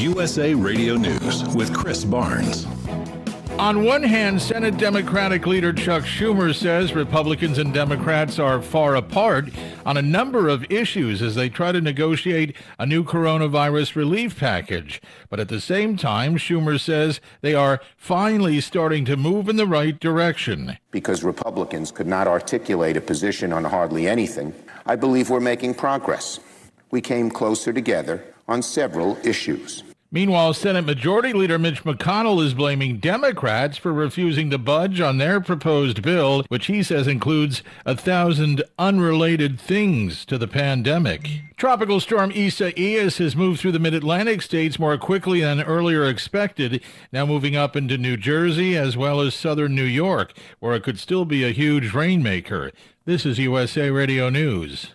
USA Radio News with Chris Barnes. On one hand, Senate Democratic leader Chuck Schumer says Republicans and Democrats are far apart on a number of issues as they try to negotiate a new coronavirus relief package. But at the same time, Schumer says they are finally starting to move in the right direction. Because Republicans could not articulate a position on hardly anything, I believe we're making progress. We came closer together on several issues. Meanwhile, Senate Majority Leader Mitch McConnell is blaming Democrats for refusing to budge on their proposed bill, which he says includes a thousand unrelated things to the pandemic. Tropical storm Isaias has moved through the mid Atlantic states more quickly than earlier expected, now moving up into New Jersey as well as southern New York, where it could still be a huge rainmaker. This is USA Radio News.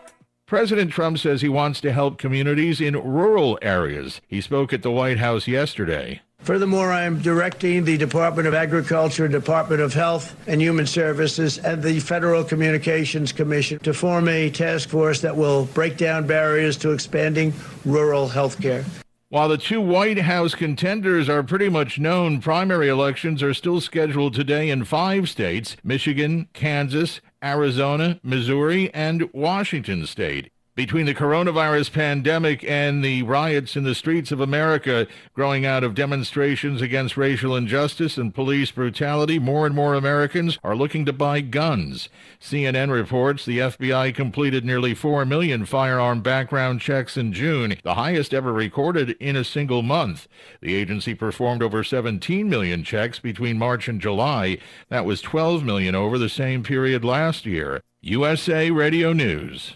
President Trump says he wants to help communities in rural areas. He spoke at the White House yesterday. Furthermore, I am directing the Department of Agriculture, Department of Health and Human Services, and the Federal Communications Commission to form a task force that will break down barriers to expanding rural health care. While the two White House contenders are pretty much known, primary elections are still scheduled today in five states Michigan, Kansas, Arizona, Missouri, and Washington state. Between the coronavirus pandemic and the riots in the streets of America growing out of demonstrations against racial injustice and police brutality, more and more Americans are looking to buy guns. CNN reports the FBI completed nearly 4 million firearm background checks in June, the highest ever recorded in a single month. The agency performed over 17 million checks between March and July. That was 12 million over the same period last year. USA Radio News.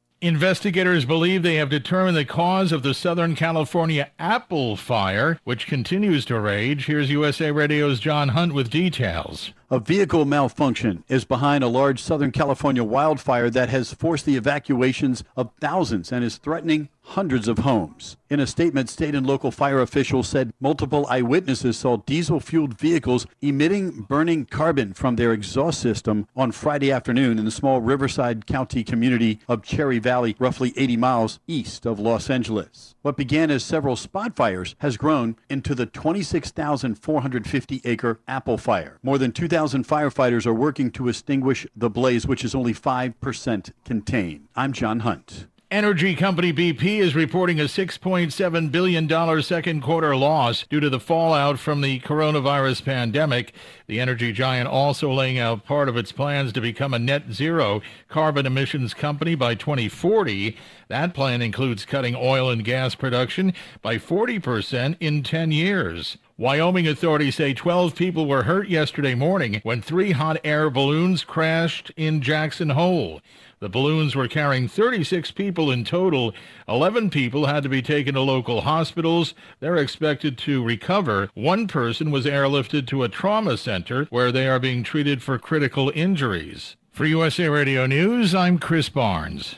Investigators believe they have determined the cause of the Southern California apple fire, which continues to rage. Here's USA Radio's John Hunt with details. A vehicle malfunction is behind a large Southern California wildfire that has forced the evacuations of thousands and is threatening hundreds of homes. In a statement, state and local fire officials said multiple eyewitnesses saw diesel fueled vehicles emitting burning carbon from their exhaust system on Friday afternoon in the small Riverside County community of Cherry Valley, roughly 80 miles east of Los Angeles. What began as several spot fires has grown into the 26,450 acre apple fire. More than 2,000 firefighters are working to extinguish the blaze, which is only 5% contained. I'm John Hunt. Energy company BP is reporting a $6.7 billion second quarter loss due to the fallout from the coronavirus pandemic. The energy giant also laying out part of its plans to become a net zero carbon emissions company by 2040. That plan includes cutting oil and gas production by 40% in 10 years. Wyoming authorities say 12 people were hurt yesterday morning when three hot air balloons crashed in Jackson Hole. The balloons were carrying 36 people in total. 11 people had to be taken to local hospitals. They're expected to recover. One person was airlifted to a trauma center where they are being treated for critical injuries. For USA Radio News, I'm Chris Barnes.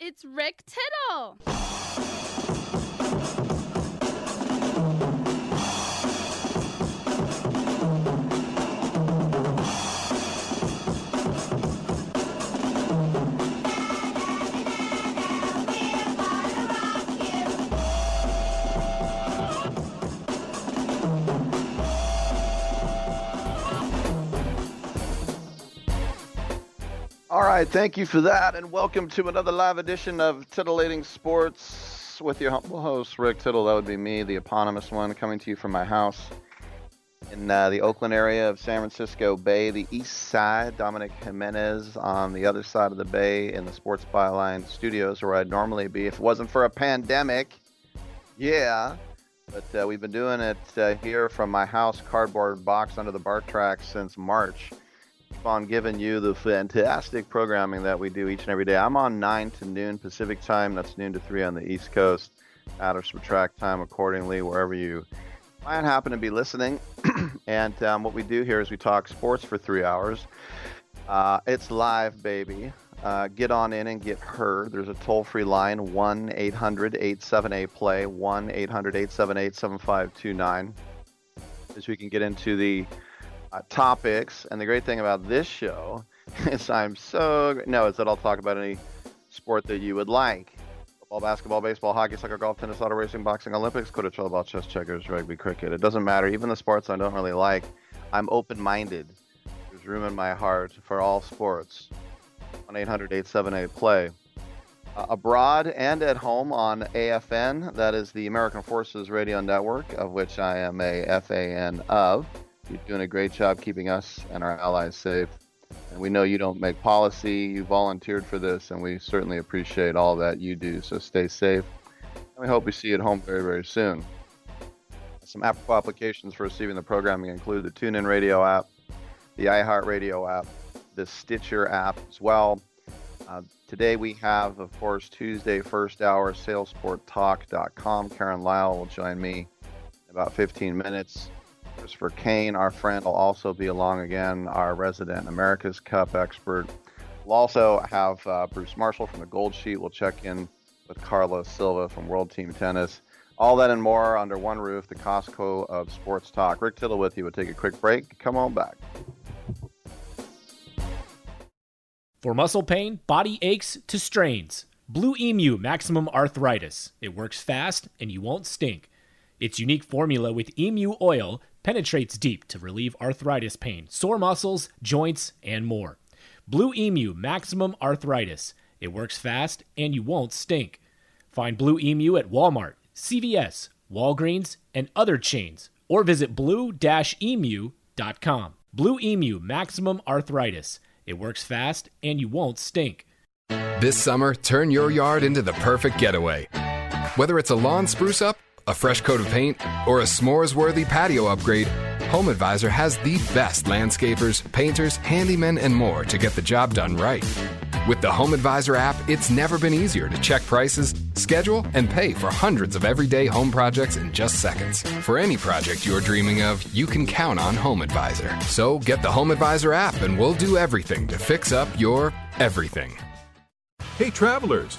It's Rick Tittle. All right, thank you for that, and welcome to another live edition of Titillating Sports with your humble host, Rick Tittle. That would be me, the eponymous one, coming to you from my house in uh, the Oakland area of San Francisco Bay, the east side. Dominic Jimenez on the other side of the bay in the Sports Byline studios, where I'd normally be if it wasn't for a pandemic. Yeah, but uh, we've been doing it uh, here from my house, cardboard box under the BART track since March on giving you the fantastic programming that we do each and every day. I'm on 9 to noon Pacific time. That's noon to 3 on the East Coast. Add or subtract time accordingly wherever you might happen to be listening. and um, what we do here is we talk sports for three hours. Uh, it's live, baby. Uh, get on in and get heard. There's a toll free line 1 800 878 play, 1 800 878 7529. As we can get into the topics. And the great thing about this show is I'm so no, is that I'll talk about any sport that you would like. Football, basketball, baseball, hockey, soccer, golf, tennis, auto racing, boxing, Olympics, quidditch, volleyball, chess, checkers, rugby, cricket. It doesn't matter. Even the sports I don't really like, I'm open-minded. There's room in my heart for all sports. 1-800-878-PLAY. Uh, abroad and at home on AFN, that is the American Forces Radio Network, of which I am a FAN of. You're doing a great job keeping us and our allies safe. And we know you don't make policy, you volunteered for this, and we certainly appreciate all that you do. So stay safe. And we hope we see you at home very, very soon. Some Apple applications for receiving the programming include the TuneIn Radio app, the iHeartRadio app, the Stitcher app as well. Uh, today we have, of course, Tuesday first hour, sailsporttalk.com. Karen Lyle will join me in about 15 minutes. Christopher Kane, our friend, will also be along again, our resident America's Cup expert. We'll also have uh, Bruce Marshall from the Gold Sheet. We'll check in with Carlos Silva from World Team Tennis. All that and more under one roof, the Costco of Sports Talk. Rick Tittle with you. We'll take a quick break. Come on back. For muscle pain, body aches to strains, Blue Emu Maximum Arthritis. It works fast and you won't stink. Its unique formula with emu oil penetrates deep to relieve arthritis pain, sore muscles, joints, and more. Blue Emu Maximum Arthritis. It works fast and you won't stink. Find Blue Emu at Walmart, CVS, Walgreens, and other chains, or visit blue-emu.com. Blue Emu Maximum Arthritis. It works fast and you won't stink. This summer, turn your yard into the perfect getaway. Whether it's a lawn spruce up, a fresh coat of paint, or a s'mores worthy patio upgrade, Home Advisor has the best landscapers, painters, handymen, and more to get the job done right. With the Home Advisor app, it's never been easier to check prices, schedule, and pay for hundreds of everyday home projects in just seconds. For any project you're dreaming of, you can count on Home Advisor. So get the Home Advisor app and we'll do everything to fix up your everything. Hey, travelers!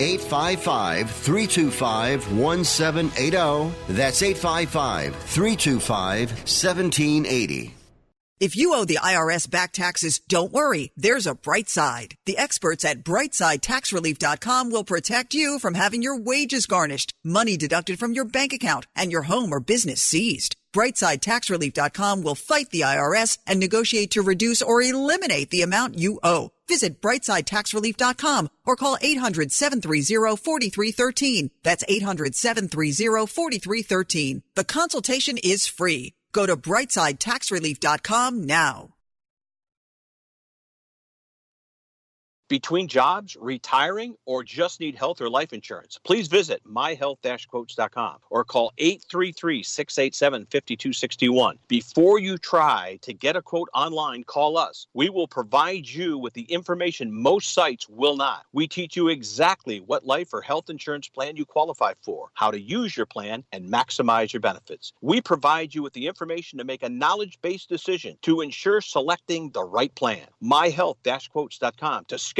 855 325 1780. That's 855 325 1780. If you owe the IRS back taxes, don't worry. There's a bright side. The experts at brightsidetaxrelief.com will protect you from having your wages garnished, money deducted from your bank account, and your home or business seized. BrightsideTaxRelief.com will fight the IRS and negotiate to reduce or eliminate the amount you owe. Visit BrightsideTaxRelief.com or call 800-730-4313. That's 800-730-4313. The consultation is free. Go to BrightsideTaxRelief.com now. Between jobs, retiring, or just need health or life insurance, please visit myhealth-quotes.com or call 833-687-5261. Before you try to get a quote online, call us. We will provide you with the information most sites will not. We teach you exactly what life or health insurance plan you qualify for, how to use your plan, and maximize your benefits. We provide you with the information to make a knowledge-based decision to ensure selecting the right plan. myhealth-quotes.com to schedule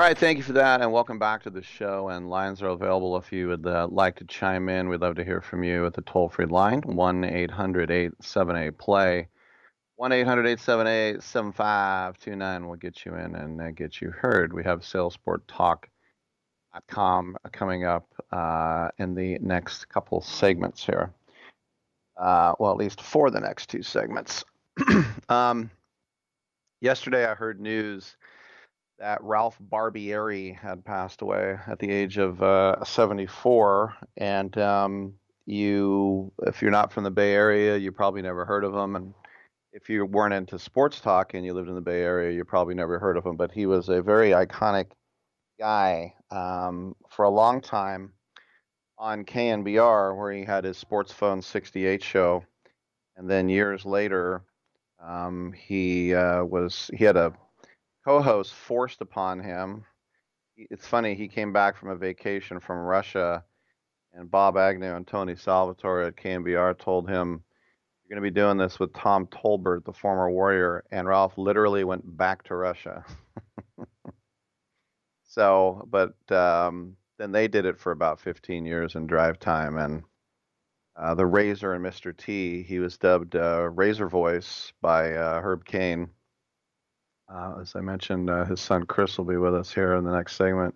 All right, thank you for that, and welcome back to the show. And lines are available if you would uh, like to chime in. We'd love to hear from you at the toll free line, 1 800 878 play. 1 800 878 7529 will get you in and uh, get you heard. We have sailsporttalk.com coming up uh, in the next couple segments here. Uh, well, at least for the next two segments. um, yesterday, I heard news that Ralph Barbieri had passed away at the age of uh, 74. And um, you, if you're not from the Bay Area, you probably never heard of him. And if you weren't into sports talk and you lived in the Bay Area, you probably never heard of him. But he was a very iconic guy um, for a long time on KNBR, where he had his Sports Phone 68 show. And then years later, um, he uh, was he had a co-host forced upon him. It's funny, he came back from a vacation from Russia, and Bob Agnew and Tony Salvadore at KNBR told him, You're going to be doing this with Tom Tolbert, the former Warrior. And Ralph literally went back to Russia. so, but um, then they did it for about 15 years in drive time. And uh, the Razor and Mr. T, he was dubbed uh, Razor Voice by uh, Herb Caen uh, as I mentioned, uh, his son Chris will be with us here in the next segment.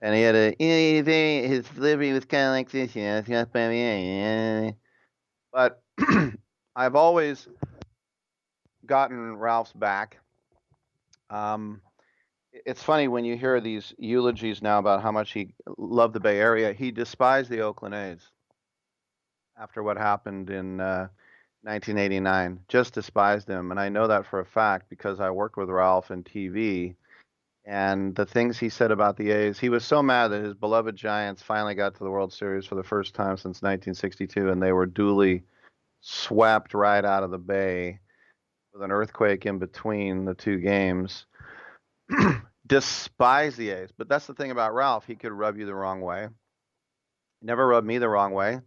And he had a, you know, his delivery was kind of like this, you know, it's not by But I've always gotten Ralph's back. Um, it's funny when you hear these eulogies now about how much he loved the Bay Area. He despised the Oakland A's after what happened in uh, 1989. Just despised him, and I know that for a fact because I worked with Ralph in TV. And the things he said about the A's, he was so mad that his beloved Giants finally got to the World Series for the first time since 1962, and they were duly swept right out of the Bay with an earthquake in between the two games. Despise the A's, but that's the thing about Ralph. He could rub you the wrong way. Never rubbed me the wrong way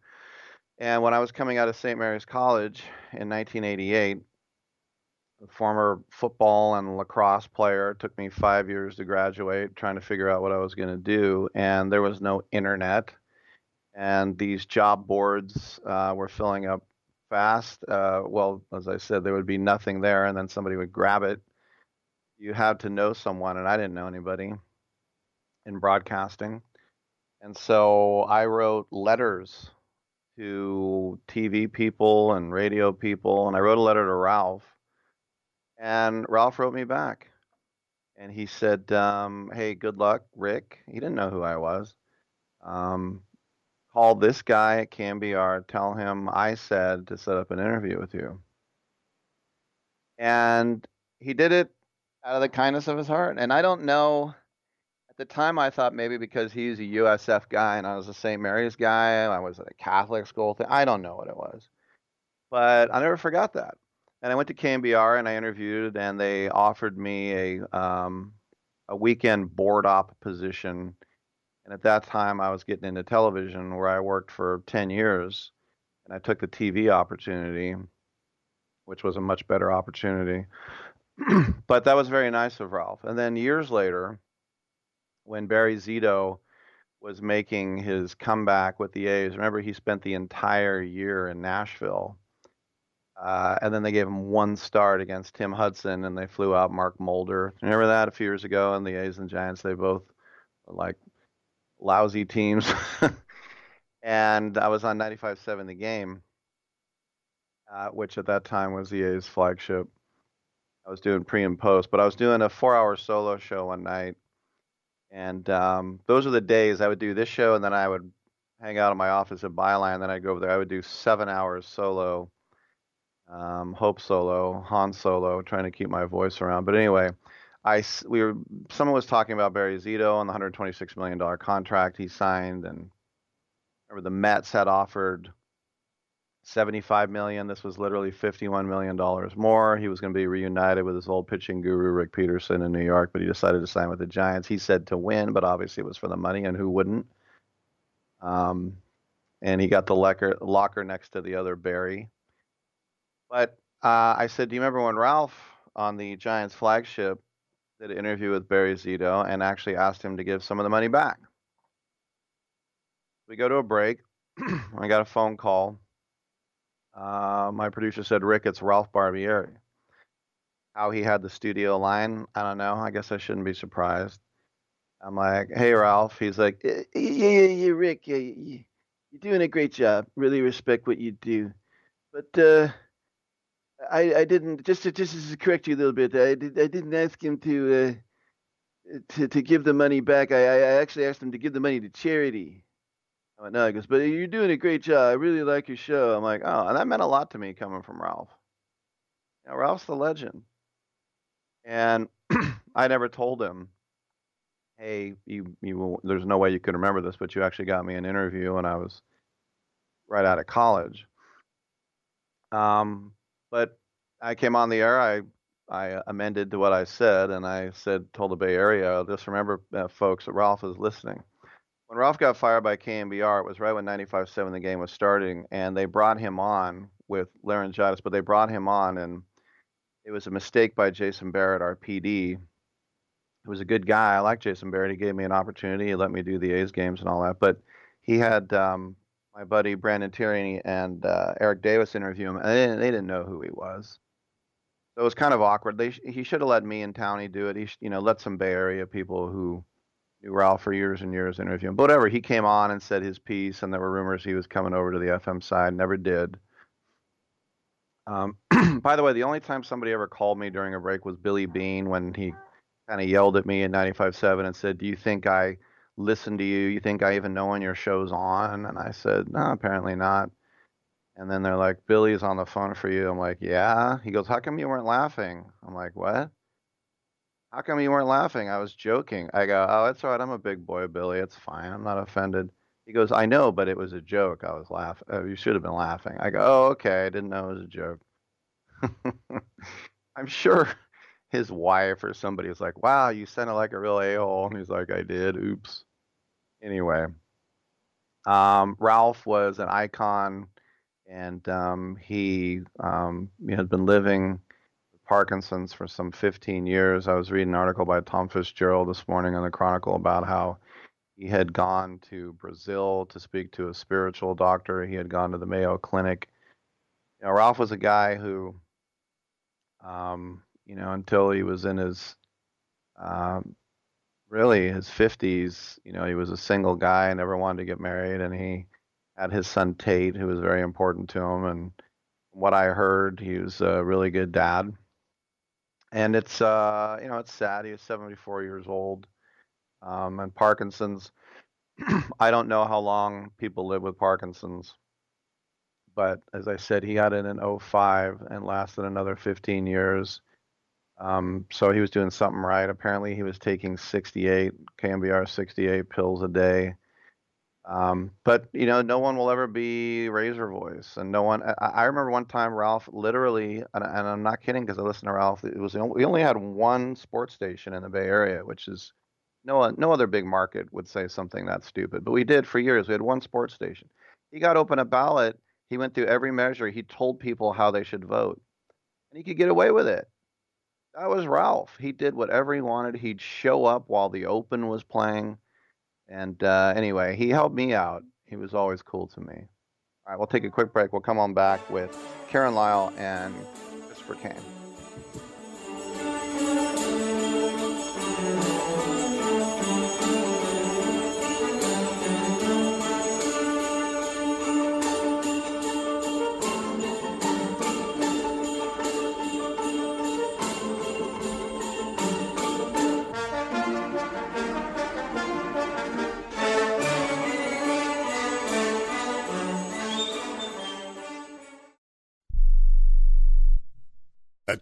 And when I was coming out of St. Mary's College in 1988, a former football and lacrosse player, it took me five years to graduate, trying to figure out what I was going to do. And there was no internet. And these job boards uh, were filling up fast. Uh, well, as I said, there would be nothing there, and then somebody would grab it. You had to know someone, and I didn't know anybody in broadcasting. And so I wrote letters to TV people and radio people, and I wrote a letter to Ralph. And Ralph wrote me back. And he said, um, Hey, good luck, Rick. He didn't know who I was. Um, call this guy at KNBR, tell him I said to set up an interview with you. And he did it out of the kindness of his heart. And I don't know the time I thought maybe because he's a USF guy and I was a St. Mary's guy, I was at a Catholic school thing. I don't know what it was. But I never forgot that. And I went to KNBR and I interviewed and they offered me a um, a weekend board op position. And at that time I was getting into television where I worked for 10 years and I took the TV opportunity, which was a much better opportunity. but that was very nice of Ralph. And then years later, when Barry Zito was making his comeback with the A's. Remember, he spent the entire year in Nashville. Uh, and then they gave him one start against Tim Hudson, and they flew out Mark Mulder. Remember that a few years ago? And the A's and Giants, they both were like lousy teams. and I was on 95.7 the game, uh, which at that time was the A's flagship. I was doing pre and post, but I was doing a four-hour solo show one night and um, those are the days I would do this show, and then I would hang out in my office at Byline. Then I'd go over there. I would do seven hours solo, um, Hope solo, Han solo, trying to keep my voice around. But anyway, I we were someone was talking about Barry Zito and the 126 million dollar contract he signed, and remember the Mets had offered 75 million. This was literally 51 million dollars more. He was going to be reunited with his old pitching guru Rick Peterson in New York, but he decided to sign with the Giants. He said to win, but obviously it was for the money, and who wouldn't? Um, and he got the locker, locker next to the other Barry. But uh, I said, do you remember when Ralph on the Giants flagship did an interview with Barry Zito and actually asked him to give some of the money back? We go to a break. I got a phone call uh, my producer said, Rick, it's Ralph Barbieri. How he had the studio line, I don't know. I guess I shouldn't be surprised. I'm like, hey, Ralph. He's like, yeah, yeah, yeah, Rick, yeah, yeah, you're doing a great job. Really respect what you do. But uh, I, I didn't, just to, just to correct you a little bit, I, did, I didn't ask him to, uh, to, to give the money back. I, I actually asked him to give the money to charity. No, he goes, but you're doing a great job. I really like your show. I'm like, oh, and that meant a lot to me coming from Ralph. Know, Ralph's the legend. And I never told him, hey, you, you, there's no way you could remember this, but you actually got me an interview when I was right out of college. Um, but I came on the air. I I amended to what I said, and I said, told the Bay Area, just remember, uh, folks, that Ralph is listening when Ralph got fired by KNBR, it was right when 95.7 the game was starting, and they brought him on with laryngitis, but they brought him on, and it was a mistake by Jason Barrett, our PD. He was a good guy. I like Jason Barrett. He gave me an opportunity. He let me do the A's games and all that. But he had um, my buddy Brandon Tierney and uh, Eric Davis interview him, and they didn't, they didn't know who he was. So it was kind of awkward. They he should have let me and Townie do it. He you know let some Bay Area people who knew Ralph for years and years interviewing. But whatever, he came on and said his piece, and there were rumors he was coming over to the FM side. Never did. Um, by the way, the only time somebody ever called me during a break was Billy Beane when he kind of yelled at me in 95.7 and said, "Do you think I listen to you? You think I even know when your show's on?" And I said, "No, apparently not." And then they're like, "Billy's on the phone for you." I'm like, "Yeah." He goes, "How come you weren't laughing?" I'm like, "What?" How come you weren't laughing? I was joking. I go, oh, that's all right. I'm a big boy, Billy. It's fine. I'm not offended. He goes, I know, but it was a joke. I was laughing. Oh, you should have been laughing. I go, oh, okay. I didn't know it was a joke. I'm sure his wife or somebody was like, wow, you sounded like a real a-hole. And he's like, I did. Oops. Anyway, um, Ralph was an icon and um, he um, has been living Parkinson's for some 15 years. I was reading an article by Tom Fitzgerald this morning in the Chronicle about how he had gone to Brazil to speak to a spiritual doctor. He had gone to the Mayo Clinic. You know, Ralph was a guy who, um, you know, until he was in his um, really his 50s, you know, he was a single guy, and never wanted to get married, and he had his son Tate, who was very important to him. And what I heard, he was a really good dad. And it's, uh, you know, it's sad. He was 74 years old. Um, and Parkinson's, I don't know how long people live with Parkinson's. But as I said, he got it in 05 and lasted another 15 years. Um, so he was doing something right. Apparently, he was taking 68 KNBR 68 pills a day. Um, but you know, no one will ever be Razor Voice, and no one. I, I remember one time Ralph literally, and, and I'm not kidding because I listened to Ralph. It was we only had one sports station in the Bay Area, which is no no other big market would say something that stupid. But we did for years. We had one sports station. He got open a ballot. He went through every measure. He told people how they should vote, and he could get away with it. That was Ralph. He did whatever he wanted. He'd show up while the Open was playing and uh, anyway, he helped me out. He was always cool to me. All right, we'll take a quick break. We'll come on back with Karen Lyle and Christopher Kane.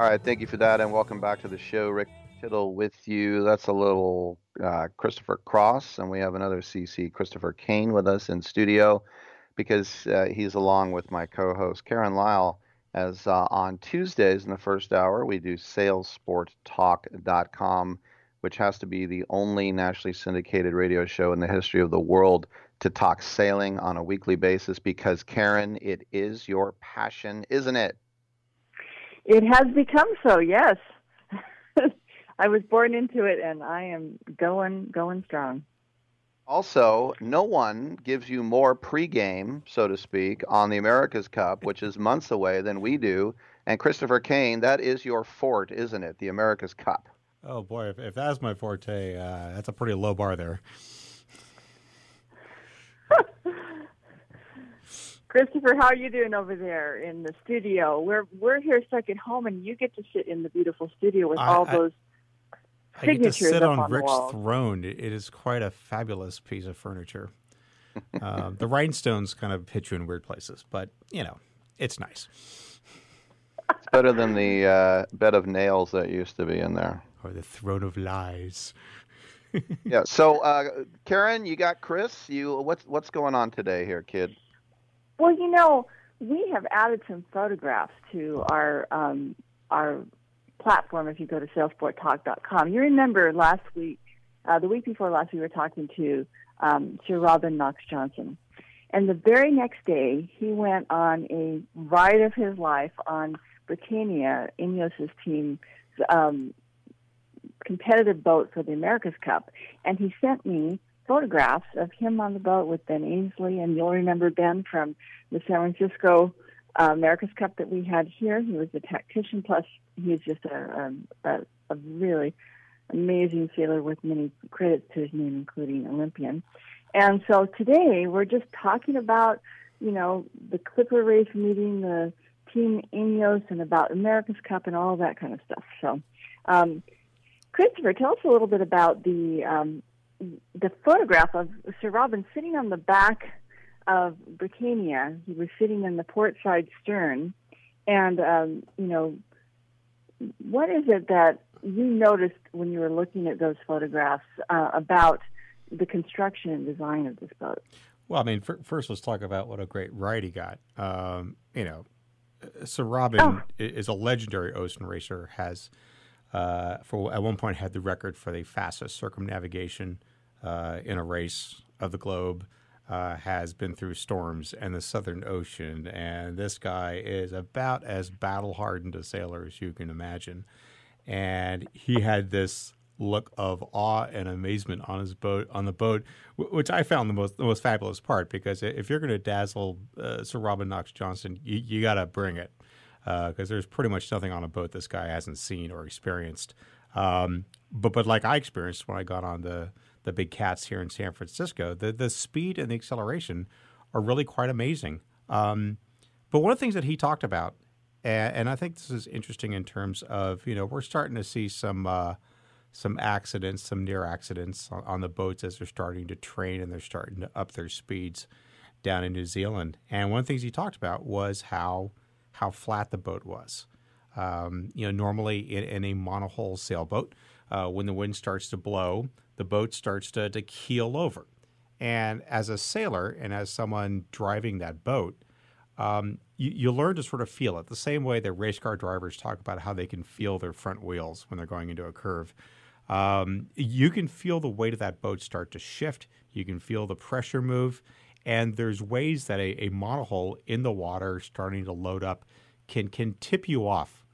All right, thank you for that, and welcome back to the show. Rick Tittle with you. That's a little uh, Christopher Cross, and we have another CC Christopher Kane with us in studio because uh, he's along with my co-host Karen Lyle. As uh, on Tuesdays in the first hour, we do SailSportTalk.com, which has to be the only nationally syndicated radio show in the history of the world to talk sailing on a weekly basis. Because Karen, it is your passion, isn't it? It has become so, yes. I was born into it and I am going going strong. Also, no one gives you more pregame, so to speak, on the America's Cup, which is months away, than we do. And Christopher Kane, that is your fort, isn't it? The America's Cup. Oh boy, if, if that's my forte, uh, that's a pretty low bar there. Christopher, how are you doing over there in the studio? We're we're here stuck at home, and you get to sit in the beautiful studio with I- all I- those I get to sit on, on Rick's throne. It it is quite a fabulous piece of furniture. um, the rhinestones kind of hit you in weird places, but you know, it's nice. It's better than the uh, bed of nails that used to be in there. Or the throne of lies. yeah. So, uh, Karen, you got Chris. You what's what's going on today here, kid? Well, you know, we have added some photographs to our um, our platform. If you go to sailsporttalk.com, you remember last week, uh, the week before last, we were talking to um, Sir Robin Knox Johnston, and the very next day, he went on a ride of his life on Britannia, Ineos's team. Um, competitive boat for the America's Cup, and he sent me photographs of him on the boat with Ben Ainslie, and you'll remember Ben from the San Francisco uh, America's Cup that we had here. He was a tactician, plus he's just a, a, a really amazing sailor with many credits to his name, including Olympian. And so today we're just talking about, you know, the Clipper race meeting, the Team Ineos, and about America's Cup and all that kind of stuff. So, um, Christopher, tell us a little bit about the um, the photograph of Sir Robin sitting on the back of Britannia. He was sitting in the port side stern, and um, you know, what is it that you noticed when you were looking at those photographs uh, about the construction and design of this boat? Well, I mean, fir- first let's talk about what a great ride he got. Um, you know, uh, Sir Robin Oh. is a legendary ocean racer. Has uh, for at one point had the record for the fastest circumnavigation uh, in a race of the globe. Uh, has been through storms and the Southern Ocean, and this guy is about as battle hardened a sailor as you can imagine. And he had this look of awe and amazement on his boat on the boat, which I found the most the most fabulous part because if you're going to dazzle uh, Sir Robin Knox Johnston, you, you got to bring it because there's pretty much nothing on a boat this guy hasn't seen or experienced. Um, but but like I experienced when I got on the the big cats here in San Francisco, the the speed and the acceleration are really quite amazing. Um, but one of the things that he talked about, and, and I think this is interesting in terms of you know we're starting to see some uh, some accidents, some near accidents on, on the boats as they're starting to train and they're starting to up their speeds down in New Zealand. And one of the things he talked about was how how flat the boat was. Um, you know, normally in, in a monohull sailboat, uh, when the wind starts to blow, the boat starts to, to keel over. And as a sailor and as someone driving that boat, um, you, you learn to sort of feel it the same way that race car drivers talk about how they can feel their front wheels when they're going into a curve. Um, you can feel the weight of that boat start to shift. You can feel the pressure move. And there's ways that a, a monohull in the water starting to load up can, can tip you off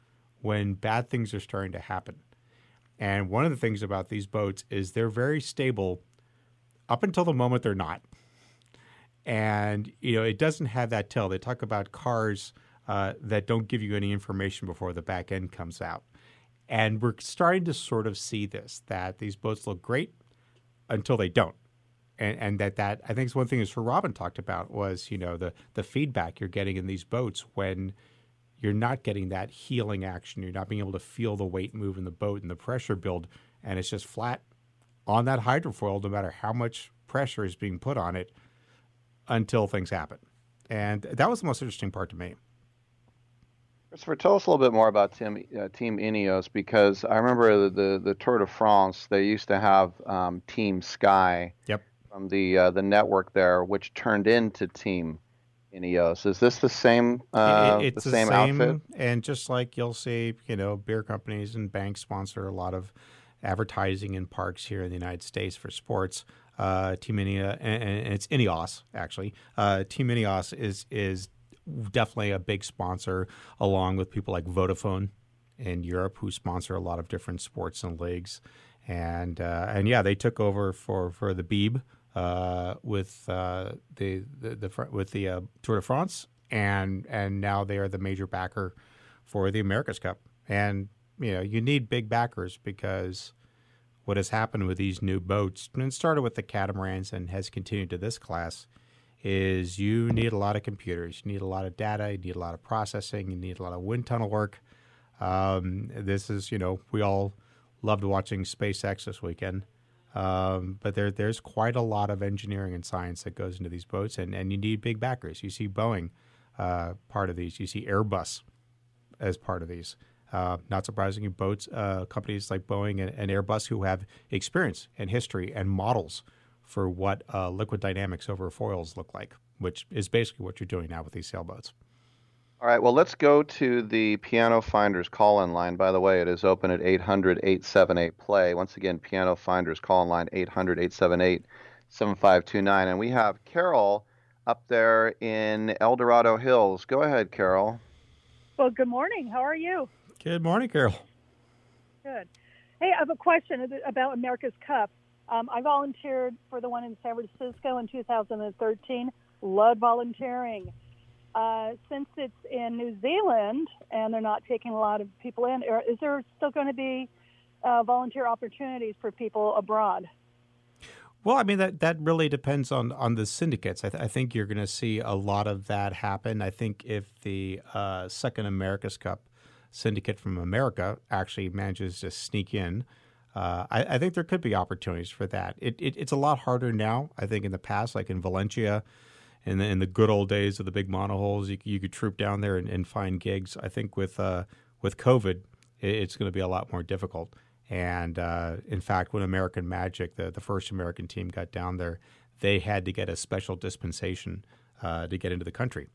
when bad things are starting to happen. And one of the things about these boats is they're very stable up until the moment they're not. And, you know, it doesn't have that tell. They talk about cars uh, that don't give you any information before the back end comes out. And we're starting to sort of see this that these boats look great until they don't. and, and that that I think is one thing that Sir Robin talked about was you know the the feedback you're getting in these boats when you're not getting that heeling action. You're not being able to feel the weight move in the boat and the pressure build, and it's just flat on that hydrofoil, no matter how much pressure is being put on it, until things happen. And that was the most interesting part to me. Christopher, tell us a little bit more about Team, uh, Team Ineos because I remember the, the, the, Tour de France, they used to have um, Team Sky yep. from the uh, the network there, which turned into Team Ineos. Is this the same uh, it's the, same, same outfit? And just like you'll see, you know, beer companies and banks sponsor a lot of advertising in parks here in the United States for sports. Uh, Team Ineos, and, and, it's Ineos actually. Uh, Team Ineos is is definitely a big sponsor, along with people like Vodafone in Europe, who sponsor a lot of different sports and leagues. And uh, and yeah, they took over for for the Beeb uh, with uh, the, the, the with the uh, Tour de France, and and now they are the major backer for the America's Cup. And you know, you need big backers because what has happened with these new boats, and started with the catamarans and has continued to this class, is you need a lot of computers, you need a lot of data, you need a lot of processing, you need a lot of wind tunnel work. Um, this is, you know, we all loved watching SpaceX this weekend. Um, but there, there's quite a lot of engineering and science that goes into these boats, and, and you need big backers. You see Boeing uh, part of these, you see Airbus as part of these. Uh, not surprisingly, boats uh, companies like Boeing and, and, Airbus who have experience and history and models for what uh, liquid dynamics over foils look like, which is basically what you're doing now with these sailboats. All right, well, let's go to the Piano Finders call in line. By the way, it is open at 800 878 play. Once again, Piano Finders call in line 800 878 7529. And we have Carol up there in El Dorado Hills. Go ahead, Carol. Well, good morning. How are you? Good morning, Carol. Good. Hey, I have a question about America's Cup. Um, I volunteered for the one in San Francisco in 2013. Loved volunteering. Uh, since it's in New Zealand and they're not taking a lot of people in, is there still going to be uh, volunteer opportunities for people abroad? Well, I mean that that really depends on on the syndicates. I, th- I think you're going to see a lot of that happen. I think if the uh, second America's Cup syndicate from America actually manages to sneak in, uh, I, I, think there could be opportunities for that. It, it, it's a lot harder now. I think in the past, like in Valencia, in the, in the good old days of the big monohulls, you, you could troop down there and, and find gigs. I think with uh, with COVID, it, it's going to be a lot more difficult. And uh, in fact, when American Magic, the, the first American team, got down there, they had to get a special dispensation uh, to get into the country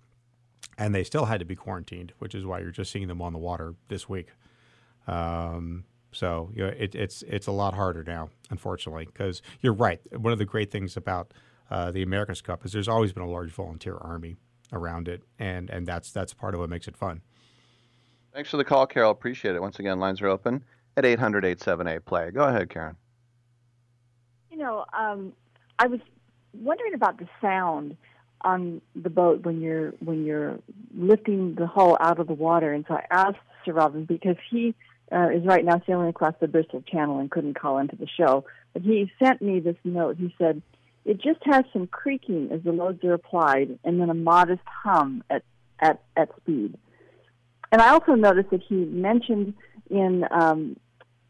and they still had to be quarantined, which is why you're just seeing them on the water this week. Um, so you know, it, it's it's a lot harder now, unfortunately, because you're right. One of the great things about uh, the America's Cup is there's always been a large volunteer army around it, and and that's that's part of what makes it fun. Thanks for the call, Carol. Appreciate it. Once again, lines are open at 800 878 play. Go ahead, Karen. You know, um, I was wondering about the sound on the boat when you're when you're lifting the hull out of the water. And so I asked Sir Robin because he uh, is right now sailing across the Bristol Channel and couldn't call into the show. But he sent me this note. He said it just has some creaking as the loads are applied, and then a modest hum at at at speed. And I also noticed that he mentioned in um,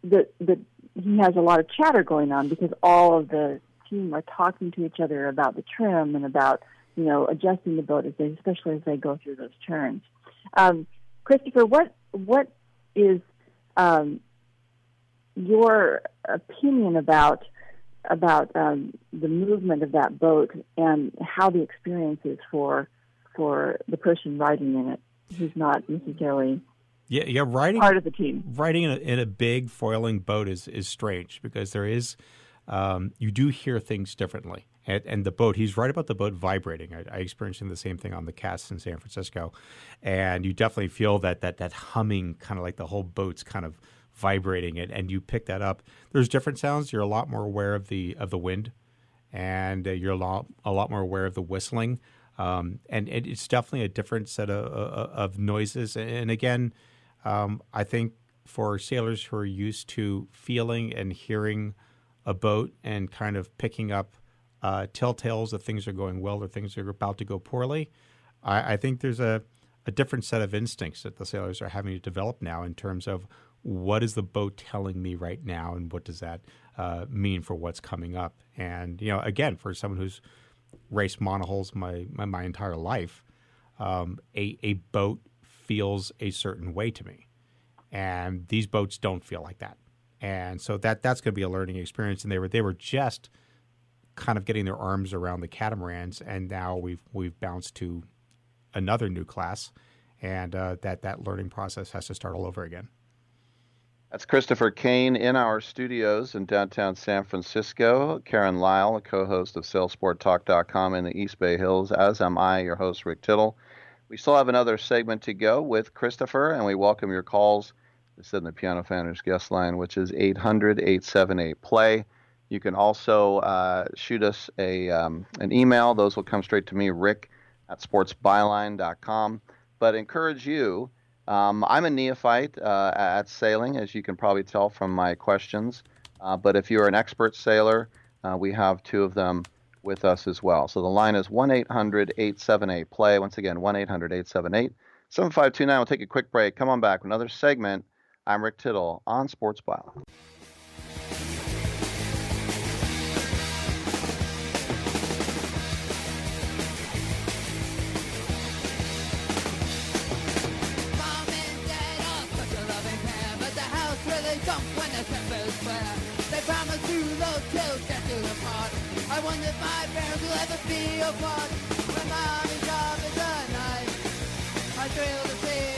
that that he has a lot of chatter going on because all of the team are talking to each other about the trim and about you know, adjusting the boat as they, especially as they go through those turns. Um, Christopher, what what is um, your opinion about about um, the movement of that boat and how the experience is for for the person riding in it who's not necessarily yeah yeah riding part of the team. riding in a, in a big foiling boat is is strange because there is um, you do hear things differently. And, and, the boat, he's right about the boat vibrating. I, I experienced the same thing on the cast in San Francisco, and you definitely feel that that that humming, kind of like the whole boat's kind of vibrating, it, and you pick that up. There's different sounds. You're a lot more aware of the of the wind, and uh, you're a lot a lot more aware of the whistling, um, and it, it's definitely a different set of, of noises. And again, um, I think for sailors who are used to feeling and hearing a boat and kind of picking up uh, telltales that things are going well or things are about to go poorly. I, I think there's a, a different set of instincts that the sailors are having to develop now in terms of what is the boat telling me right now and what does that uh, mean for what's coming up. And, you know, again, for someone who's raced monohulls my, my, my entire life, um, a, a boat feels a certain way to me. And these boats don't feel like that. And so that that's going to be a learning experience. And they were they were just kind of getting their arms around the catamarans, and now we've we've bounced to another new class, and uh, that that learning process has to start all over again. That's Christopher Kane in our studios in downtown San Francisco. Karen Lyle, a co-host of SailSportTalk.com in the East Bay Hills, as am I, your host Rick Tittle. We still have another segment to go with Christopher, and we welcome your calls said in the Piano Finders guest line, which is 800 878 play. You can also uh, shoot us a um, an email. Those will come straight to me, rick at sportsbyline.com. But encourage you. Um, I'm a neophyte uh, at sailing, as you can probably tell from my questions. Uh, but if you're an expert sailor, uh, we have two of them with us as well. So the line is 1 800 878 play. Once again, 1 800 878 7529. We'll take a quick break. Come on back. Another segment I'm Rick Tittle on Sports Byline. They promise to love till death do them part. I wonder if my parents will ever be apart. When mommy's job is a knife, I thrill to see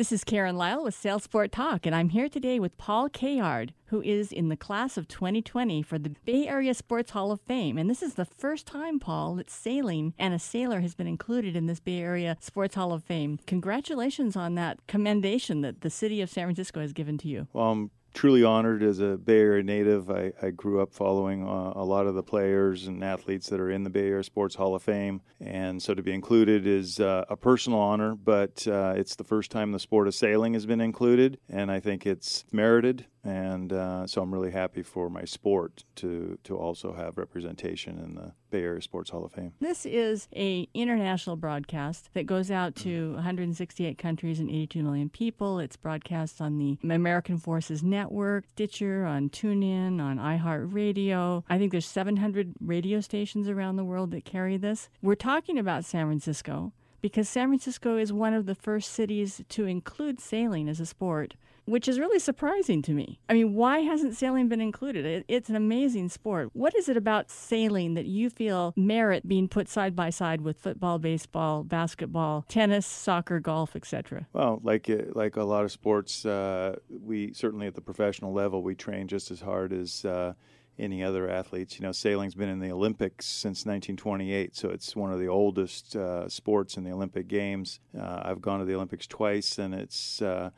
This is Karen Lyle with SailSport Talk, and I'm here today with Paul Cayard, who is in the class of 2020 for the Bay Area Sports Hall of Fame. And this is the first time, Paul, that sailing and a sailor has been included in this Bay Area Sports Hall of Fame. Congratulations on that commendation that the city of San Francisco has given to you. Well, I'm truly honored as a Bay Area native. I, I grew up following uh, a lot of the players and athletes that are in the Bay Area Sports Hall of Fame. And so to be included is uh, a personal honor, but uh, it's the first time the sport of sailing has been included. And I think it's merited. And uh, so I'm really happy for my sport to, to also have representation in the Bay Area Sports Hall of Fame. This is a international broadcast that goes out to 168 countries and 82 million people. It's broadcast on the American Forces Network, Stitcher, on TuneIn, on iHeartRadio. I think there's 700 radio stations around the world that carry this. We're talking about San Francisco because San Francisco is one of the first cities to include sailing as a sport. Which is really surprising to me. I mean, why hasn't sailing been included? It, it's an amazing sport. What is it about sailing that you feel merit being put side by side with football, baseball, basketball, tennis, soccer, golf, etc.? Well, like uh, like a lot of sports, uh, we certainly at the professional level we train just as hard as uh, any other athletes. You know, sailing's been in the Olympics since 1928, so it's one of the oldest uh, sports in the Olympic Games. Uh, I've gone to the Olympics twice, and it's uh,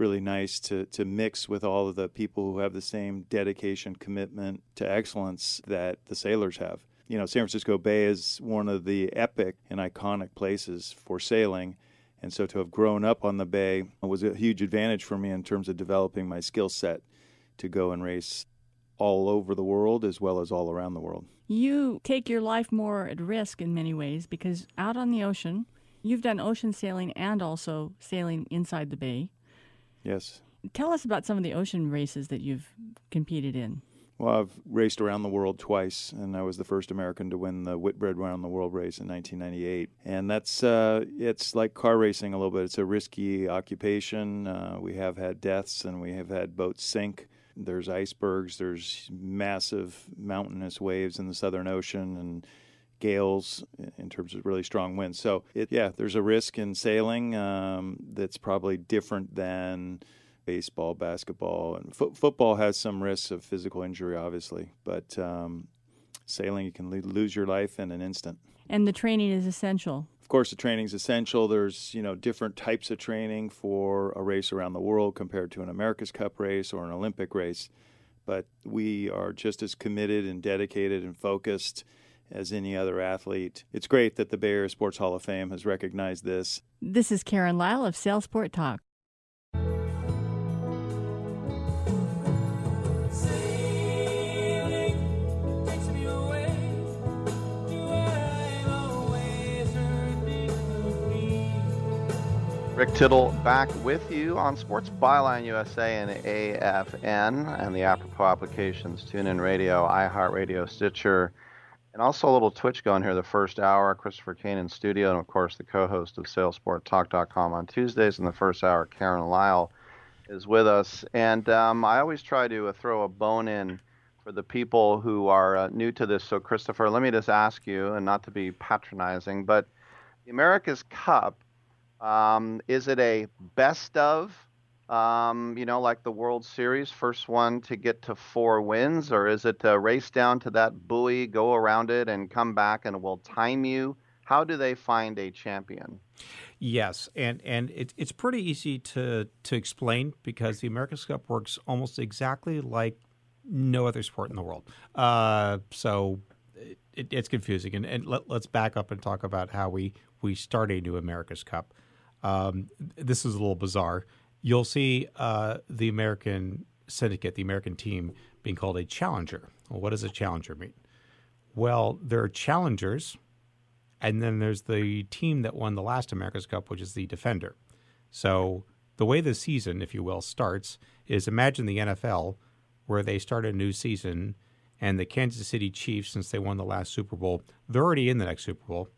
really nice to, to mix with all of the people who have the same dedication, commitment to excellence that the sailors have. You know, San Francisco Bay is one of the epic and iconic places for sailing. And so to have grown up on the bay was a huge advantage for me in terms of developing my skill set to go and race all over the world as well as all around the world. You take your life more at risk in many ways because out on the ocean, you've done ocean sailing and also sailing inside the bay. Yes. Tell us about some of the ocean races that you've competed in. Well, I've raced around the world twice, and I was the first American to win the Whitbread Round the World race in 1998. And that's uh, it's like car racing a little bit. It's a risky occupation. Uh, we have had deaths, and we have had boats sink. There's icebergs. There's massive mountainous waves in the Southern Ocean, and gales in terms of really strong winds. So, it, yeah, there's a risk in sailing um, that's probably different than baseball, basketball, and fo- football has some risks of physical injury, obviously, but um, sailing you can lo- lose your life in an instant. And the training is essential. Of course, the training is essential. There's you know different types of training for a race around the world compared to an America's Cup race or an Olympic race, but we are just as committed and dedicated and focused as any other athlete. It's great that the Bay Area Sports Hall of Fame has recognized this. This is Karen Lyle of SailSport Talk. Rick Tittle back with you on Sports Byline USA and AFN and the apropos applications TuneIn Radio, iHeartRadio, Stitcher, and also a little Twitch going here the first hour. Christopher Kane in studio, and of course the co-host of SailSportTalk.com on Tuesdays in the first hour, Karen Lyle, is with us. And um, I always try to uh, throw a bone in for the people who are uh, new to this. So, Christopher, let me just ask you, and not to be patronizing, but the America's Cup um, is it a best of, um, you know, like the World Series, first one to get to four wins, or is it a race down to that buoy, go around it, and come back, and it will time you? How do they find a champion? Yes, and and it, it's pretty easy to to explain because the America's Cup works almost exactly like no other sport in the world. Uh, so it, it's confusing, and, and let, us back up and talk about how we we start a new America's Cup. Um, this is a little bizarre. You'll see uh, the American syndicate, the American team, being called a challenger. Well, what does a challenger mean? Well, there are challengers, and then there's the team that won the last America's Cup, which is the defender. So the way the season, if you will, starts is imagine the NFL where they start a new season and the Kansas City Chiefs, since they won the last Super Bowl, they're already in the next Super Bowl,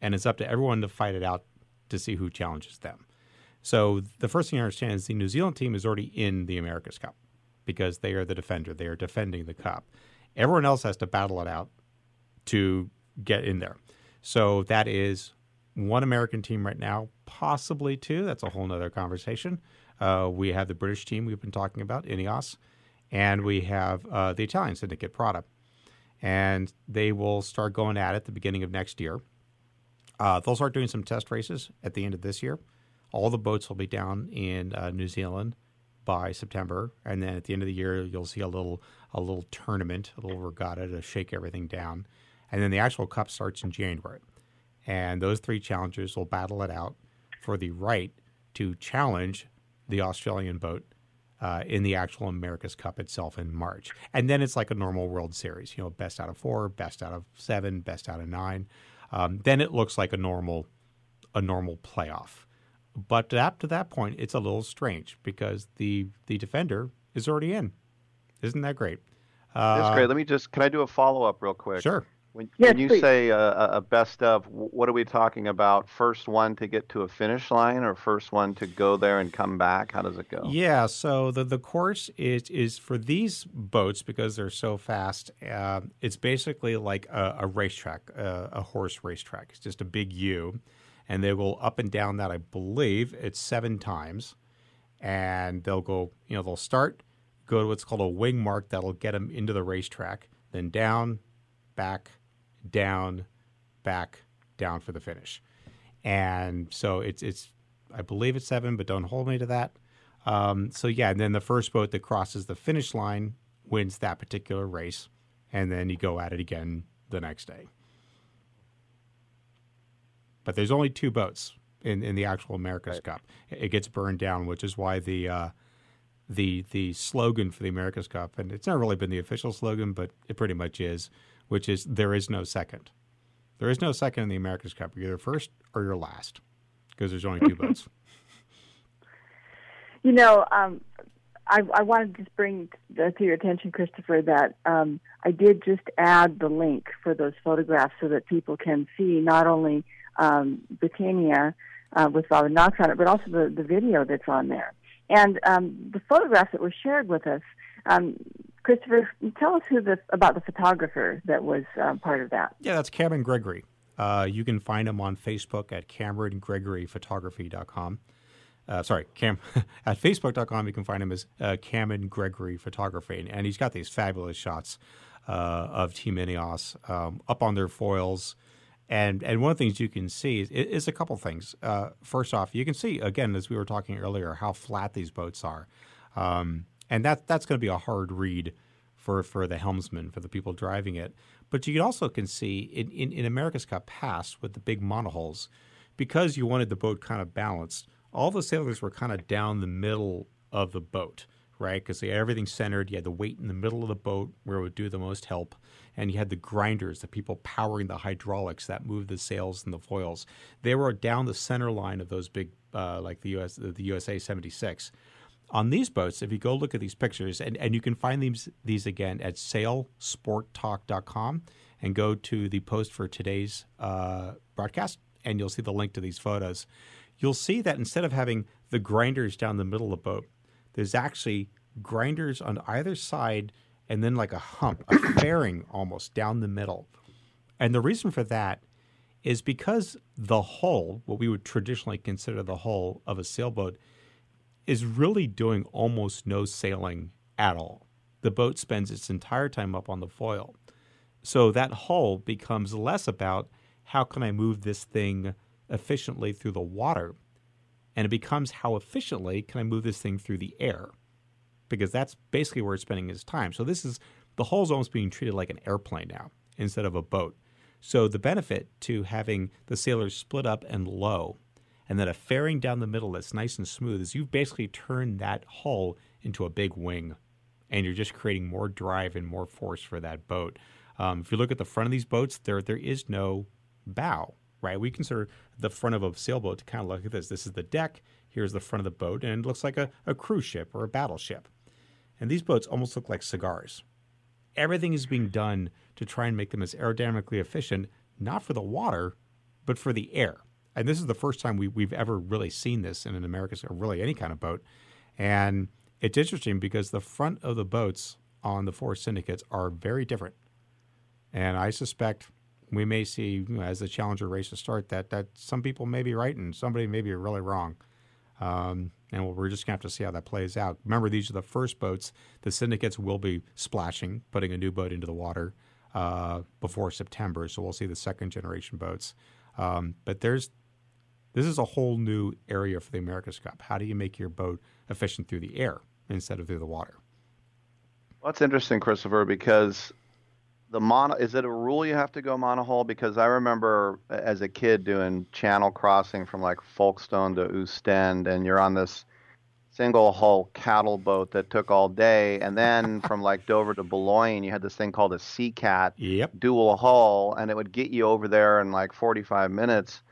and it's up to everyone to fight it out to see who challenges them. So the first thing I understand is the New Zealand team is already in the America's Cup because they are the defender. They are defending the cup. Everyone else has to battle it out to get in there. So that is one American team right now, possibly two. That's a whole other conversation. Uh, we have the British team we've been talking about, Ineos, and we have uh, the Italian syndicate, Prada. And they will start going at it the beginning of next year. Uh, they'll start doing some test races at the end of this year. All the boats will be down in uh, New Zealand by September, and then at the end of the year, you'll see a little a little tournament, a little regatta to shake everything down, and then the actual cup starts in January. And those three challengers will battle it out for the right to challenge the Australian boat uh, in the actual America's Cup itself in March. And then it's like a normal World Series, you know, best out of four, best out of seven, best out of nine um, then it looks like a normal a normal playoff. But up to that point, it's a little strange because the the defender is already in. Isn't that great? Uh, That's great. Let me just can I do a follow up real quick? Sure. When, yes, when you please. say a, a best of, what are we talking about? First one to get to a finish line, or first one to go there and come back? How does it go? Yeah, so the the course is is for these boats because they're so fast. Uh, it's basically like a, a racetrack, a, a horse racetrack. It's just a big U, and they go up and down that. I believe it's seven times, and they'll go. You know, they'll start, go to what's called a wing mark that'll get them into the racetrack, then down, back down, back, down for the finish. And so it's it's I believe it's seven, but don't hold me to that. Um, so yeah, and then the first boat that crosses the finish line wins that particular race, and then you go at it again the next day. But there's only two boats in, in the actual America's right. Cup. It gets burned down, which is why the uh, the the slogan for the America's Cup, and it's not really been the official slogan, but it pretty much is, which is there is no second. There is no second in the America's Cup. You're either first or you're last because there's only two boats. You know, um, I, I wanted to just bring to your attention, Christopher, that um, I did just add the link for those photographs so that people can see not only um, Britannia uh, with Father Knox on it, but also the, the video that's on there. And um, the photographs that were shared with us um, Christopher, tell us who the, about the photographer that was um, part of that. Yeah, that's Cameron Gregory. Uh, you can find him on Facebook at CameronGregoryPhotography.com. Uh, sorry, Cam at Facebook.com. You can find him as uh, Cameron Gregory Photography, and he's got these fabulous shots uh, of Team Ineos um, up on their foils. And and one of the things you can see is, is a couple things. Uh, first off, you can see again, as we were talking earlier, how flat these boats are. Um, and that that's going to be a hard read for for the helmsman for the people driving it. But you also can see in, in, in America's Cup past with the big monohulls, because you wanted the boat kind of balanced, all the sailors were kind of down the middle of the boat right? Because they had everything centered. You had the weight in the middle of the boat where it would do the most help, and you had the grinders, the people powering the hydraulics that moved the sails and the foils. They were down the center line of those big, uh, like the US, the USA 76. On these boats, if you go look at these pictures, and, and you can find these these again at sailsporttalk.com and go to the post for today's uh, broadcast, and you'll see the link to these photos. You'll see that instead of having the grinders down the middle of the boat, there's actually grinders on either side and then like a hump, a fairing almost down the middle. And the reason for that is because the hull, what we would traditionally consider the hull of a sailboat, is really doing almost no sailing at all. The boat spends its entire time up on the foil. So that hull becomes less about how can I move this thing efficiently through the water, and it becomes how efficiently can I move this thing through the air, because that's basically where it's spending its time. So this is the hull's almost being treated like an airplane now instead of a boat. So the benefit to having the sailors split up and low, and then a fairing down the middle that's nice and smooth is you've basically turned that hull into a big wing, and you're just creating more drive and more force for that boat. Um, if you look at the front of these boats, there there is no bow, right? We consider the front of a sailboat to kind of look at this. This is the deck. Here's the front of the boat, and it looks like a, a cruise ship or a battleship. And these boats almost look like cigars. Everything is being done to try and make them as aerodynamically efficient, not for the water, but for the air. And this is the first time we, we've ever really seen this in an American or really any kind of boat. And it's interesting because the front of the boats on the four syndicates are very different. And I suspect we may see you know, as the Challenger races start that that some people may be right and somebody may be really wrong. Um, and we're just going to have to see how that plays out. Remember, these are the first boats. The syndicates will be splashing, putting a new boat into the water uh, before September. So we'll see the second generation boats. Um, but there's this is a whole new area for the America's Cup. How do you make your boat efficient through the air instead of through the water? Well, that's interesting, Christopher, because the mono is it a rule you have to go monohull? Because I remember as a kid doing channel crossing from like Folkestone to Ostend, and you're on this single hull cattle boat that took all day, and then from like Dover to Boulogne, you had this thing called a Sea Cat, yep. dual hull, and it would get you over there in like 45 minutes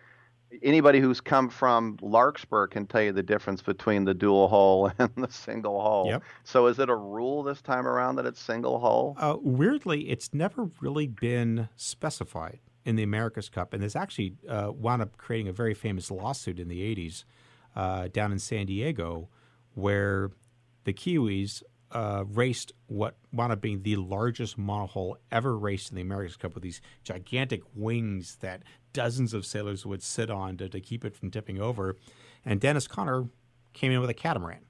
anybody who's come from Larkspur can tell you the difference between the dual hull and the single hull. Yep. So is it a rule this time around that it's single hull? Uh, weirdly, it's never really been specified in the America's Cup, and there's actually uh, wound up creating a very famous lawsuit in the 80s uh, down in San Diego where the Kiwis uh, raced what wound up being the largest monohull ever raced in the America's Cup with these gigantic wings that dozens of sailors would sit on to, to keep it from tipping over. And Dennis Conner came in with a catamaran.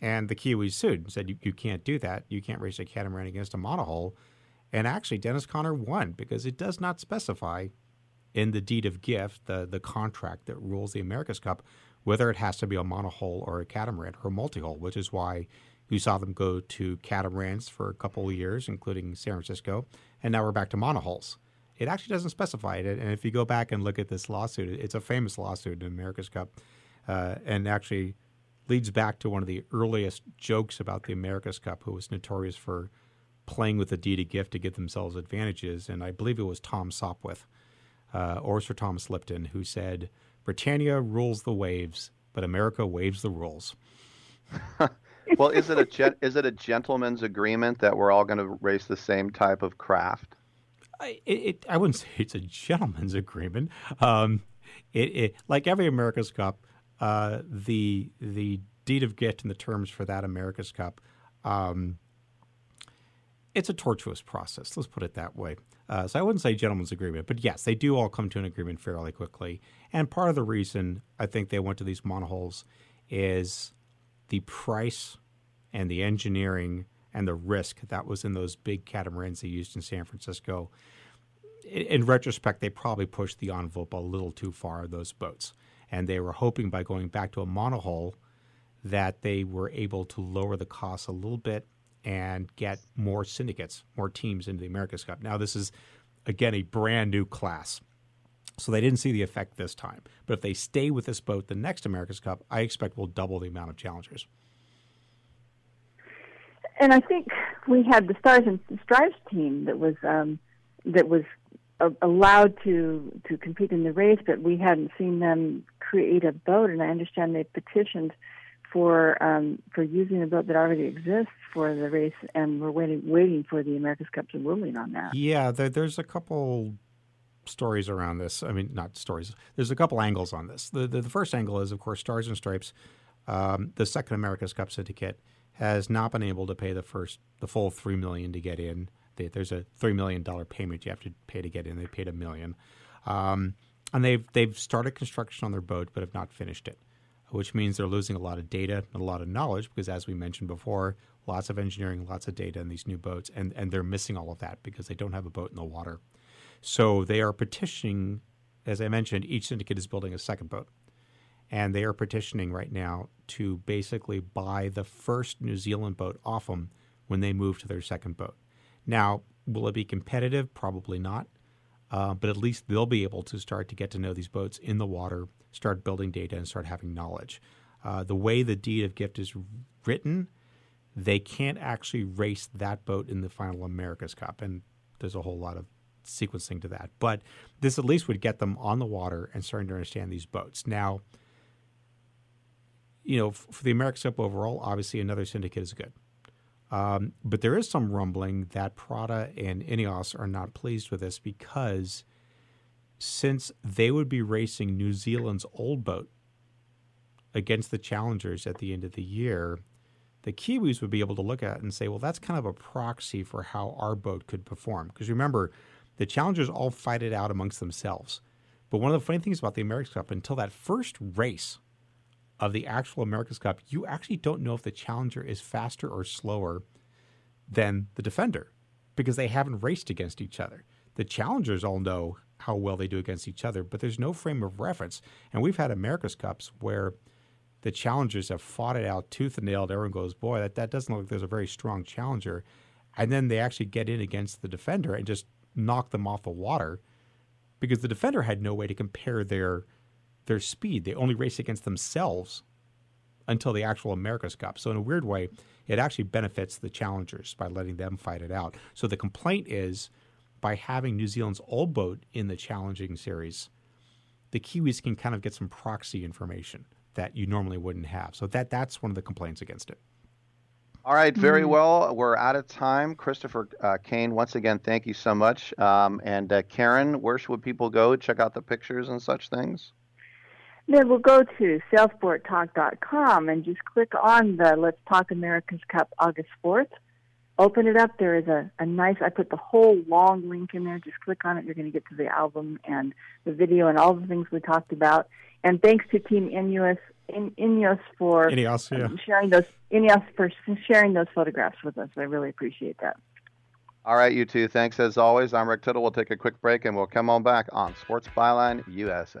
And the Kiwis sued and said, you, you can't do that. You can't race a catamaran against a monohull. And actually, Dennis Conner won because it does not specify in the deed of gift, the, the contract that rules the America's Cup, whether it has to be a monohull or a catamaran or a multi-hull, which is why you saw them go to catamarans for a couple of years, including San Francisco, and now we're back to monohulls. It actually doesn't specify it, and if you go back and look at this lawsuit, it's a famous lawsuit in America's Cup, uh, and actually leads back to one of the earliest jokes about the America's Cup, who was notorious for playing with the deed gift to give themselves advantages, and I believe it was Tom Sopwith uh, or Sir Thomas Lipton who said, "Britannia rules the waves, but America waves the rules." well, is it a gen- is it a gentleman's agreement that we're all going to race the same type of craft? I, it, I wouldn't say it's a gentleman's agreement. Um, it, it, like every America's Cup, uh, the the deed of gift and the terms for that America's Cup, um, it's a tortuous process. Let's put it that way. Uh, so I wouldn't say gentleman's agreement, but yes, they do all come to an agreement fairly quickly. And part of the reason I think they went to these monohulls is the price and the engineering and the risk that was in those big catamarans they used in San Francisco. In retrospect, they probably pushed the envelope a little too far, those boats. And they were hoping by going back to a monohull that they were able to lower the costs a little bit and get more syndicates, more teams into the America's Cup. Now, this is, again, a brand new class. So they didn't see the effect this time. But if they stay with this boat, the next America's Cup, I expect we'll double the amount of challengers. And I think we had the Stars and Stripes team that was um, that was uh, allowed to to compete in the race, but we hadn't seen them create a boat. And I understand they petitioned for um, for using a boat that already exists for the race, and we're waiting waiting for the America's Cup to ruling on that. Yeah, there, there's a couple stories around this. I mean, not stories. There's a couple angles on this. The the, the first angle is, of course, Stars and Stripes. Um, the second America's Cup syndicate has not been able to pay the first the full three million to get in. They, there's a three million dollar payment you have to pay to get in. They paid a million, um, and they've they've started construction on their boat but have not finished it, which means they're losing a lot of data and a lot of knowledge because, as we mentioned before, lots of engineering, lots of data in these new boats, and and they're missing all of that because they don't have a boat in the water. So they are petitioning, as I mentioned, each syndicate is building a second boat. And they are petitioning right now to basically buy the first New Zealand boat off them when they move to their second boat. Now, will it be competitive? Probably not. Uh, but at least they'll be able to start to get to know these boats in the water, start building data, and start having knowledge. Uh, the way the deed of gift is written, they can't actually race that boat in the final America's Cup. And there's a whole lot of sequencing to that. But this at least would get them on the water and starting to understand these boats. Now, you know, for the America's Cup overall, obviously another syndicate is good. Um, but there is some rumbling that Prada and Ineos are not pleased with this because since they would be racing New Zealand's old boat against the challengers at the end of the year, the Kiwis would be able to look at it and say, well, that's kind of a proxy for how our boat could perform. Because remember, the challengers all fight it out amongst themselves. But one of the funny things about the America's Cup, until that first race of the actual America's Cup, you actually don't know if the challenger is faster or slower than the defender because they haven't raced against each other. The challengers all know how well they do against each other, but there's no frame of reference. And we've had America's Cups where the challengers have fought it out tooth and nail. Everyone goes, boy, that, that doesn't look like there's a very strong challenger. And then they actually get in against the defender and just knock them off the water because the defender had no way to compare their their speed. They only race against themselves until the actual America's Cup. So in a weird way, it actually benefits the challengers by letting them fight it out. So the complaint is by having New Zealand's old boat in the challenging series, the Kiwis can kind of get some proxy information that you normally wouldn't have. So that that's one of the complaints against it. All right, very well. We're out of time. Christopher uh, Kane, once again, thank you so much. Um, and uh, Karen, where should people go check out the pictures and such things? Then we'll go to sailsporttalk.com and just click on the Let's Talk America's Cup August 4th. Open it up. There is a, a nice, I put the whole long link in there. Just click on it. You're going to get to the album and the video and all the things we talked about. And thanks to Team Ineos, in, Ineos for Ineos, yeah. sharing those Ineos for sharing those photographs with us. I really appreciate that. All right, you two. Thanks as always. I'm Rick Tittle. We'll take a quick break and we'll come on back on Sports Byline USA.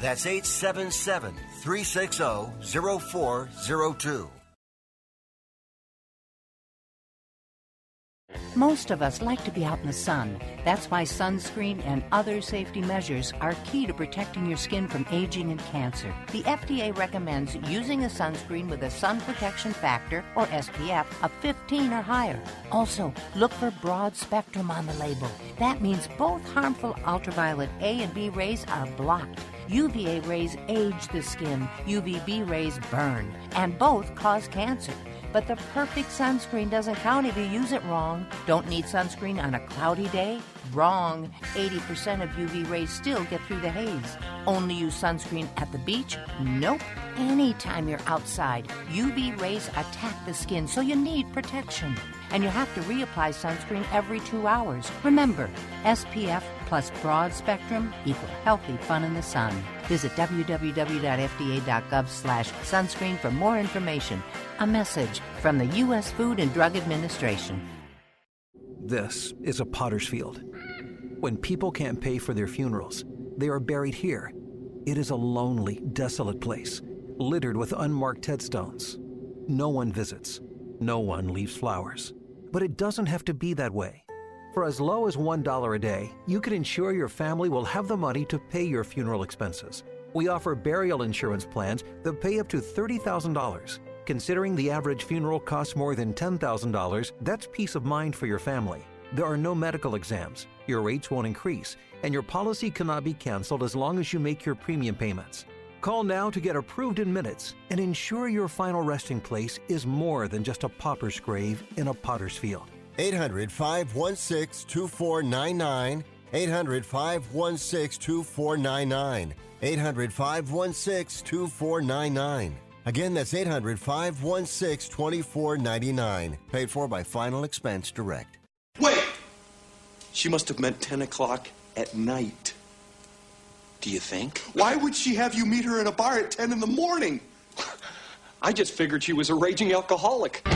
That's 877 360 0402. Most of us like to be out in the sun. That's why sunscreen and other safety measures are key to protecting your skin from aging and cancer. The FDA recommends using a sunscreen with a sun protection factor, or SPF, of 15 or higher. Also, look for broad spectrum on the label. That means both harmful ultraviolet A and B rays are blocked. UVA rays age the skin, UVB rays burn, and both cause cancer. But the perfect sunscreen doesn't count if you use it wrong. Don't need sunscreen on a cloudy day? Wrong. 80% of UV rays still get through the haze. Only use sunscreen at the beach? Nope. Anytime you're outside, UV rays attack the skin, so you need protection. And you have to reapply sunscreen every two hours. Remember, SPF plus broad spectrum equal healthy fun in the sun. Visit www.fda.gov slash sunscreen for more information. A message from the U.S. Food and Drug Administration. This is a potter's field. When people can't pay for their funerals, they are buried here. It is a lonely, desolate place, littered with unmarked headstones. No one visits. No one leaves flowers. But it doesn't have to be that way. For as low as $1 a day, you can ensure your family will have the money to pay your funeral expenses. We offer burial insurance plans that pay up to $30,000. Considering the average funeral costs more than $10,000, that's peace of mind for your family. There are no medical exams, your rates won't increase, and your policy cannot be canceled as long as you make your premium payments. Call now to get approved in minutes and ensure your final resting place is more than just a pauper's grave in a potter's field. 800 516 2499. 800 516 2499. 800 516 2499. Again, that's 800 516 2499. Paid for by Final Expense Direct. Wait! She must have meant 10 o'clock at night. Do you think? Why would she have you meet her in a bar at 10 in the morning? I just figured she was a raging alcoholic.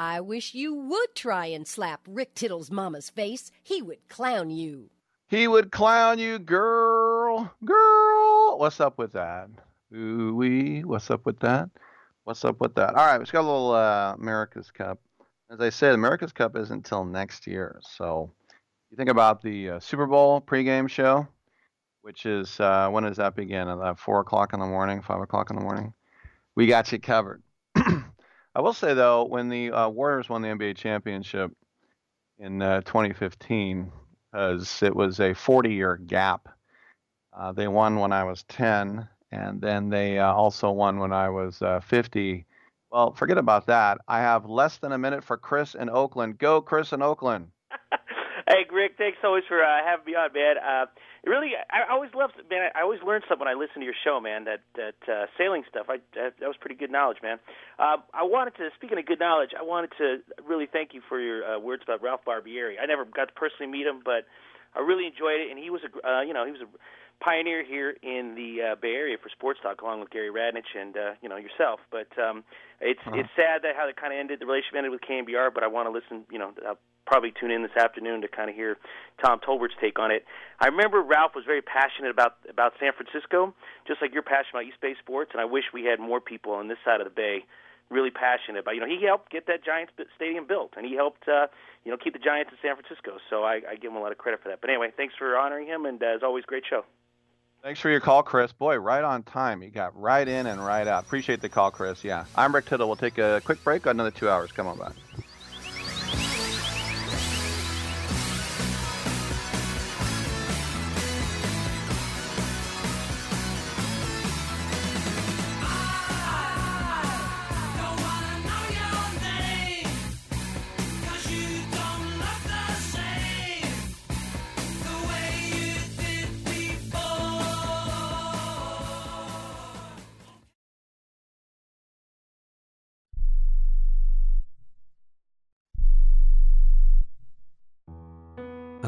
I wish you would try and slap Rick Tittle's mama's face. He would clown you. He would clown you, girl, girl. What's up with that? Ooh wee. What's up with that? What's up with that? All right, let's got a little uh, America's Cup. As I said, America's Cup isn't until next year. So you think about the uh, Super Bowl pregame show, which is uh, when does that begin? At four o'clock in the morning, five o'clock in the morning. We got you covered. I will say though, when the uh, Warriors won the NBA championship in uh, 2015, because it was a 40-year gap. Uh, they won when I was 10, and then they uh, also won when I was uh, 50. Well, forget about that. I have less than a minute for Chris in Oakland. Go, Chris in Oakland. Hey, Greg, thanks so much for uh, having me on, man. Uh, really, I, always love, man. I always learn something when I listen to your show, man. That that uh, sailing stuff, I that, that was pretty good knowledge, man. Uh, I wanted to, speaking of good knowledge, I wanted to really thank you for your uh, words about Ralph Barbieri. I never got to personally meet him, but I really enjoyed it, and he was a, uh, you know, he was a pioneer here in the uh, Bay Area for sports talk, along with Gary Radnich and uh, you know yourself. But um, it's Uh-huh. it's sad that how it kind of ended. The relationship ended with KNBR, but I want to listen. You know, I'll probably tune in this afternoon to kind of hear Tom Tolbert's take on it. I remember Ralph was very passionate about about San Francisco, just like you're passionate about East Bay sports, and I wish we had more people on this side of the Bay really passionate about. You know, he helped get that Giants stadium built, and he helped uh, you know keep the Giants in San Francisco. So I, I give him a lot of credit for that. But anyway, thanks for honoring him, and uh, as always, great show. Thanks for your call, Chris. Boy, right on time. You got right in and right out. Appreciate the call, Chris. Yeah. I'm Rick Tittle. We'll take a quick break. Another two hours. Come on back.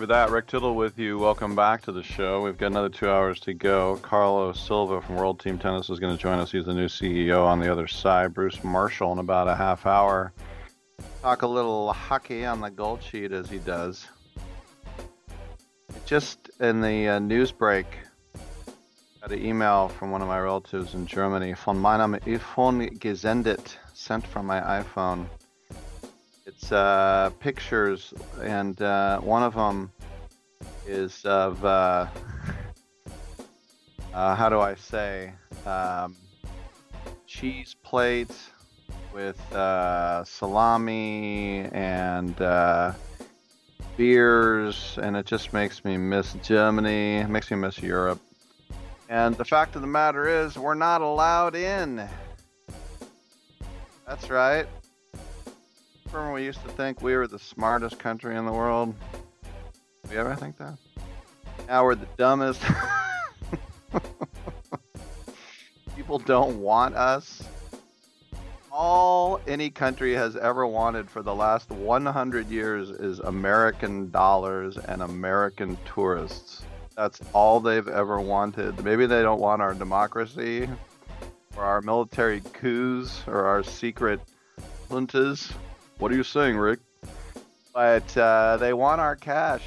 You for that. Rick Tittle with you. Welcome back to the show. We've got another two hours to go. Carlos Silva from World Team Tennis is going to join us. He's the new CEO on the other side. Bruce Marshall in about a half hour. Talk a little hockey on the gold sheet as he does. Just in the uh, news break, got an email from one of my relatives in Germany. Von meinem iPhone gesendet, sent from my iPhone. It's uh, pictures, and uh, one of them is of uh, uh, how do I say um, cheese plate with uh, salami and uh, beers, and it just makes me miss Germany. It makes me miss Europe. And the fact of the matter is, we're not allowed in. That's right. We used to think we were the smartest country in the world. We ever think that? Now we're the dumbest. People don't want us. All any country has ever wanted for the last 100 years is American dollars and American tourists. That's all they've ever wanted. Maybe they don't want our democracy or our military coups or our secret juntas. What are you saying, Rick? But uh, they want our cash.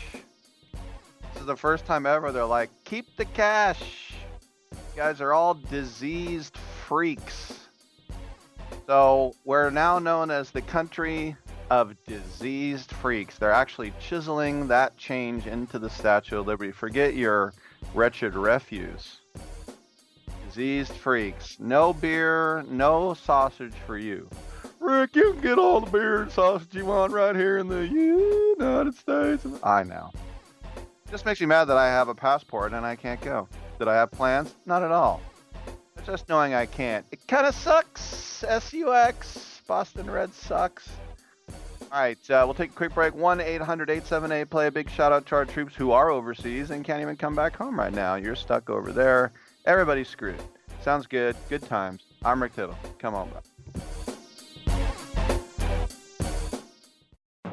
This is the first time ever they're like, keep the cash. You guys are all diseased freaks. So we're now known as the country of diseased freaks. They're actually chiseling that change into the Statue of Liberty. Forget your wretched refuse. Diseased freaks. No beer, no sausage for you. Rick, you can get all the beer and sausage you want right here in the United States. I know. Just makes me mad that I have a passport and I can't go. Did I have plans? Not at all. Just knowing I can't. It kind of sucks. S-U-X. Boston Red sucks. All right, uh, we'll take a quick break. 1 800 878 play. A big shout out to our troops who are overseas and can't even come back home right now. You're stuck over there. Everybody's screwed. Sounds good. Good times. I'm Rick Tittle. Come on back.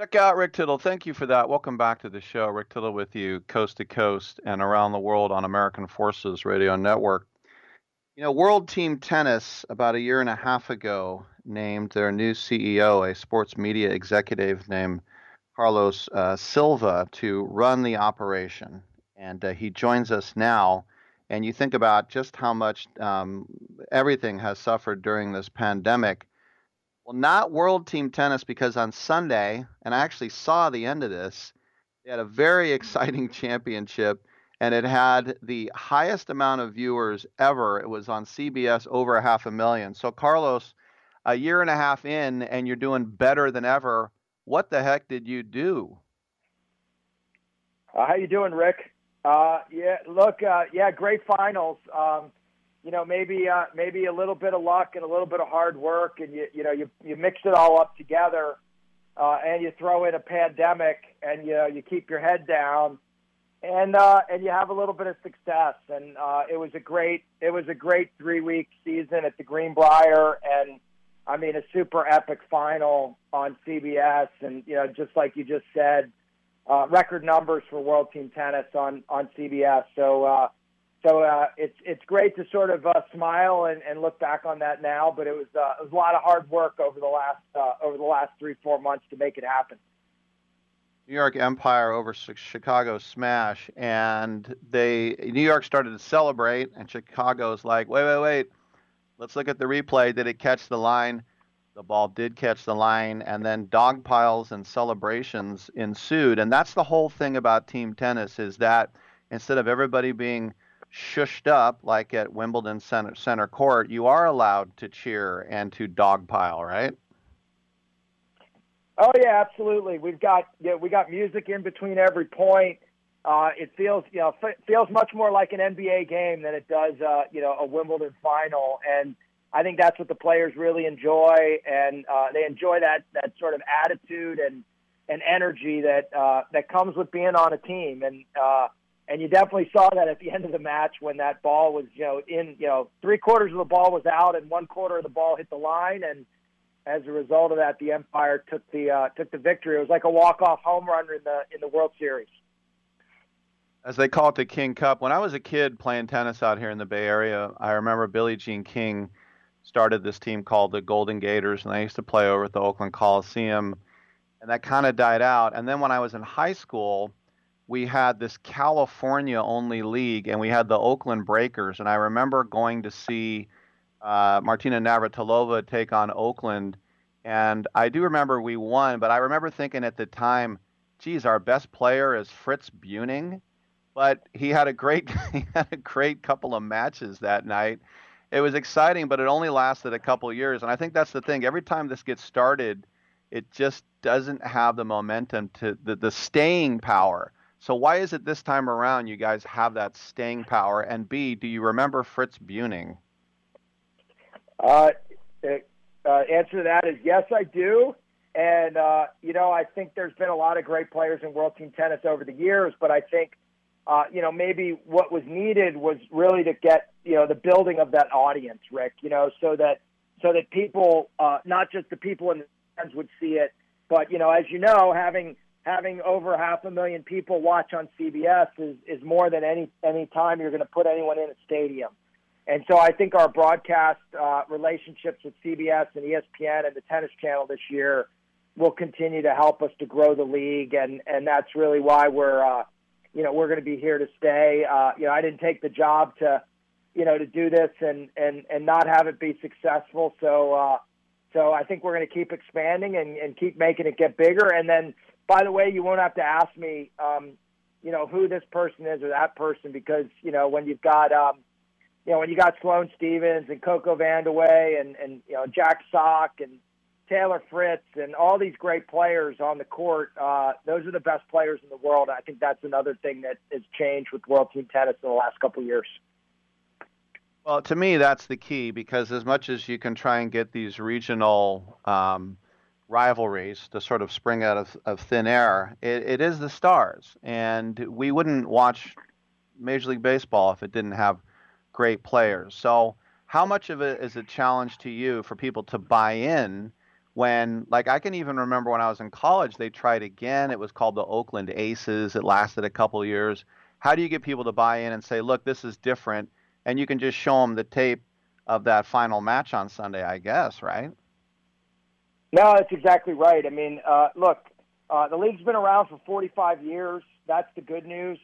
Check out Rick Tittle. Thank you for that. Welcome back to the show. Rick Tittle with you, coast to coast and around the world on American Forces Radio Network. You know, World Team Tennis, about a year and a half ago, named their new CEO, a sports media executive named Carlos uh, Silva, to run the operation. And uh, he joins us now. And you think about just how much um, everything has suffered during this pandemic. Well, not World Team Tennis because on Sunday, and I actually saw the end of this, they had a very exciting championship and it had the highest amount of viewers ever. It was on CBS over a half a million. So, Carlos, a year and a half in and you're doing better than ever. What the heck did you do? Uh, how you doing, Rick? Uh, yeah, look, uh, yeah, great finals. Um, you know, maybe uh, maybe a little bit of luck and a little bit of hard work, and you you know you you mix it all up together, uh, and you throw in a pandemic, and you you keep your head down, and uh, and you have a little bit of success. And uh, it was a great it was a great three week season at the Greenbrier, and I mean a super epic final on CBS, and you know just like you just said, uh, record numbers for World Team Tennis on on CBS. So. Uh, so uh, it's it's great to sort of uh, smile and, and look back on that now, but it was uh, it was a lot of hard work over the last uh, over the last three four months to make it happen. New York Empire over Chicago Smash, and they New York started to celebrate, and Chicago's like, wait, wait, wait, let's look at the replay. Did it catch the line? The ball did catch the line, and then dog piles and celebrations ensued. And that's the whole thing about team tennis is that instead of everybody being shushed up like at Wimbledon Center, Center Court, you are allowed to cheer and to dogpile, right? Oh yeah, absolutely. We've got yeah, we got music in between every point. Uh, it feels you know f- feels much more like an NBA game than it does uh, you know a Wimbledon final, and I think that's what the players really enjoy, and uh, they enjoy that that sort of attitude and and energy that uh, that comes with being on a team, and uh, and you definitely saw that at the end of the match when that ball was, you know, in, you know, three quarters of the ball was out and one quarter of the ball hit the line, and as a result of that, the Empire took the uh, took the victory. It was like a walk off home run in the in the World Series. As they call it the King Cup. When I was a kid playing tennis out here in the Bay Area, I remember Billie Jean King started this team called the Golden Gators, and I used to play over at the Oakland Coliseum, and that kind of died out. And then when I was in high school, we had this California only league, and we had the Oakland Breakers, and I remember going to see uh, Martina Navratilova take on Oakland. And I do remember we won, but I remember thinking at the time, geez, our best player is Fritz Buehning. But he had a great he had a great couple of matches that night. It was exciting, but it only lasted a couple of years. And I think that's the thing. Every time this gets started, it just doesn't have the momentum to the, the staying power. So why is it this time around you guys have that staying power? And B, do you remember Fritz Buehning? Uh, uh, answer to that is yes, I do. And, uh, you know, I think there's been a lot of great players in World Team Tennis over the years, but I think, uh, you know, maybe what was needed was really to get, you know, the building of that audience, Rick, you know, so that, so that people, uh, not just the people in the stands would see it, but, you know, as you know, having, having over half a million people watch on CBS is, is more than any, any time you're going to put anyone in a stadium. And so I think our broadcast uh, relationships with CBS and ESPN and the Tennis Channel this year will continue to help us to grow the league, and and that's really why we're uh, you know we're going to be here to stay. Uh, you know, I didn't take the job to you know to do this and and and not have it be successful. So uh, so I think we're going to keep expanding and, and keep making it get bigger. And then, by the way, you won't have to ask me, um, you know, who this person is or that person because you know when you've got um, you know, when you got Sloane Stevens and Coco Vandeweghe and, and you know, Jack Sock and Taylor Fritz and all these great players on the court, uh, those are the best players in the world. I think that's another thing that has changed with World Team Tennis in the last couple of years. Well, to me, that's the key because as much as you can try and get these regional um, rivalries to sort of spring out of, of thin air, it, it is the stars. And we wouldn't watch Major League Baseball if it didn't have great players. So, how much of it is a challenge to you for people to buy in when, like, I can even remember when I was in college, they tried again. It was called the Oakland Aces. It lasted a couple years. How do you get people to buy in and say, look, this is different? And you can just show them the tape of that final match on Sunday, I guess, right? No, that's exactly right. I mean, uh, look, uh, the league's been around for 45 years. That's the good news.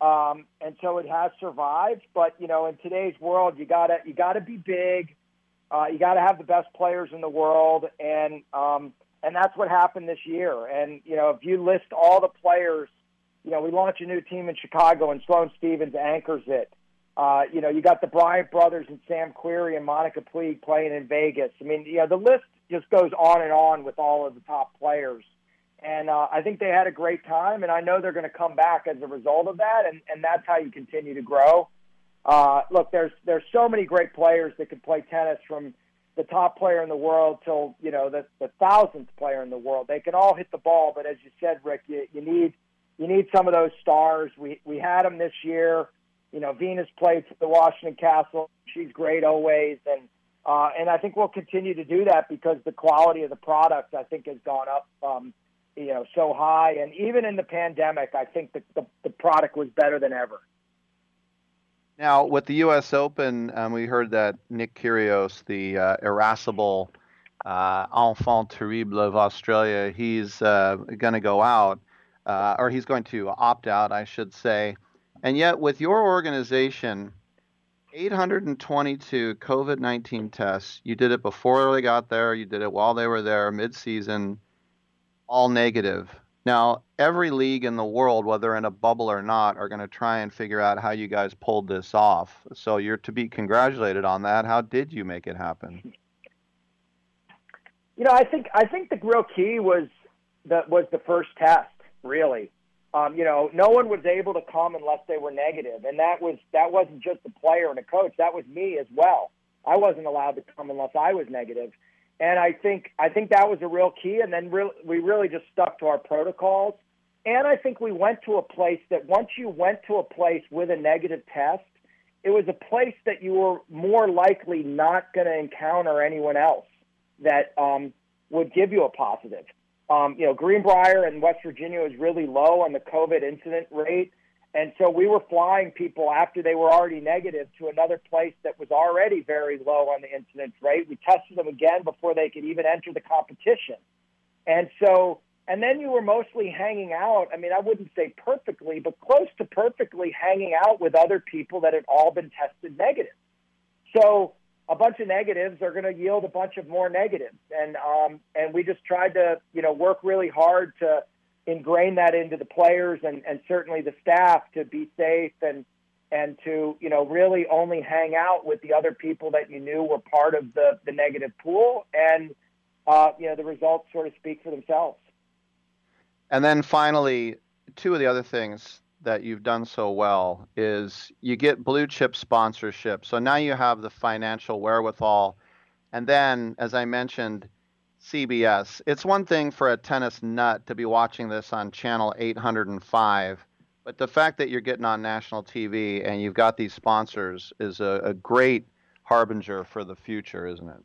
Um, and so it has survived. But you know, in today's world, you gotta you gotta be big. Uh, you got to have the best players in the world, and um, and that's what happened this year. And you know, if you list all the players, you know, we launch a new team in Chicago, and Sloane Stevens anchors it. Uh, you know, you got the Bryan brothers and Sam Querrey and Monica Puig playing in Vegas. I mean, you know, the list just goes on and on with all of the top players and uh, I think they had a great time, and I know they're going to come back as a result of that, and, and that's how you continue to grow. Uh, look, there's there's so many great players that can play tennis from the top player in the world till you know the the thousandth player in the world. They can all hit the ball, but as you said, Rick, you, you need you need some of those stars. We we had them this year. You know, Venus played for the Washington Castle. She's great always, and uh, and I think we'll continue to do that because the quality of the product I think has gone up. Um, you know so high, and even in the pandemic, I think the the, product was better than ever. Now, with the U.S. Open, um, we heard that Nick Kyrgios, the uh, irascible uh, enfant terrible of Australia, he's uh, going to go out, uh, or he's going to opt out, I should say. And yet, with your organization, 822 COVID 19 tests, you did it before they got there, you did it while they were there, mid season all negative. Now, every league in the world, whether in a bubble or not, are going to try and figure out how you guys pulled this off. So you're to be congratulated on that. How did you make it happen? You know, I think I think the real key was that was the first test. Really, um, you know, no one was able to come unless they were negative, and that was that wasn't just the player and the coach. That was me as well. I wasn't allowed to come unless I was negative. And I think I think that was a real key. And then re- we really just stuck to our protocols. And I think we went to a place that once you went to a place with a negative test, it was a place that you were more likely not going to encounter anyone else that um, would give you a positive. Um, you know, Greenbrier in West Virginia was really low on the COVID incident rate. And so we were flying people after they were already negative to another place that was already very low on the incidence rate. We tested them again before they could even enter the competition. And so, and then you were mostly hanging out. I mean, I wouldn't say perfectly, but close to perfectly hanging out with other people that had all been tested negative. So a bunch of negatives are going to yield a bunch of more negatives. And, um, and we just tried to, you know, work really hard to, ingrain that into the players and, and certainly the staff to be safe and and to you know really only hang out with the other people that you knew were part of the the negative pool and uh, you know the results sort of speak for themselves. And then finally, two of the other things that you've done so well is you get blue chip sponsorship. So now you have the financial wherewithal. And then, as I mentioned, CBS. It's one thing for a tennis nut to be watching this on channel 805, but the fact that you're getting on national TV and you've got these sponsors is a, a great harbinger for the future, isn't it?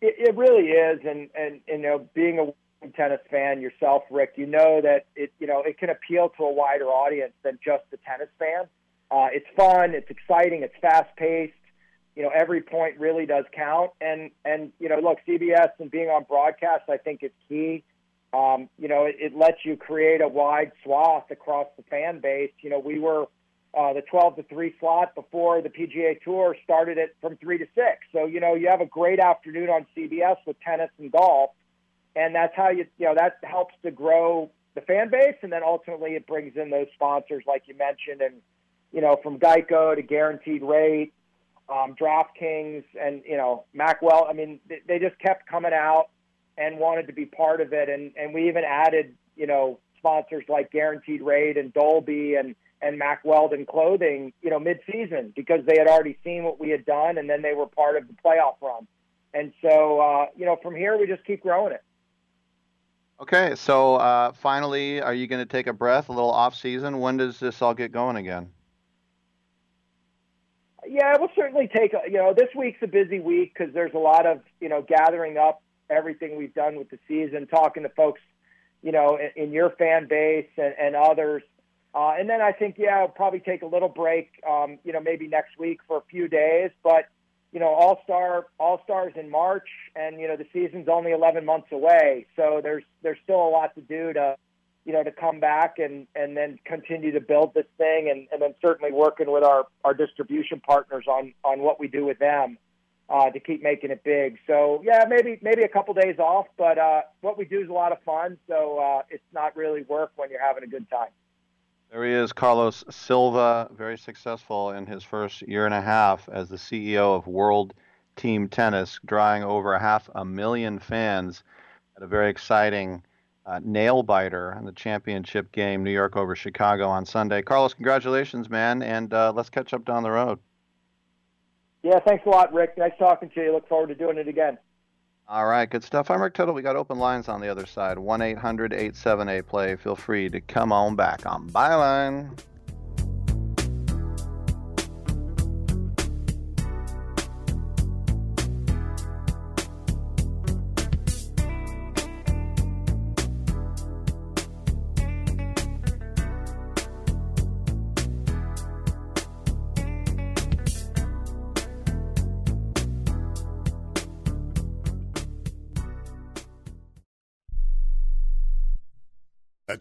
It, it really is, and, and and you know, being a tennis fan yourself, Rick, you know that it you know it can appeal to a wider audience than just the tennis fan. Uh, it's fun, it's exciting, it's fast paced you know every point really does count. And and you know look cbs and being on broadcast i think is key. Um, you know it, it lets you create a wide swath across the fan base. You know we were uh, the 12 to 3 slot before the pga tour started it from 3 to 6 so you know you have a great afternoon on cbs with tennis and golf and that's how you you know that helps to grow the fan base and then ultimately it brings in those sponsors like you mentioned and you know from geico to guaranteed rate um, DraftKings, and you know Macwell. I mean, they, they just kept coming out and wanted to be part of it, and and we even added you know sponsors like Guaranteed Rate and Dolby and and Mack Weldon Clothing, you know, mid-season because they had already seen what we had done, and then they were part of the playoff run. And so, uh, you know, from here we just keep growing it. Okay, so uh, finally, are you going to take a breath, a little off season? When does this all get going again? Yeah, we'll certainly take. A, you know, this week's a busy week because there's a lot of you know gathering up everything we've done with the season, talking to folks, you know, in, in your fan base and, and others. Uh, and then I think, yeah, I'll probably take a little break, um, you know, maybe next week for a few days. But, you know, All Star All Stars in March, and you know, the season's only 11 months away, so there's there's still a lot to do to you know, to come back and, and then continue to build this thing and, and then certainly working with our, our distribution partners on, on what we do with them uh, to keep making it big. So yeah, maybe maybe a couple days off, but uh, what we do is a lot of fun. So uh, it's not really work when you're having a good time. There he is, Carlos Silva, very successful in his first year and a half as the CEO of World Team Tennis, drawing over half a million fans at a very exciting uh, nail biter in the championship game, New York over Chicago on Sunday. Carlos, congratulations, man, and uh, let's catch up down the road. Yeah, thanks a lot, Rick. Nice talking to you. Look forward to doing it again. All right, good stuff. I'm Rick Tittle. We got open lines on the other side 1 800 878 play. Feel free to come on back on Byline.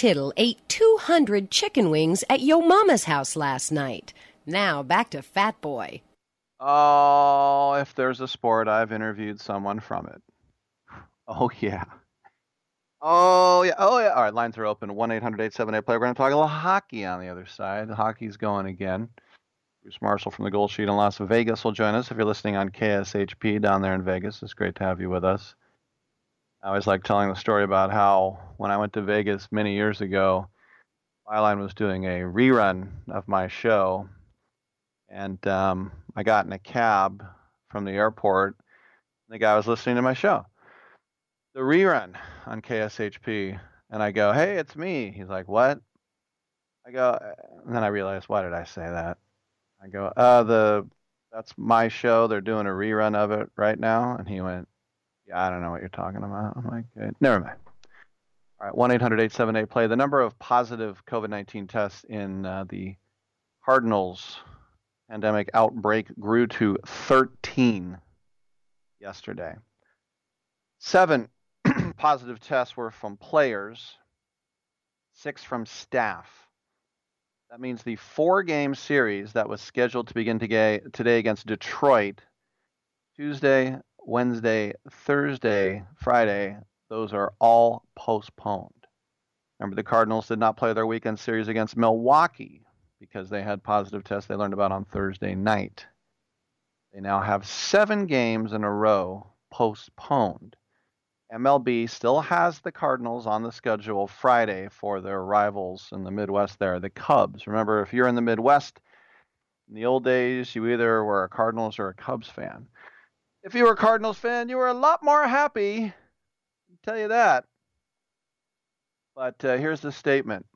Tittle ate 200 chicken wings at Yo Mama's house last night. Now back to Fat Boy. Oh, if there's a sport, I've interviewed someone from it. Oh yeah. Oh yeah. Oh yeah. All right, lines are open. One 878 play. We're going to talk a little hockey on the other side. The hockey's going again. Bruce Marshall from the Gold Sheet in Las Vegas will join us. If you're listening on KSHP down there in Vegas, it's great to have you with us. I always like telling the story about how when I went to Vegas many years ago, Byline was doing a rerun of my show, and um, I got in a cab from the airport. The guy was listening to my show, the rerun on KSHP, and I go, "Hey, it's me." He's like, "What?" I go, and then I realized, why did I say that? I go, "Uh, the that's my show. They're doing a rerun of it right now," and he went, yeah, I don't know what you're talking about. I'm like, never mind. All right, 1 800 878 play. The number of positive COVID 19 tests in uh, the Cardinals pandemic outbreak grew to 13 yesterday. Seven positive tests were from players, six from staff. That means the four game series that was scheduled to begin today against Detroit Tuesday, Wednesday, Thursday, Friday, those are all postponed. Remember, the Cardinals did not play their weekend series against Milwaukee because they had positive tests they learned about on Thursday night. They now have seven games in a row postponed. MLB still has the Cardinals on the schedule Friday for their rivals in the Midwest there, the Cubs. Remember, if you're in the Midwest, in the old days, you either were a Cardinals or a Cubs fan if you were a Cardinals fan, you were a lot more happy tell you that. But uh, here's the statement.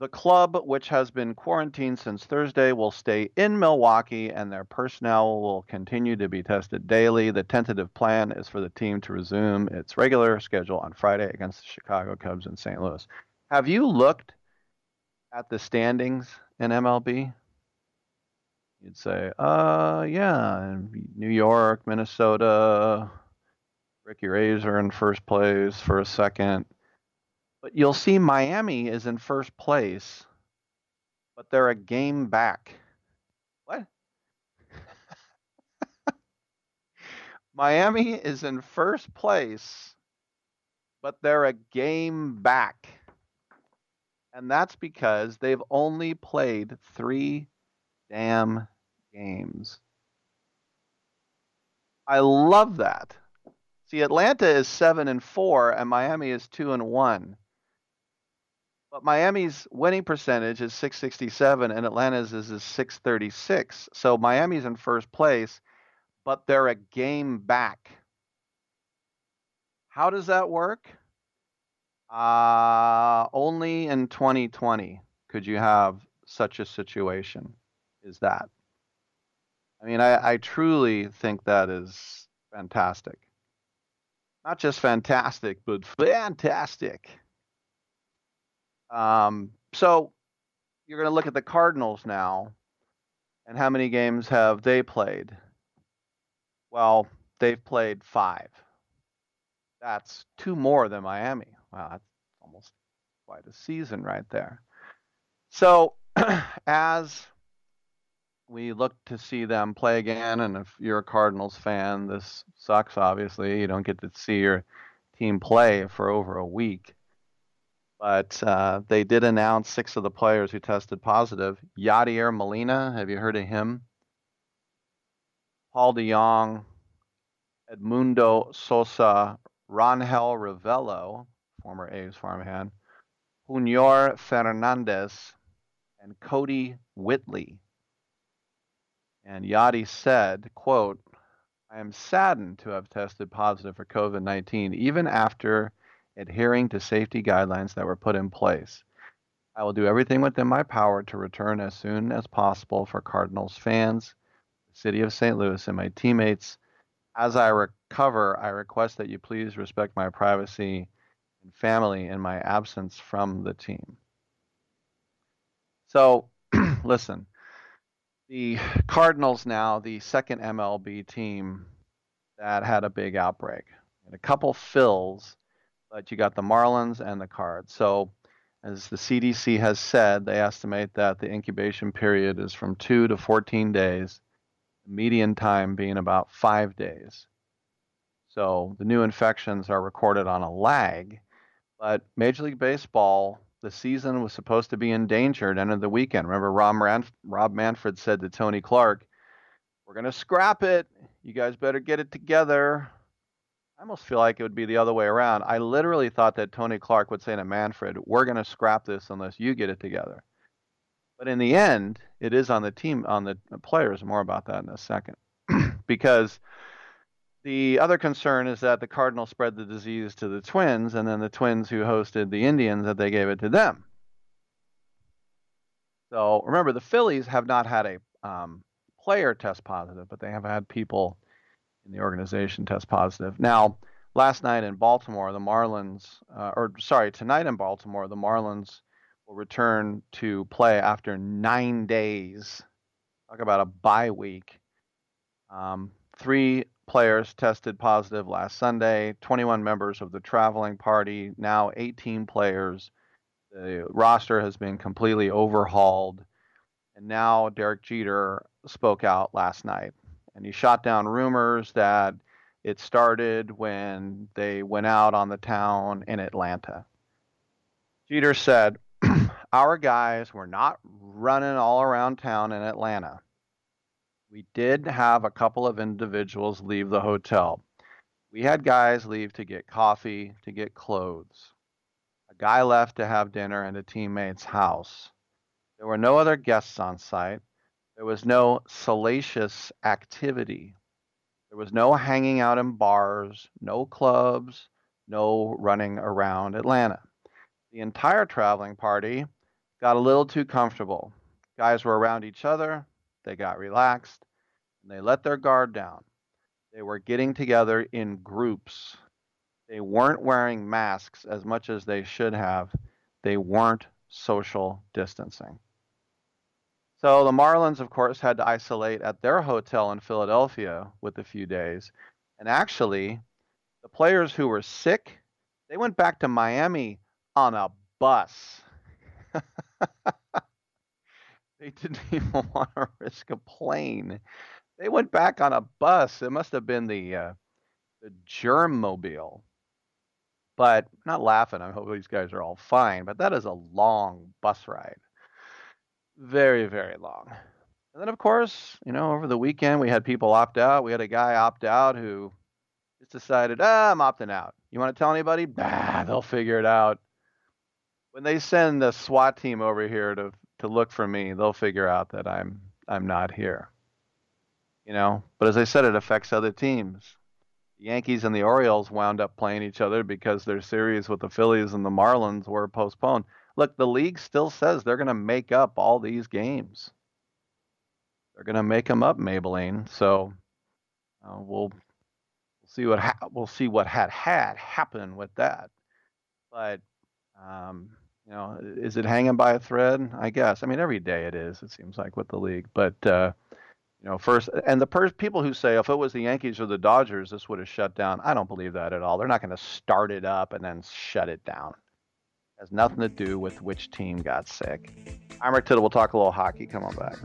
The club, which has been quarantined since Thursday, will stay in Milwaukee and their personnel will continue to be tested daily. The tentative plan is for the team to resume its regular schedule on Friday against the Chicago Cubs in St. Louis. Have you looked at the standings in MLB? You'd say, uh, yeah, New York, Minnesota, Ricky Rays are in first place for a second. But you'll see Miami is in first place, but they're a game back. What? Miami is in first place, but they're a game back. And that's because they've only played three damn games. I love that. See, Atlanta is seven and four, and Miami is two and one. But Miami's winning percentage is 667, and Atlanta's is, is 636. So Miami's in first place, but they're a game back. How does that work? Uh, only in 2020 could you have such a situation. Is that? I mean, I, I truly think that is fantastic. Not just fantastic, but fantastic. Um, so you're going to look at the Cardinals now, and how many games have they played? Well, they've played five. That's two more than Miami. Wow, that's almost quite a season right there. So, as we look to see them play again. And if you're a Cardinals fan, this sucks, obviously. You don't get to see your team play for over a week. But uh, they did announce six of the players who tested positive. Yadier Molina, have you heard of him? Paul DeJong, Edmundo Sosa, Rangel Ravelo, former A's farmhand, Junior Fernandez, and Kodi Whitley. And Yadi said, quote, I am saddened to have tested positive for COVID 19, even after adhering to safety guidelines that were put in place. I will do everything within my power to return as soon as possible for Cardinals fans, the city of St. Louis, and my teammates. As I recover, I request that you please respect my privacy and family in my absence from the team. So, listen, the Cardinals now the second MLB team that had a big outbreak. And a couple fills, but you got the Marlins and the Cards. So, as the CDC has said, they estimate that the incubation period is from 2 to 14 days, median time being about 5 days. So, the new infections are recorded on a lag, but Major League Baseball the season was supposed to be endangered end of the weekend. Remember, Rob, Rob Manfred said to Tony Clark, We're going to scrap it. You guys better get it together. I almost feel like it would be the other way around. I literally thought that Tony Clark would say to Manfred, We're going to scrap this unless you get it together. But in the end, it is on the team, on the players. More about that in a second. because the other concern is that the cardinal spread the disease to the Twins, and then the Twins who hosted the Indians that they gave it to them. So remember, the Phillies have not had a um, player test positive, but they have had people in the organization test positive. Now, last night in Baltimore, the Marlins, uh, or sorry, tonight in Baltimore, the Marlins will return to play after nine days. Talk about a bye week. Um, three players tested positive last Sunday, 21 members of the traveling party, now 18 players. The roster has been completely overhauled. And now Derek Jeter spoke out last night. And he shot down rumors that it started when they went out on the town in Atlanta. Jeter said, Our guys were not running all around town in Atlanta. We did have a couple of individuals leave the hotel. We had guys leave to get coffee, to get clothes. A guy left to have dinner at a teammate's house. There were no other guests on site. There was no salacious activity. There was no hanging out in bars, no clubs, no running around Atlanta. The entire traveling party got a little too comfortable. Guys were around each other, they got relaxed, and they let their guard down. They were getting together in groups. They weren't wearing masks as much as they should have. They weren't social distancing. So the Marlins, of course, had to isolate at their hotel in Philadelphia with a few days. And actually, the players who were sick, they went back to Miami on a bus. they didn't even want to risk a plane. They went back on a bus. It must have been the uh, the germ mobile. But not laughing. I hope these guys are all fine. But that is a long bus ride. Very, very long. And then, of course, you know, over the weekend we had people opt out. We had a guy opt out who just decided, ah, I'm opting out. You want to tell anybody? Bah, they'll figure it out. When they send the SWAT team over here to to look for me, they'll figure out that I'm I'm not here. You know, but as I said, it affects other teams. The Yankees and the Orioles wound up playing each other because their series with the Phillies and the Marlins were postponed. Look, the league still says they're going to make up all these games. They're going to make them up, Maybelline. So uh, we'll we'll see what ha- we'll see what had had happen with that. But um, you know, is it hanging by a thread? I guess. I mean, every day it is. It seems like with the league, but uh, you know, first and the per- people who say if it was the Yankees or the Dodgers, this would have shut down. I don't believe that at all. They're not going to start it up and then shut it down. It has nothing to do with which team got sick. I'm Rick Tittle. We'll talk a little hockey. Come on back.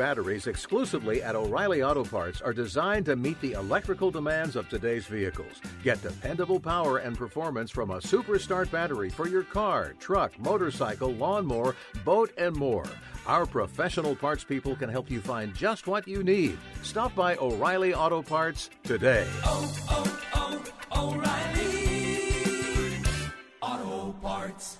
Batteries exclusively at O'Reilly Auto Parts are designed to meet the electrical demands of today's vehicles. Get dependable power and performance from a Superstart battery for your car, truck, motorcycle, lawnmower, boat, and more. Our professional parts people can help you find just what you need. Stop by O'Reilly Auto Parts today. Oh, oh, oh, O'Reilly Auto Parts.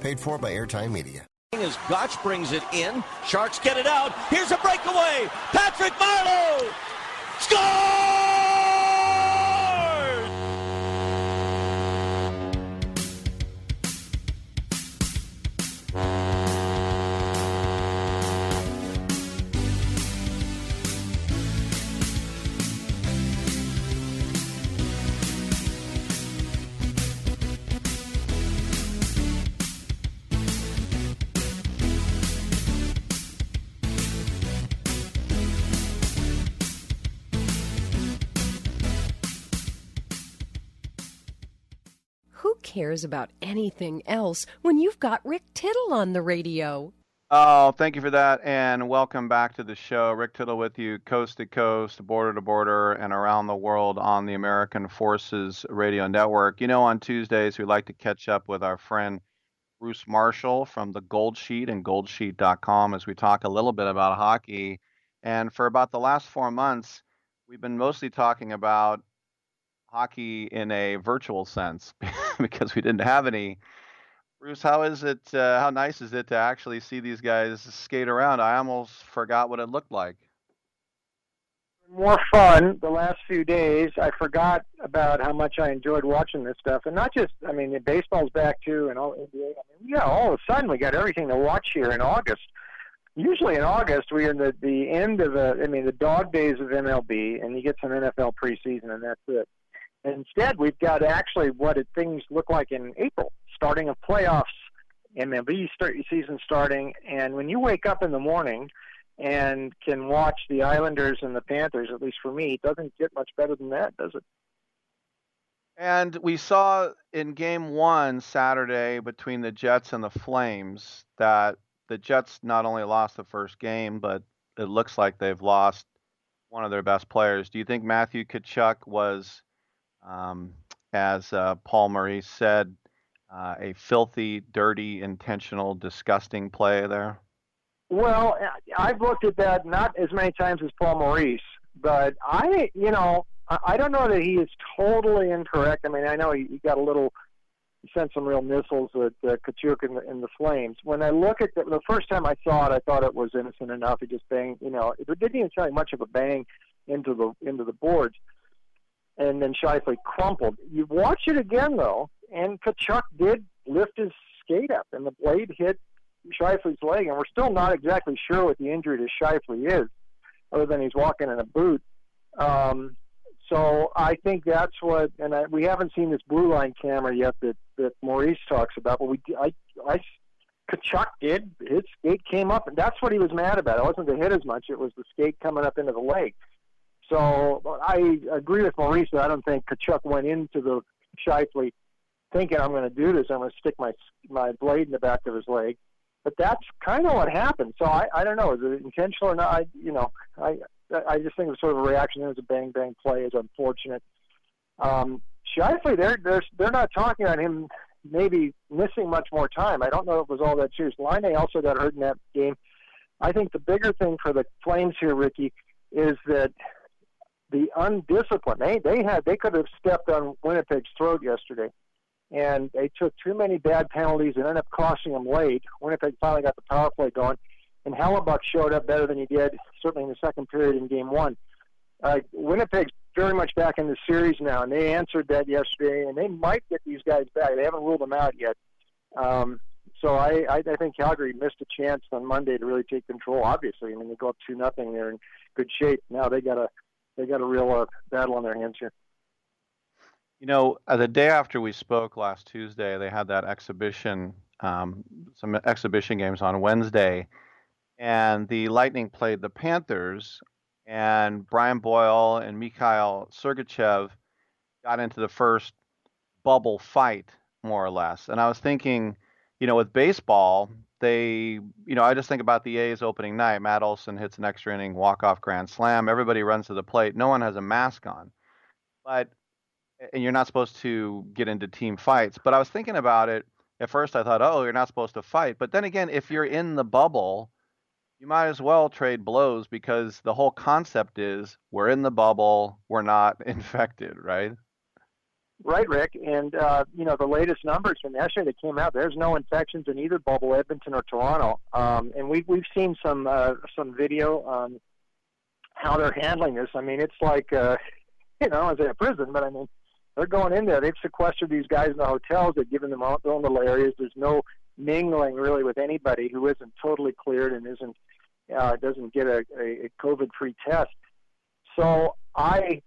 Paid for by Airtime Media. As Gotch brings it in, Sharks get it out. Here's a breakaway. Patrick Marleau scores! Cares about anything else when you've got Rick Tittle on the radio? Oh, thank you for that, and welcome back to the show. Rick Tittle with you, coast to coast, border to border, and around the world on the American Forces Radio Network. You know, on Tuesdays, we like to catch up with our friend Bruce Marshall from the Gold Sheet and goldsheet.com as we talk a little bit about hockey. And for about the last four months, we've been mostly talking about hockey in a virtual sense because we didn't have any. Bruce, how is it? Uh, how nice is it to actually see these guys skate around? I almost forgot what it looked like. more fun the last few days. I forgot about how much I enjoyed watching this stuff, and not just. I mean, baseball's back too, and all NBA. I mean, yeah, all of a sudden we got everything to watch here in August. Usually in August we're in the the end of a. I mean, the dog days of MLB, and you get some NFL preseason, and that's it. Instead, we've got actually what things look like in April, starting of playoffs, MLB start, season starting, and when you wake up in the morning and can watch the Islanders and the Panthers, at least for me, it doesn't get much better than that, does it? And we saw in game one Saturday between the Jets and the Flames that the Jets not only lost the first game, but it looks like they've lost one of their best players. Do you think Matthew Tkachuk was, um, as uh, Paul Maurice said, uh, a filthy, dirty, intentional, disgusting play there? Well, I've looked at that not as many times as Paul Maurice, but I, you know, I don't know that he is totally incorrect. I mean, I know he, got a little, he sent some real missiles at uh, Tkachuk in the, and the Flames. When I look at the, the first time I saw it, I thought it was innocent enough. He just banged, you know, it didn't even sound like much of a bang into the into the boards, and then Scheifele crumpled. You watch it again though, and Tkachuk did lift his skate up, and the blade hit Scheifele's leg, and we're still not exactly sure what the injury to Scheifele is, other than he's walking in a boot. Um, so I think that's what, and I, we haven't seen this blue line camera yet that that Maurice talks about, but we, I, I, Tkachuk did his skate came up, and that's what he was mad about. It wasn't the hit as much; it was the skate coming up into the leg. So I agree with Maurice that I don't think Tkachuk went into the Scheifele thinking I'm going to do this. I'm going to stick my my blade in the back of his leg. But that's kind of what happened. So I, I don't know, is it intentional or not? I, you know, I I just think it was sort of a reaction. It was a bang bang play. It's unfortunate. Um, Scheifele, they're they're they're not talking on him maybe missing much more time. I don't know if it was all that serious. Laine also got hurt in that game. I think the bigger thing for the Flames here, Ricky, is that the undisciplined. They they had they could have stepped on Winnipeg's throat yesterday, and they took too many bad penalties and ended up costing them late. Winnipeg finally got the power play going, and Hellebuyck showed up better than he did certainly in the second period in Game One. Uh, Winnipeg's very much back in the series now, and they answered that yesterday, and they might get these guys back. They haven't ruled them out yet. Um, so I, I, I think Calgary missed a chance on Monday to really take control. Obviously, I mean they go up two nothing. They're in good shape now. They got a they got a real uh, battle on their hands here. You know, uh, the day after we spoke last Tuesday, they had that exhibition, um, some exhibition games on Wednesday, and the Lightning played the Panthers, and Brian Boyle and Mikhail Sergachev got into the first bubble fight, more or less. And I was thinking, you know, with baseball, they, you know, I just think about the A's opening night. Matt Olson hits an extra inning walk off grand slam. Everybody runs to the plate. No one has a mask on, but and you're not supposed to get into team fights. But I was thinking about it at first. I thought, oh, you're not supposed to fight. But then again, if you're in the bubble, you might as well trade blows because the whole concept is we're in the bubble, we're not infected, right? Right, Rick. And uh, you know the latest numbers from yesterday that came out. There's no infections in either bubble, Edmonton or Toronto. Um, and we've we've seen some uh, some video on how they're handling this. I mean, it's like uh, you know, as a prison, but I mean, they're going in there. They've sequestered these guys in the hotels. They've given them their own little areas. There's no mingling really with anybody who isn't totally cleared and isn't uh, doesn't get a, a COVID-free test. So I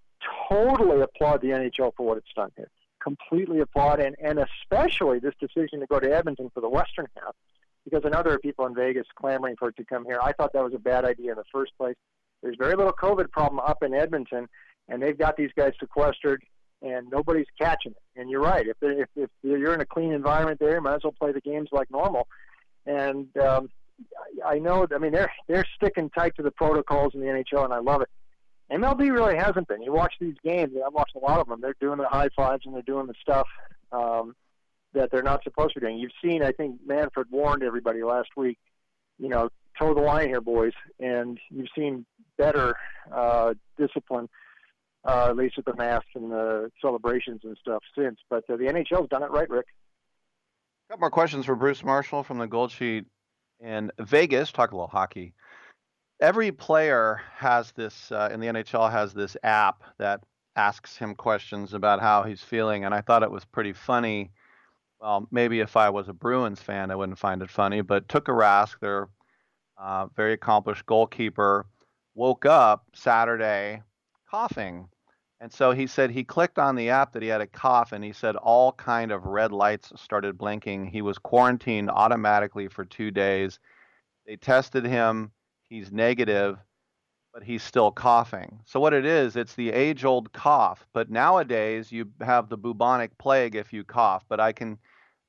totally applaud the NHL for what it's done here. Completely applaud, and, and especially this decision to go to Edmonton for the Western half, because are people in Vegas clamoring for it to come here. I thought that was a bad idea in the first place. There's very little COVID problem up in Edmonton, and they've got these guys sequestered, and nobody's catching it. And you're right. If, if, if you're in a clean environment there, you might as well play the games like normal. And um, I know. I mean, they're they're sticking tight to the protocols in the NHL, and I love it. MLB really hasn't been. You watch these games, I've watched a lot of them. They're doing the high fives and they're doing the stuff um, that they're not supposed to be doing. You've seen, I think Manfred warned everybody last week, you know, toe the line here, boys. And you've seen better uh, discipline, uh, at least with the masks and the celebrations and stuff since. But uh, the NHL's done it right, Rick. Couple more questions for Bruce Marshall from the Gold Sheet in Vegas. Talk a little hockey every player has this uh, in the NHL has this app that asks him questions about how he's feeling, and I thought it was pretty funny. Well, maybe if I was a Bruins fan, I wouldn't find it funny, but Tuukka Rask, their uh, very accomplished goalkeeper, woke up Saturday coughing. And so he said he clicked on the app that he had a cough and he said all kind of red lights started blinking. He was quarantined automatically for 2 days. They tested him he's negative, but he's still coughing. So what it is, it's the age-old cough. But nowadays you have the bubonic plague if you cough. But I can,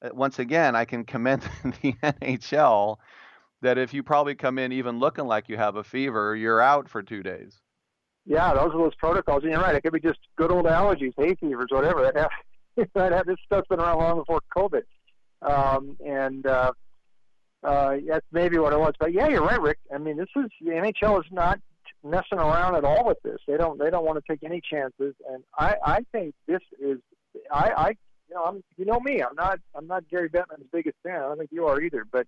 uh, once again, I can commend the NHL that if you probably come in even looking like you have a fever, you're out for two days. Yeah, those are those protocols. And you're right. It could be just good old allergies, hay fevers, whatever. That have, that have, this stuff's been around long before COVID. Um, and uh, uh, that's maybe what it was. But yeah, you're right, Rick. I mean, this is the NHL is not messing around at all with this. They don't they don't want to take any chances, and I I think this is I I you know I'm you know me I'm not I'm not Gary Bettman's biggest fan. I don't think you are either, but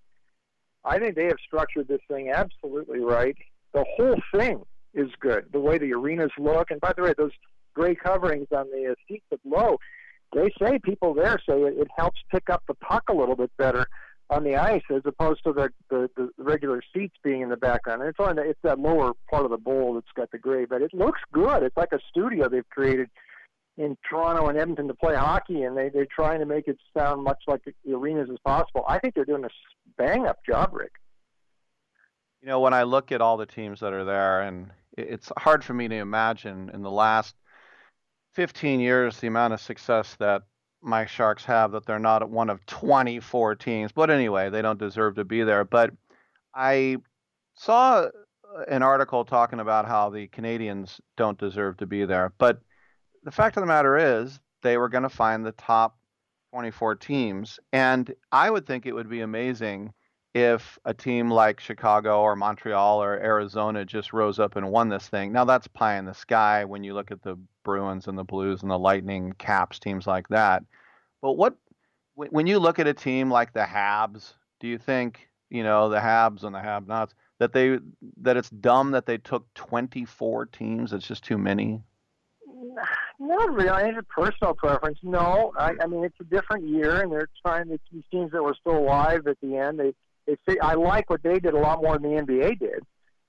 I think they have structured this thing absolutely right. The whole thing is good. The way the arenas look, and by the way, those gray coverings on the uh, seats at low, they say people there say it, it helps pick up the puck a little bit better on the ice as opposed to the, the, the regular seats being in the background. And it's on the, it's that lower part of the bowl that's got the gray, but it looks good. It's like a studio they've created in Toronto and Edmonton to play hockey, and they they're trying to make it sound much like the arenas as possible. I think they're doing a bang up job, Rick. You know, when I look at all the teams that are there, and it's hard for me to imagine in the last 15 years the amount of success that my Sharks have that they're not one of 24 teams. But anyway, they don't deserve to be there. But I saw uh, an article talking about how the Canadiens don't deserve to be there. But the fact of the matter is, they were going to find the top 24 teams. And I would think it would be amazing if a team like Chicago or Montreal or Arizona just rose up and won this thing. Now, that's pie in the sky when you look at the Bruins and the Blues and the Lightning, Caps, teams like that. But what when you look at a team like the Habs, do you think you know the Habs and the Have-Nots that they that it's dumb that they took 24 teams? It's just too many. Not really. I have a personal preference. No, I, I mean it's a different year, and they're trying to these teams that were still alive at the end. They they I like what they did a lot more than the NBA did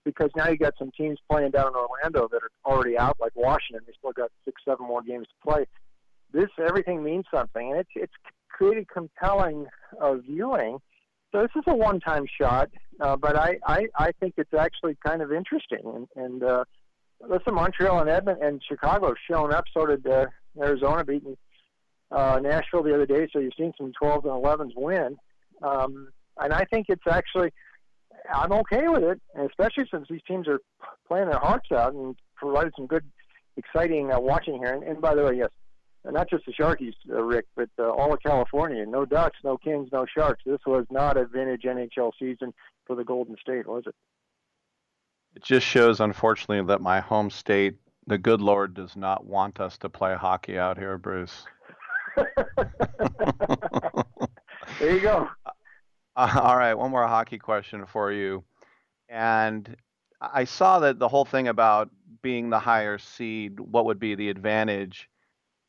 because now you got some teams playing down in Orlando that are already out, like Washington. They still got six, seven more games to play. This everything means something, and it's it's created compelling uh, viewing. So this is a one-time shot, uh, but I, I I think it's actually kind of interesting. And, and uh, listen, Montreal and Edmonton and Chicago have shown up. So did uh, Arizona beating uh, Nashville the other day. So you've seen some 12s and 11s win. Um, and I think it's actually I'm okay with it, especially since these teams are playing their hearts out and provided some good, exciting uh, watching here. And, and by the way, yes, not just the Sharkies, uh, Rick, but uh, all of California. No Ducks, no Kings, no Sharks. This was not a vintage NHL season for the Golden State, was it? It just shows, unfortunately, that my home state, the good Lord, does not want us to play hockey out here, Bruce. there you go. Uh, all right, one more hockey question for you. And I saw that the whole thing about being the higher seed, what would be the advantage?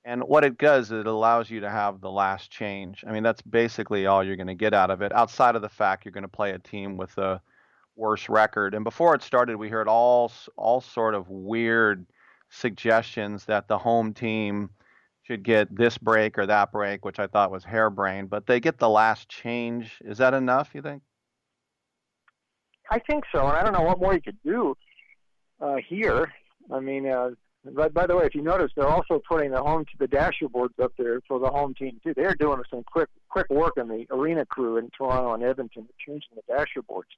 And what it does, is it allows you to have the last change. I mean, that's basically all you're going to get out of it, outside of the fact you're going to play a team with a worse record. And before it started, we heard all all sort of weird suggestions that the home team should get this break or that break, which I thought was harebrained, but they get the last change. Is that enough, you think? I think so, and I don't know what more you could do uh, here. I mean, uh, by, by the way, if you notice, they're also putting the home to the dasher boards up there for the home team too. They're doing some quick quick work on the arena crew in Toronto and Edmonton, changing the dasher boards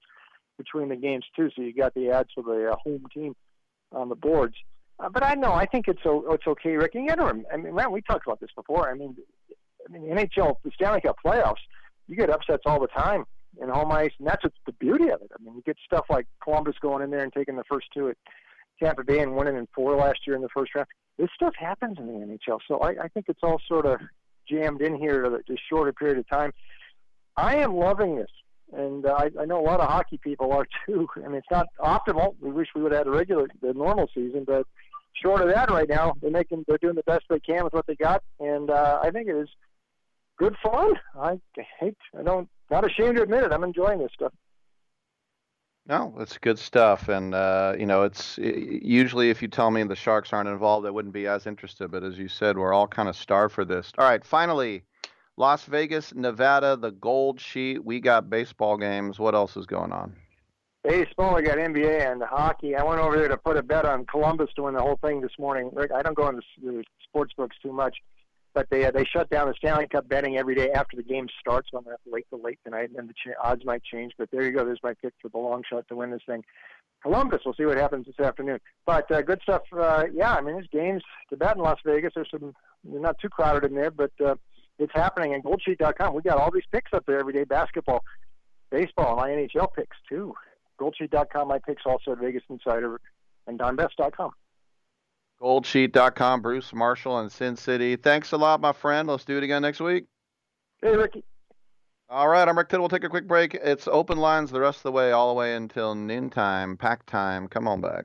between the games too. So you got the ads for the uh, home team on the boards. Uh, but I know I think it's o- it's okay, Rick. You to, I mean, man, we talked about this before. I mean, I mean, NHL, the Stanley Cup playoffs, you get upsets all the time in home ice, and that's the beauty of it. I mean, you get stuff like Columbus going in there and taking the first two at Tampa Bay and winning in four last year in the first round. This stuff happens in the NHL, so I, I think it's all sort of jammed in here at a shorter period of time. I am loving this and uh, I, I know a lot of hockey people are too. I mean, it's not optimal. We wish we would have had a regular, the normal season, but short of that, right now they're making, they're doing the best they can with what they got, and uh, I think it is good fun. I hate, I don't, not ashamed to admit it. I'm enjoying this stuff. No, it's good stuff, and uh, you know, it's it, usually if you tell me the Sharks aren't involved, I wouldn't be as interested. But as you said, we're all kind of starved for this. All right, finally, Las Vegas, Nevada, the Gold Sheet. We got baseball games. What else is going on? Baseball. We got NBA and hockey. I went over there to put a bet on Columbus to win the whole thing this morning. I don't go into the sports books too much, but they uh, they shut down the Stanley Cup betting every day after the game starts. So I'm gonna have to wait till late tonight, and the ch- odds might change. But there you go. There's my pick for the long shot to win this thing. Columbus. We'll see what happens this afternoon. But uh, good stuff. Uh, yeah, I mean, there's games to bet in Las Vegas. There's some. They're not too crowded in there, but uh, it's happening. And goldsheet.com, we got all these picks up there every day basketball, baseball, and my NHL picks too. Goldsheet.com, my picks also at Vegas Insider and DonBest.com. Goldsheet.com, Bruce Marshall and Sin City. Thanks a lot, my friend. Let's do it again next week. Hey, Ricky. All right, I'm Rick Tittle. We'll take a quick break. It's open lines the rest of the way, all the way until noon time, pack time. Come on back.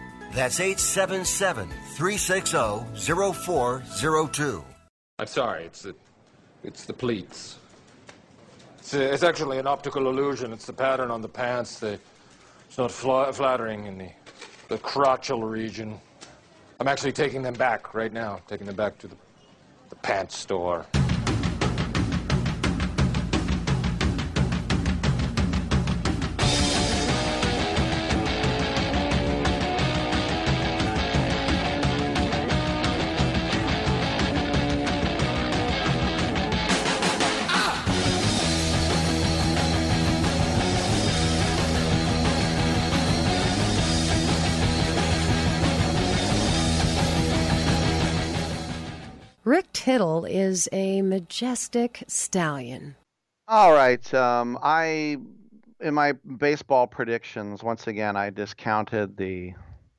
That's 877 360 0402. I'm sorry, it's the, it's the pleats. It's, a, it's actually an optical illusion. It's the pattern on the pants. The, it's not fla- flattering in the, the crotchal region. I'm actually taking them back right now, taking them back to the, the pants store. Tittle is a majestic stallion. All right. Um, I in my baseball predictions once again I discounted the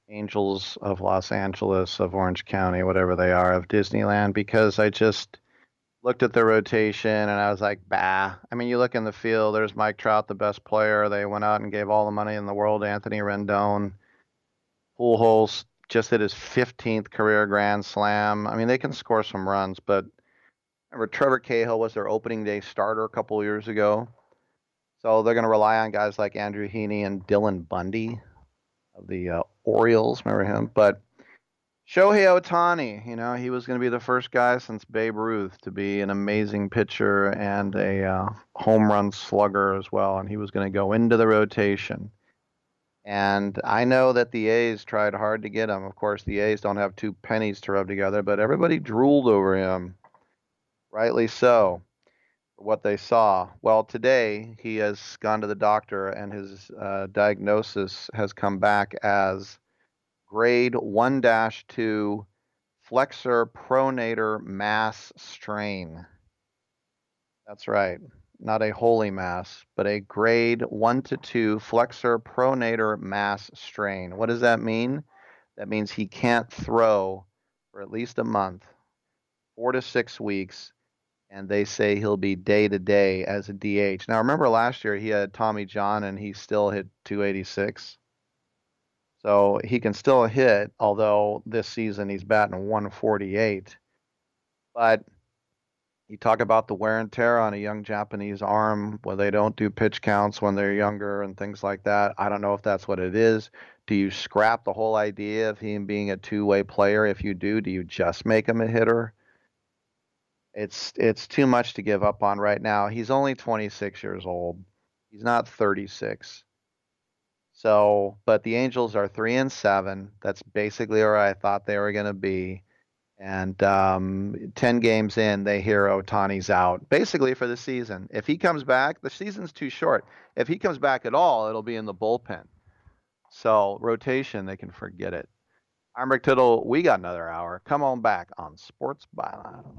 Angels of Los Angeles of Orange County, whatever they are, of Disneyland because I just looked at the rotation and I was like, bah. I mean, you look in the field. There's Mike Trout, the best player. They went out and gave all the money in the world. Anthony Rendon, Pujols just hit his 15th career grand slam. I mean, they can score some runs, but remember Trevor Cahill was their opening day starter a couple years ago. So they're going to rely on guys like Andrew Heaney and Dylan Bundy of the uh, Orioles. Remember him? But Shohei Ohtani, you know, he was going to be the first guy since Babe Ruth to be an amazing pitcher and a uh, home run slugger as well. And he was going to go into the rotation. And I know that the A's tried hard to get him. Of course, the A's don't have two pennies to rub together, but everybody drooled over him. Rightly so, for what they saw. Well, today he has gone to the doctor, and his uh, diagnosis has come back as grade 1 2 flexor pronator mass strain. That's right not a holy mass, but a grade 1 to 2 flexor pronator mass strain. What does that mean? That means he can't throw for at least a month, four to six weeks, and they say he'll be day to day as a DH. Now, remember last year he had Tommy John and he still hit 286. So he can still hit, although this season he's batting 148. But you talk about the wear and tear on a young Japanese arm where they don't do pitch counts when they're younger and things like that. I don't know if that's what it is. Do you scrap the whole idea of him being a two-way player? If you do, do you just make him a hitter? It's it's too much to give up on right now. He's only 26 years old. He's not 36. So, but the Angels are 3 and 7. That's basically where I thought they were going to be And um, 10 games in, they hear Ohtani's out basically for the season. If he comes back, the season's too short. If he comes back at all, it'll be in the bullpen. So, rotation, they can forget it. I'm Rick Tittle. We got another hour. Come on back on Sports Byline.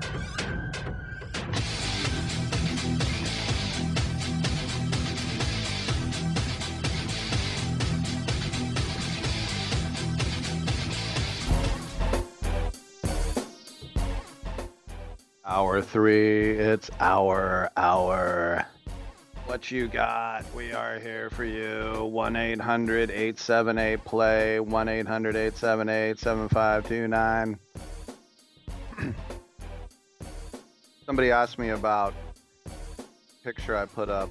Hour three, it's our hour. What you got? We are here for you. 1 800 878 play, 1 800 878 7529. Somebody asked me about picture I put up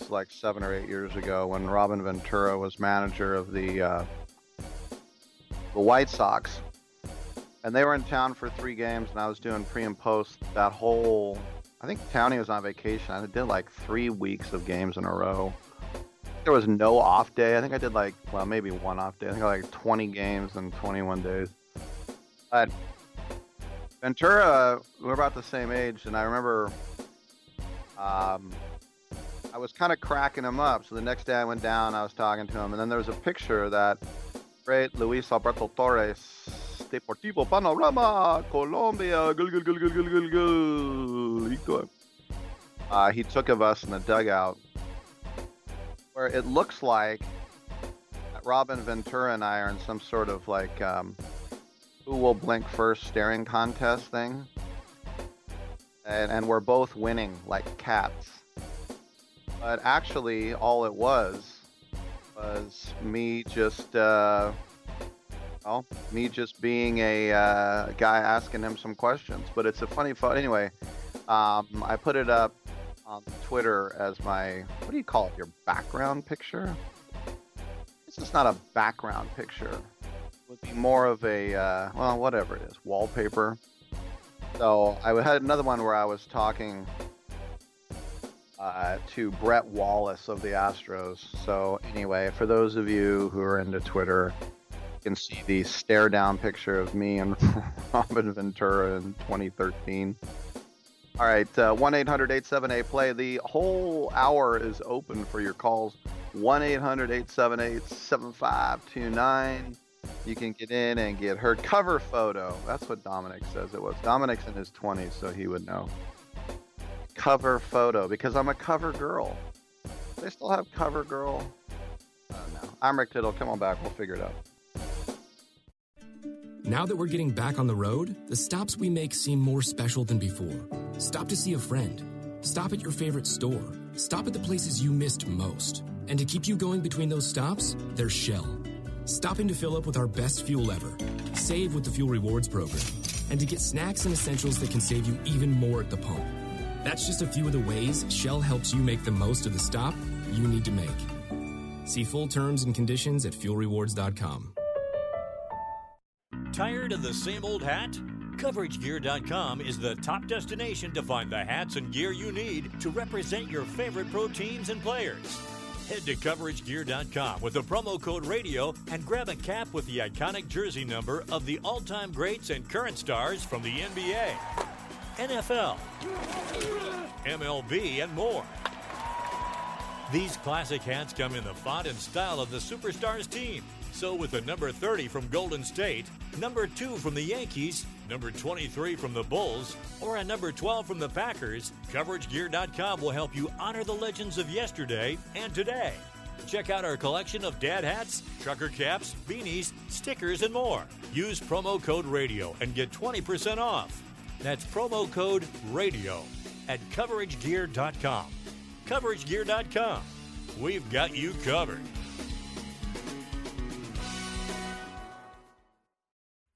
it's like seven or eight years ago when Robin Ventura was manager of the uh, the White Sox and they were in town for three games, and I was doing pre and post that whole. I think Townie was on vacation. I did like three weeks of games in a row. There was no off day. I think I did like well, maybe one off day. I think I like 20 games in 21 days. But Ventura, we're about the same age, and I remember um, I was kind of cracking him up. So the next day I went down, I was talking to him, and then there was a picture that great Luis Alberto Torres Deportivo Panorama, Colombia. Gul, gul, gul, gul, gul, gul, gul. Uh, he took of us in the dugout where it looks like Robin Ventura and I are in some sort of like um, who will blink first staring contest thing. And, and we're both winning like cats. But actually, all it was was me just uh, me just being a uh, guy asking him some questions. But it's a funny photo. Anyway, um, I put it up on Twitter as my, what do you call it, your background picture? This is not a background picture. It would be more of a, uh, well, whatever it is, wallpaper. So I had another one where I was talking uh, to Brett Wallace of the Astros. So anyway, for those of you who are into Twitter, can see the stare down picture of me and Robin Ventura in 2013. All right, uh, 1 800 878 play. The whole hour is open for your calls. 1 800 878 7529. You can get in and get her cover photo. That's what Dominic says it was. Dominic's in his 20s, so he would know. Cover photo, because I'm a cover girl. They still have cover girl. Know. I'm Rick Tittle. Come on back. We'll figure it out. Now that we're getting back on the road, the stops we make seem more special than before. Stop to see a friend, Stop at your favorite store. Stop at the places you missed most. And to keep you going between those stops, there's Shell. Stop in to fill up with our best fuel ever. Save with the Fuel Rewards program. And to get snacks and essentials that can save you even more at the pump. That's just a few of the ways Shell helps you make the most of the stop you need to make. See full terms and conditions at fuelrewards.com. Tired of the same old hat? CoverageGear.com is the top destination to find the hats and gear you need to represent your favorite pro teams and players. Head to CoverageGear.com with the promo code RADIO and grab a cap with the iconic jersey number of the all time greats and current stars from the NBA, NFL, MLB, and more. These classic hats come in the font and style of the Superstars team. So, with the number 30 from Golden State, number 2 from the Yankees, number 23 from the Bulls, or a number 12 from the Packers, CoverageGear.com will help you honor the legends of yesterday and today. Check out our collection of dad hats, trucker caps, beanies, stickers, and more. Use promo code RADIO and get 20% off. That's promo code RADIO at CoverageGear.com. CoverageGear.com. We've got you covered.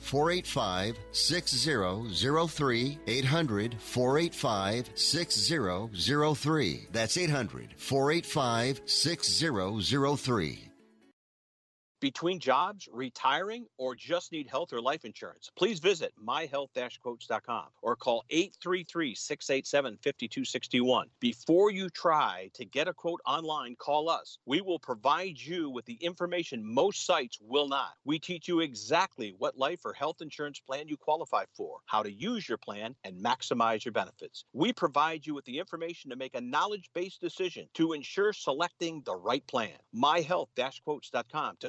485 6003. 800 485 6003. That's 800 485 6003. Between jobs, retiring, or just need health or life insurance, please visit myhealth-quotes.com or call 833-687-5261. Before you try to get a quote online, call us. We will provide you with the information most sites will not. We teach you exactly what life or health insurance plan you qualify for, how to use your plan, and maximize your benefits. We provide you with the information to make a knowledge-based decision to ensure selecting the right plan. myhealth-quotes.com to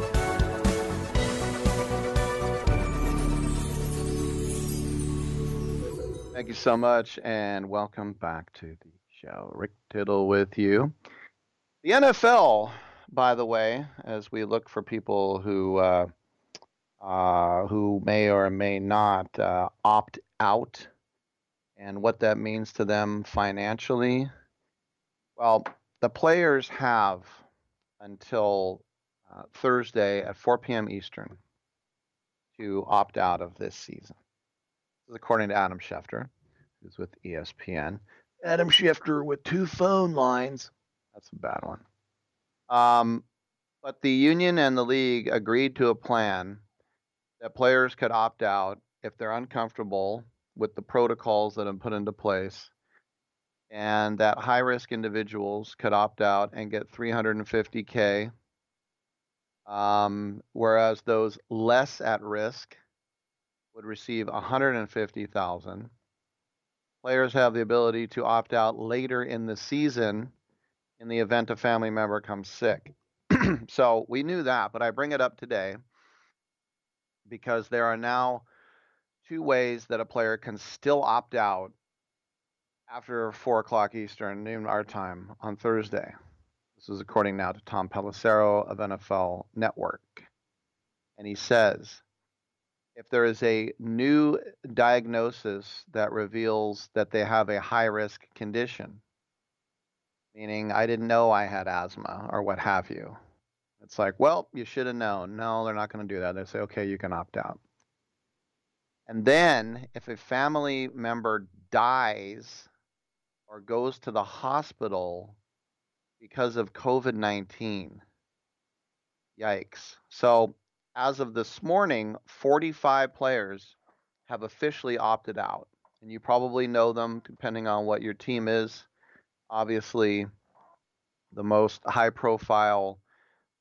Thank you so much, and welcome back to the show. Rick Tittle with you. The NFL, by the way, as we look for people who uh, uh, who may or may not uh, opt out, and what that means to them financially. Well, the players have until uh, Thursday at 4 p.m. Eastern to opt out of this season. Is according to Adam Schefter, who's with ESPN. Adam Schefter with two phone lines. That's a bad one. Um, but the union and the league agreed to a plan that players could opt out if they're uncomfortable with the protocols that have put into place, and that high risk individuals could opt out and get 350k, um, whereas those less at risk would receive 150,000. Players have the ability to opt out later in the season in the event a family member comes sick. so we knew that, but I bring it up today because there are now two ways that a player can still opt out after 4 o'clock Eastern, noon our time, on Thursday. This is according now to Tom Pelissero of NFL Network. And he says if there is a new diagnosis that reveals that they have a high risk condition, meaning I didn't know I had asthma or what have you. It's like, well, you should have known. No, they're not going to do that. They say, okay, you can opt out. And then if a family member dies or goes to the hospital because of COVID 19, yikes. So as of this morning, 45 players have officially opted out. And you probably know them depending on what your team is. Obviously, the most high profile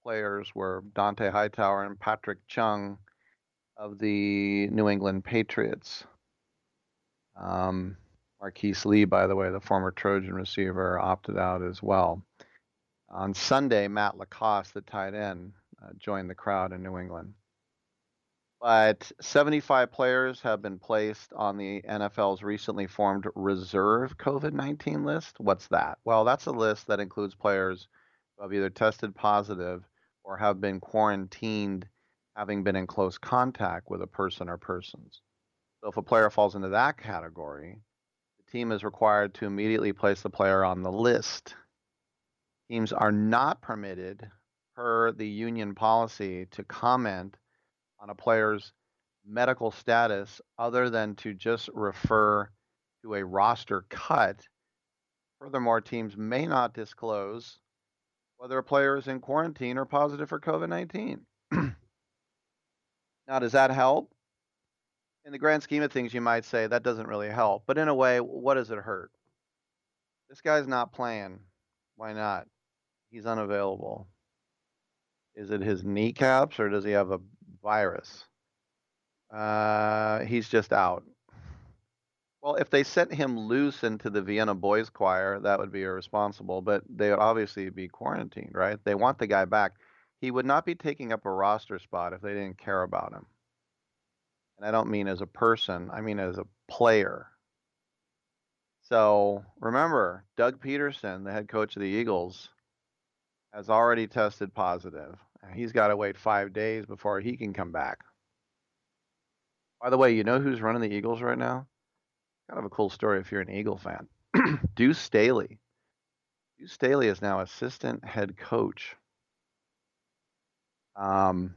players were Dont'a Hightower and Patrick Chung of the New England Patriots. Um, Marquise Lee, by the way, the former Trojan receiver, opted out as well. On Sunday, Matt LaCosse, the tight end, Uh, joined the crowd in New England. But 75 players have been placed on the NFL's recently formed reserve COVID 19 list. What's that? Well, that's a list that includes players who have either tested positive or have been quarantined having been in close contact with a person or persons. So if a player falls into that category, the team is required to immediately place the player on the list. Teams are not permitted, per the union policy, to comment on a player's medical status other than to just refer to a roster cut. Furthermore, teams may not disclose whether a player is in quarantine or positive for COVID 19. now, does that help? In the grand scheme of things, you might say that doesn't really help. But in a way, what does it hurt? This guy's not playing. Why not? He's unavailable. Is it his kneecaps or does he have a virus? Uh, he's just out. Well, if they sent him loose into the Vienna Boys Choir, that would be irresponsible, but they would obviously be quarantined, right? They want the guy back. He would not be taking up a roster spot if they didn't care about him. And I don't mean as a person, I mean as a player. So remember, Doug Pederson, the head coach of the Eagles, has already tested positive. He's got to wait five days before he can come back. By the way, you know who's running the Eagles right now? Kind of a cool story if you're an Eagle fan. Deuce Staley. Deuce Staley is now assistant head coach. Um,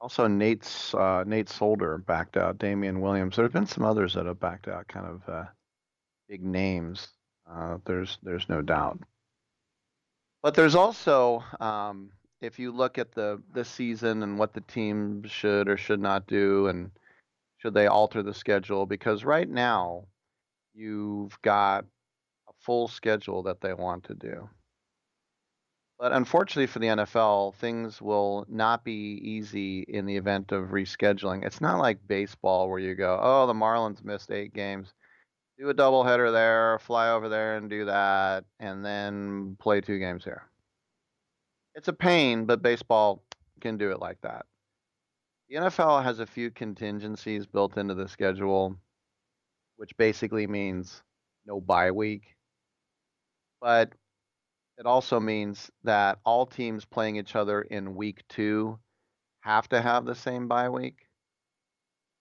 also, Nate's uh, Nate Solder backed out. Damien Williams. There have been some others that have backed out. Kind of uh, big names. Uh, there's there's no doubt. But there's also um, if you look at the the season and what the team should or should not do, and should they alter the schedule? Because right now, you've got a full schedule that they want to do. But unfortunately for the NFL, things will not be easy in the event of rescheduling. It's not like baseball where you go, oh, the Marlins missed eight games. Do a doubleheader there, fly over there and do that, and then play two games here. It's a pain, but baseball can do it like that. The NFL has a few contingencies built into the schedule, which basically means no bye week. But it also means that all teams playing each other in week two have to have the same bye week,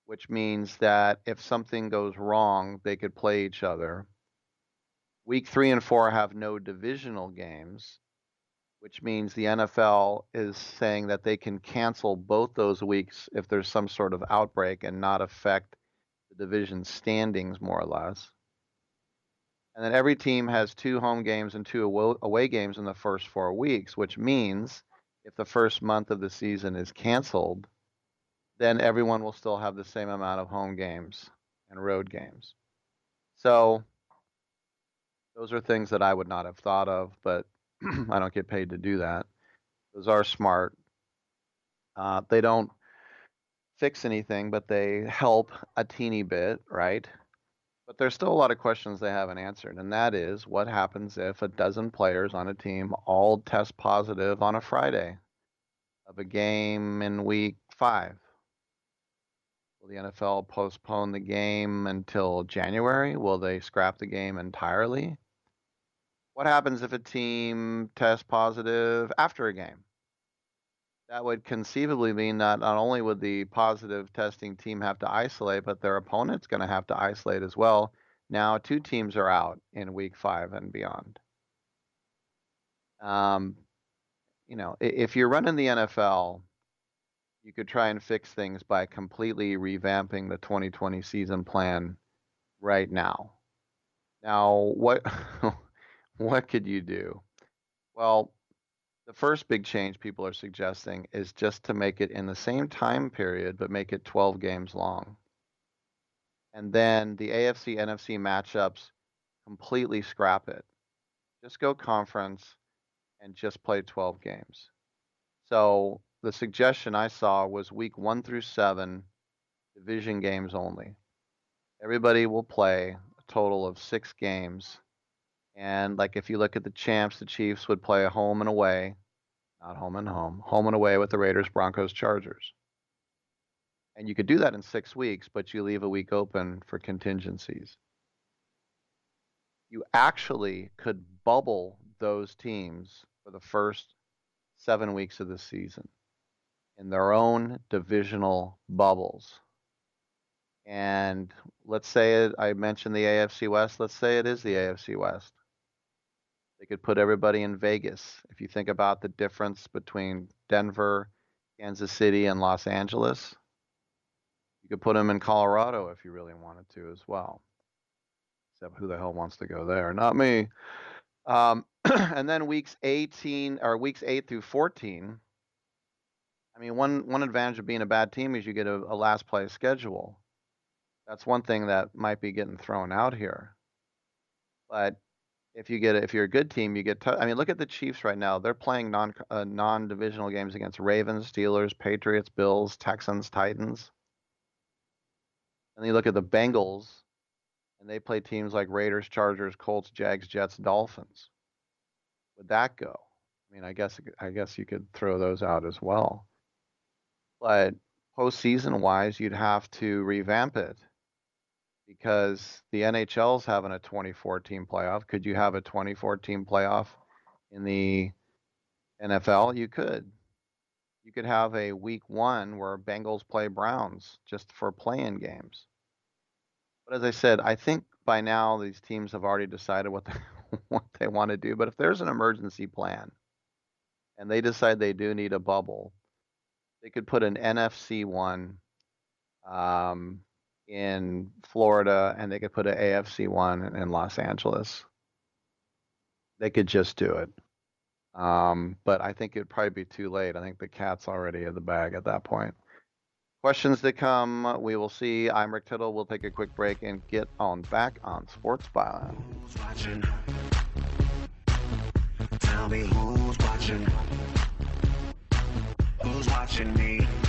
which means that if something goes wrong, they could play each other. Week three and four have no divisional games, which means the NFL is saying that they can cancel both those weeks if there's some sort of outbreak and not affect the division standings more or less. And then every team has two home games and two away games in the first four weeks, which means if the first month of the season is canceled, then everyone will still have the same amount of home games and road games. So those are things that I would not have thought of, but I don't get paid to do that. Those are smart. Uh, they don't fix anything, but they help a teeny bit, right? But there's still a lot of questions they haven't answered, and that is what happens if a dozen players on a team all test positive on a Friday of a game in week five? The NFL postpone the game until January? Will they scrap the game entirely? What happens if a team tests positive after a game? that would conceivably mean that not only would the positive testing team have to isolate, but their opponent's going to have to isolate as well. Now, two teams are out in week five and beyond. Um, you know, if you're running the NFL, you could try and fix things by completely revamping the 2020 season plan right now. Now, what what could you do? Well, the first big change people are suggesting is just to make it in the same time period, but make it 12 games long. And then the AFC NFC matchups completely scrap it. Just go conference and just play 12 games. So the suggestion I saw was week one through seven, division games only. Everybody will play a total of six games and like if you look at the champs, the Chiefs would play a home and away, not home and home, home and away with the Raiders, Broncos, Chargers. And you could do that in six weeks, but you leave a week open for contingencies. You actually could bubble those teams for the first seven weeks of the season in their own divisional bubbles. And let's say it, I mentioned the AFC West. Let's say it is the AFC West. They could put everybody in Vegas. If you think about the difference between Denver, Kansas City, and Los Angeles, you could put them in Colorado if you really wanted to as well. Except who the hell wants to go there? Not me. Um, and then weeks 18 or weeks 8 through 14. I mean, one one advantage of being a bad team is you get a, a last place schedule. That's one thing that might be getting thrown out here. But if you get if you're a good team, you get. T- I mean, look at the Chiefs right now. They're playing non uh, non divisional games against Ravens, Steelers, Patriots, Bills, Texans, Titans. And then you look at the Bengals, and they play teams like Raiders, Chargers, Colts, Jags, Jets, Dolphins. Would that go? I mean, I guess I guess you could throw those out as well. But postseason wise, you'd have to revamp it because the NHL's having a 2014 playoff. Could you have a 2014 playoff in the NFL? You could. You could have a week one where Bengals play Browns just for playing games. But as I said, I think by now these teams have already decided what they, what they want to do. But if there's an emergency plan and they decide they do need a bubble, they could put an NFC one um, in Florida and they could put an AFC one in Los Angeles. They could just do it. Um, but I think it'd probably be too late. I think the cat's already in the bag at that point. Questions to come, we will see. I'm Rick Tittle. We'll take a quick break and get on back on Sports watching? Tell me who's watching? Who's watching me?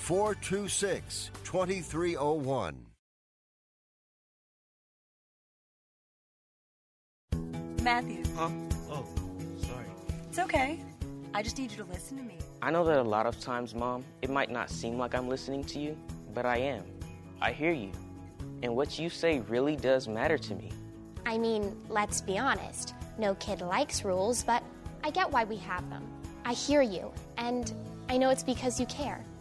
426 2301. Matthew. Huh? Oh, sorry. It's okay. I just need you to listen to me. I know that a lot of times, Mom, it might not seem like I'm listening to you, but I am. I hear you. And what you say really does matter to me. I mean, let's be honest. No kid likes rules, but I get why we have them. I hear you, and I know it's because you care.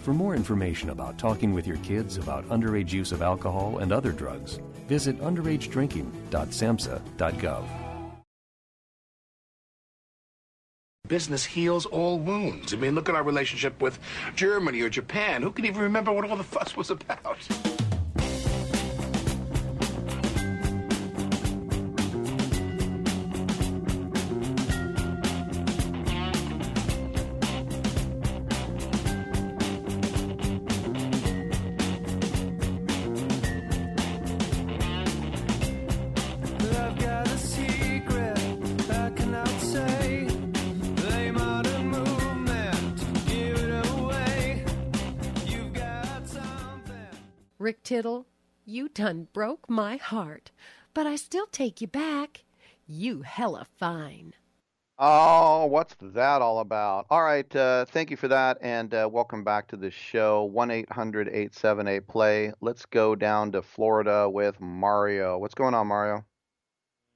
For more information about talking with your kids about underage use of alcohol and other drugs, visit underagedrinking.samhsa.gov. Business heals all wounds. I mean, look at our relationship with Germany or Japan. Who can even remember what all the fuss was about? Tittle, you done broke my heart, but I still take you back. You hella fine. Oh, what's that all about? All right, uh, thank you for that, and uh, welcome back to the show. 1 800 878 play. Let's go down to Florida with Mario. What's going on, Mario?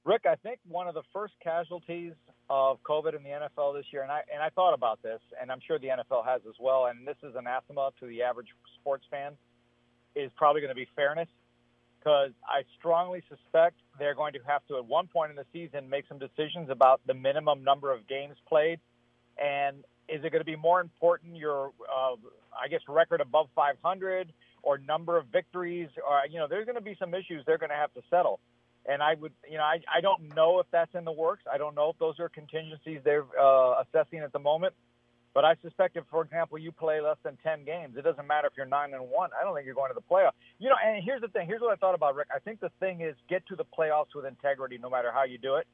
Rick, I think one of the first casualties of COVID in the NFL this year, and I and I thought about this, and I'm sure the NFL has as well, and this is anathema to the average sports fan, is probably going to be fairness, because I strongly suspect they're going to have to at one point in the season make some decisions about the minimum number of games played, and is it going to be more important your, uh, I guess, record above 500 or number of victories, or you know, there's going to be some issues they're going to have to settle. And I would, you know, I, I don't know if that's in the works. I don't know if those are contingencies they're uh, assessing at the moment. But I suspect if, for example, you play less than 10 games, it doesn't matter if you're 9 and 1. I don't think you're going to the playoff. You know, and here's the thing. Here's what I thought about, Rick. I think the thing is get to the playoffs with integrity no matter how you do it.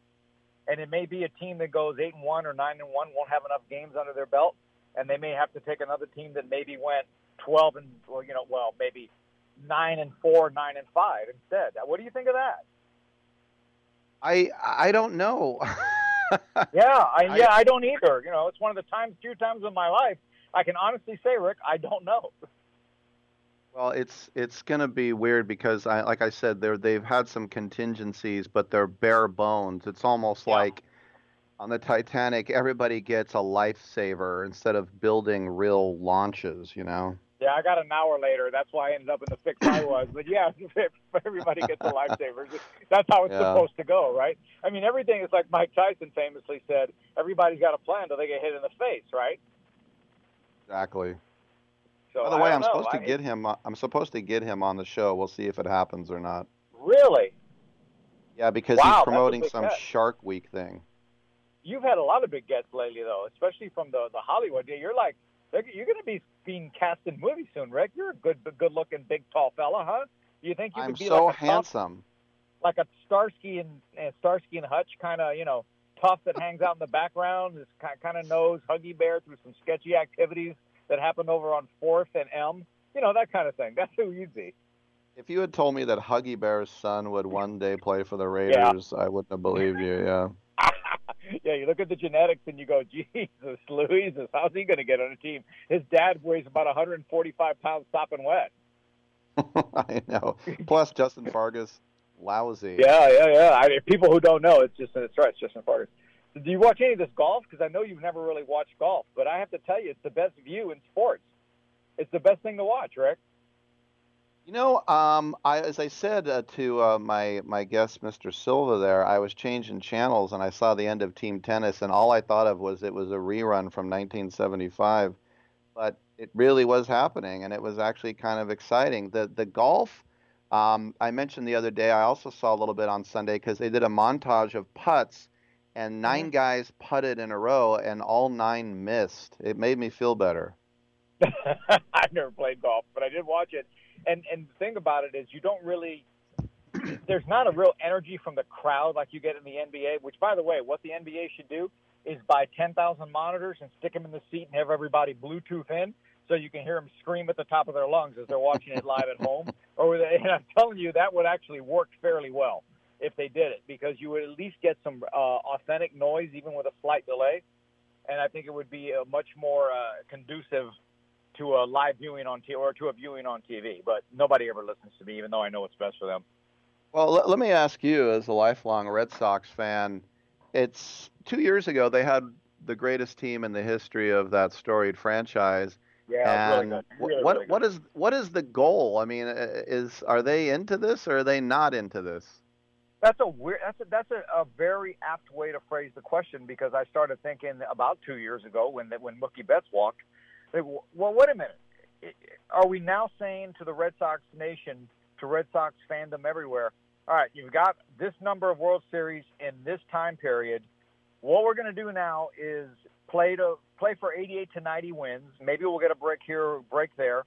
And it may be a team that goes 8 and 1 or 9 and 1 won't have enough games under their belt. And they may have to take another team that maybe went 12 and, well, you know, well, maybe 9 and 4, 9 and 5 instead. What do you think of that? I I don't know. yeah, I, yeah, I don't either. You know, it's one of the times, few times in my life, I can honestly say, Rick, I don't know. Well, it's it's gonna be weird because I like I said they they've had some contingencies, but they're bare bones. It's almost like on the Titanic, everybody gets a lifesaver instead of building real launches. You know. Yeah, I got an hour later. That's why I ended up in the fix I was. But yeah, everybody gets a lifesaver. That's how it's Yeah. supposed to go, right? I mean, everything is like Mike Tyson famously said: everybody's got a plan until they get hit in the face, right? Exactly. So By the way, I'm know. supposed to I- get him. uh, I'm supposed to get him on the show. We'll see if it happens or not. Really, Yeah, because Wow, he's promoting some catch. Shark Week thing. you've had a lot of big gets lately, though, especially from the the Hollywood. You're like, you're going to be being cast in movies soon, Rick. You're a good, good looking, big, tall fella, huh? You think you I'm could be so like a tough, handsome. like a Starsky and, and Starsky and Hutch kind of, you know, tough that hangs out in the background, is kind of knows Huggy Bear through some sketchy activities that happened over on Fourth and M. You know that kind of thing. That's who you'd be. If you had told me that Huggy Bear's son would one day play for the Raiders, I wouldn't have believed you. Yeah. yeah, you look at the genetics and you go, Jesus, Louises, how's he going to get on a team? His dad weighs about 145 pounds sopping wet. I know. Plus Justin Fargas, lousy. Yeah, yeah, yeah. I mean, people who don't know, it's just it's right. It's Justin Fargas. Do you watch any of this golf? Because I know you've never really watched golf, but I have to tell you, it's the best view in sports. It's the best thing to watch, Rick. You know, um, I, as I said uh, to uh, my my guest, Mr. Silva, there, I was changing channels and I saw the end of Team Tennis, and all I thought of was it was a rerun from 1975, but it really was happening, and it was actually kind of exciting. The the golf, um, I mentioned the other day, I also saw a little bit on Sunday because they did a montage of putts, and 9 guys putted in a row, and all nine missed. It made me feel better. I've never played golf, but I did watch it. And and the thing about it is, you don't really. There's not a real energy from the crowd like you get in the NBA. Which, by the way, what the NBA should do is buy 10,000 monitors and stick them in the seat and have everybody Bluetooth in, so you can hear them scream at the top of their lungs as they're watching it live at home. Or they, and I'm telling you, that would actually work fairly well if they did it, because you would at least get some uh, authentic noise, even with a slight delay. And I think it would be a much more uh, conducive to a live viewing on TV or to a viewing on TV. But nobody ever listens to me, even though I know what's best for them. Well, let, let me ask you, as a lifelong Red Sox fan, it's two years ago they had the greatest team in the history of that storied franchise. Yeah, and really good. Really, what really good. what is what is the goal? I mean, uh, is are they into this or are they not into this? That's a weird. That's a, that's a, a very apt way to phrase the question because I started thinking about two years ago when when Mookie Betts walked. Well, wait a minute. Are we now saying to the Red Sox nation, to Red Sox fandom everywhere, all right, you've got this number of World Series in this time period. What we're going to do now is play to play for 88 to 90 wins. Maybe we'll get a break here, break there,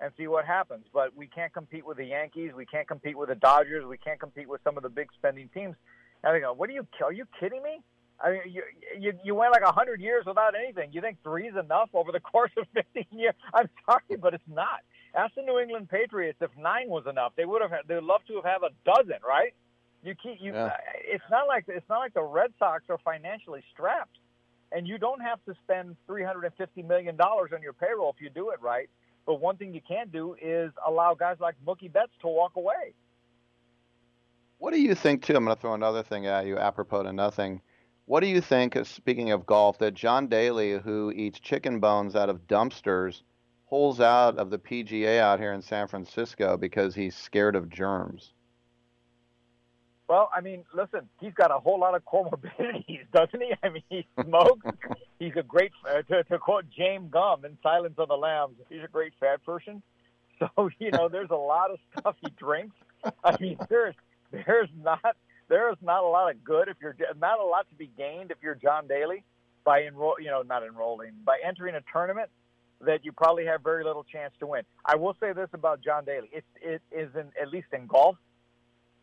and see what happens. But we can't compete with the Yankees. We can't compete with the Dodgers. We can't compete with some of the big spending teams. And I go, what are you? Are you kidding me? I mean, you you, you went like a hundred years without anything. You think three is enough over the course of 15 years? I'm sorry, but it's not. Ask the New England Patriots if nine was enough. They would have. They'd love to have had a dozen, right? You keep you. Yeah. Uh, it's not like it's not like the Red Sox are financially strapped, and you don't have to spend 350 million dollars on your payroll if you do it right. But one thing you can't do is allow guys like Mookie Betts to walk away. What do you think too? I'm going to throw another thing at you, apropos to nothing. What do you think, uh, speaking of golf, that John Daly, who eats chicken bones out of dumpsters, pulls out of the PGA out here in San Francisco because he's scared of germs? Well, I mean, listen, he's got a whole lot of comorbidities, doesn't he? I mean, he smokes. he's a great, uh, to, to quote James Gum in Silence of the Lambs, he's a great fat person. So, you know, there's a lot of stuff he drinks. I mean, there's, there's not, there's not a lot of good if you're, not a lot to be gained if you're John Daly by enroll, you know, not enrolling, by entering a tournament that you probably have very little chance to win. I will say this about John Daly. It, it is in, at least in golf,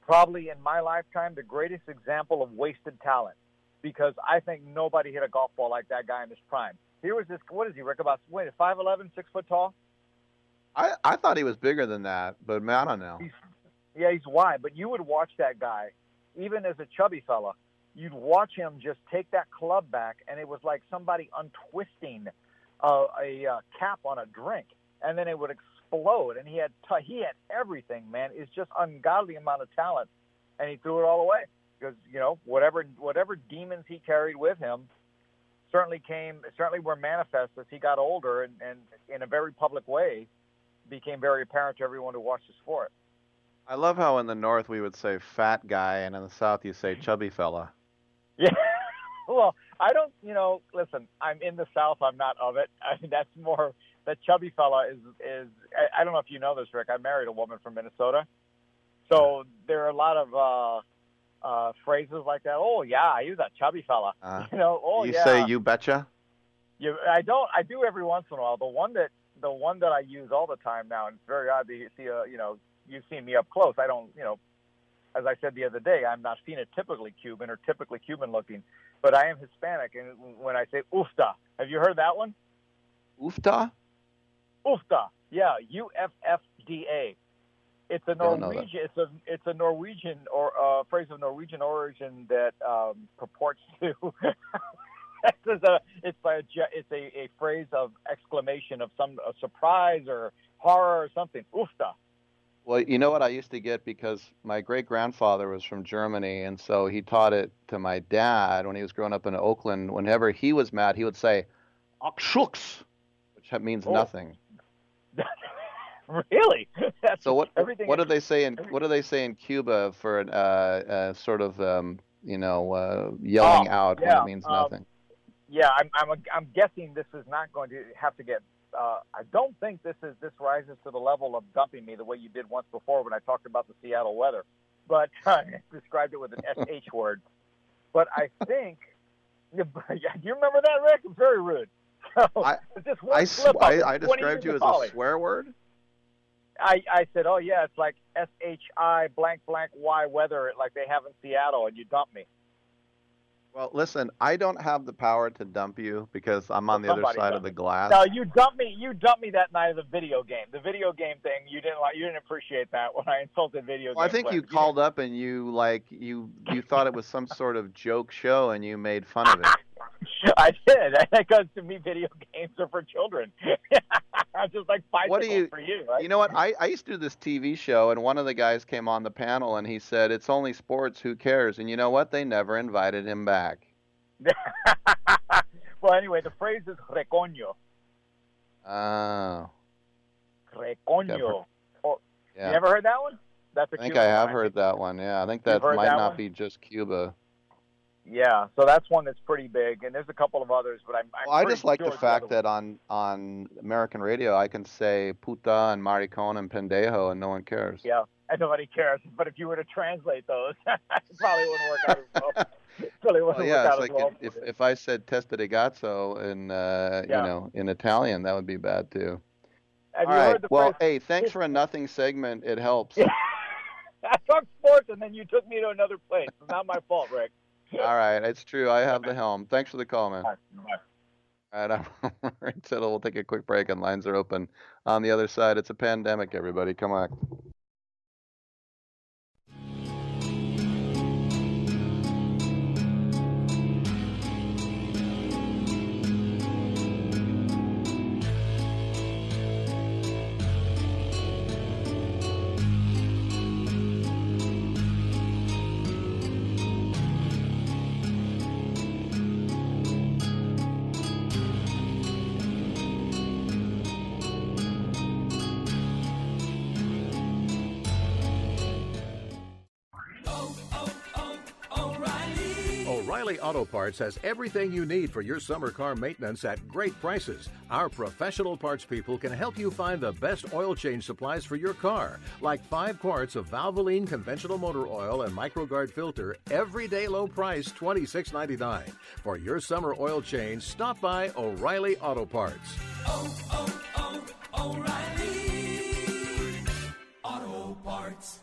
probably in my lifetime the greatest example of wasted talent because I think nobody hit a golf ball like that guy in his prime. Here was this. What is he, Rick? About wait, five eleven, six foot tall. I, I thought he was bigger than that, but man, I don't know. Yeah, he's wide, but you would watch that guy, even as a chubby fella. You'd watch him just take that club back, and it was like somebody untwisting uh, a uh, cap on a drink, and then it would explode. And he had t- he had everything, man. It's just ungodly amount of talent, and he threw it all away because you know whatever whatever demons he carried with him certainly came certainly were manifest as he got older, and, and in a very public way became very apparent to everyone who watched the sport. I love how in the North we would say fat guy, and in the South you say chubby fella. Yeah. well, I don't, you know, listen, I'm in the South. I'm not of it. I mean, that's more, that chubby fella is, is, I, I don't know if you know this, Rick. I married a woman from Minnesota. So there are a lot of, uh, uh, phrases like that. Oh yeah, he was a chubby fella. Uh, you know, oh you yeah. say you betcha? You, I don't. I do every once in a while. The one that the one that I use all the time now, and it's very odd to see a you know you've seen me up close. I don't, you know, as I said the other day, I'm not phenotypically Cuban or typically Cuban looking, but I am Hispanic. And when I say ufta, have you heard that one? Ufta? Ufta, yeah, U F F D A. It's a Don't know that. Norwegian. It's a it's a Norwegian or uh, phrase of Norwegian origin that um, purports to. it's a it's a it's a, a phrase of exclamation of some a surprise or horror or something. Ufta. Well, you know what I used to get because my great grandfather was from Germany, and so he taught it to my dad when he was growing up in Oakland. Whenever he was mad, he would say, "Ach shucks," which means Oh. nothing. Really? That's So what what do they say in what do they say in Cuba for an, uh, uh, sort of um, you know uh, yelling Oh, out when yeah, it means um, nothing? Yeah, I'm I'm I'm guessing this is not going to have to get. Uh, I don't think this is this rises to the level of dumping me the way you did once before when I talked about the Seattle weather, but I described it with an sh word. But I think. Do you remember that, Rick? It's very rude. So, I just one I, slip. I, I described you as a swear word. I, I said, oh yeah, it's like S H I blank blank Y weather, like they have in Seattle, and you dump me. Well, listen, I don't have the power to dump you because I'm on the other side of the glass. No, you dumped me. You dumped me that night of the video game. The video game thing. You didn't like. You didn't appreciate that when I insulted video. Well, I think you called up and you like you you thought it was some sort of joke show and you made fun of it. I did because to me, video games are for children. I'm just like bicycles What do you for you, right? You know what? I, I used to do this TV show and one of the guys came on the panel and he said, It's only sports, who cares? And you know what? They never invited him back. well, anyway, the phrase is recoño. Oh. Recoño. Oh, Yeah. You ever heard that one? That's a I think Cuban I have one, heard that one. Yeah, I think that might that not one? be just Cuba. Yeah, so that's one that's pretty big, and there's a couple of others, but I'm. I'm Well, I just like sure the fact that on on American radio I can say puta and maricon and pendejo and no one cares. Yeah, and nobody cares. But if you were to translate those, it probably wouldn't work out as well. It probably wouldn't Well, yeah, work it's like well. if if I said testa de gazzo in uh, Yeah. you know in Italian, that would be bad too. Have All you right. heard the Well, phrase? hey, thanks for a nothing segment. It helps. I talked sports, and then you took me to another place. It's not my fault, Rick. All right, it's true. I have the helm. Thanks for the call, man. All right, I'm Rick Tittle. We'll take a quick break, and lines are open. On the other side, it's a pandemic. Everybody, come on. O'Reilly Auto Parts has everything you need for your summer car maintenance at great prices. Our professional parts people can help you find the best oil change supplies for your car, like five quarts of Valvoline conventional motor oil and MicroGard filter, everyday low price $26.99. For your summer oil change, stop by O'Reilly Auto Parts. Oh, oh, oh, Auto Parts.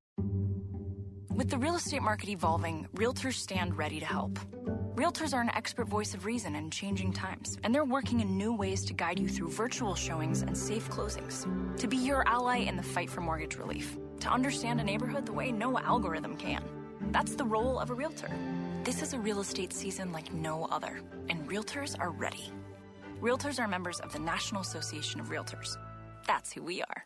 With the real estate market evolving, realtors stand ready to help. Realtors are an expert voice of reason in changing times, and they're working in new ways to guide you through virtual showings and safe closings. To be your ally in the fight for mortgage relief. To understand a neighborhood the way no algorithm can. That's the role of a realtor. This is a real estate season like no other, and realtors are ready. Realtors are members of the National Association of Realtors. That's who we are.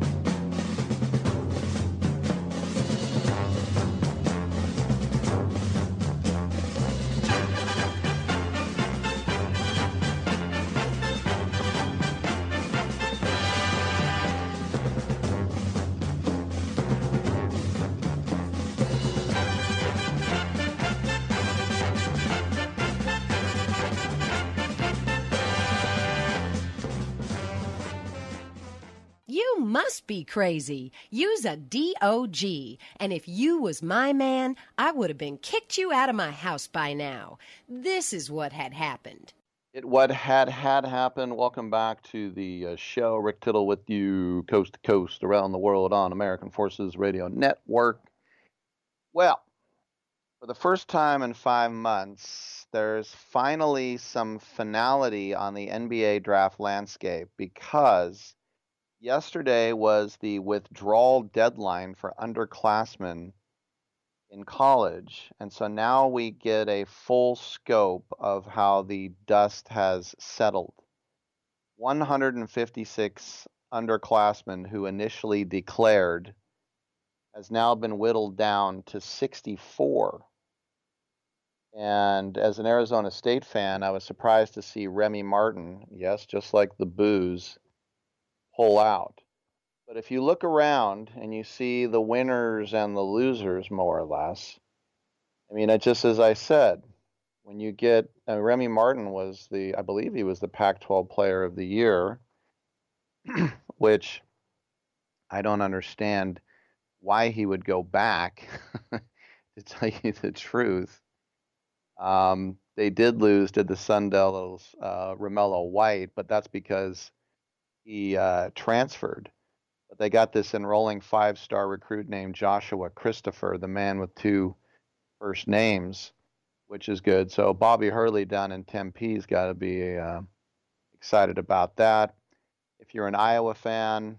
Crazy. Use a DOG. And if you was my man, I would have been kicked you out of my house by now. This is what had happened. It what had had happened. Welcome back to the uh, show. Rick Tittle with you, coast to coast, around the world on American Forces Radio Network. Well, for the first time in five months, there's finally some finality on the NBA draft landscape because yesterday was the withdrawal deadline for underclassmen in college. And so now we get a full scope of how the dust has settled. 156 underclassmen who initially declared has now been whittled down to 64. And as an Arizona State fan, I was surprised to see Remy Martin, yes, just like the booze, pull out. But if you look around and you see the winners and the losers, more or less, I mean, it just as I said, when you get uh, Remy Martin was the, I believe he was the Pac-12 Player of the Year, which I don't understand why he would go back. to tell you the truth, um, they did lose to the Sun Devils, uh, Romello White, but that's because he uh, transferred. But they got this enrolling five star recruit named Joshua Christopher, the man with two first names, which is good. So Bobby Hurley down in Tempe's got to be uh, excited about that. If you're an Iowa fan,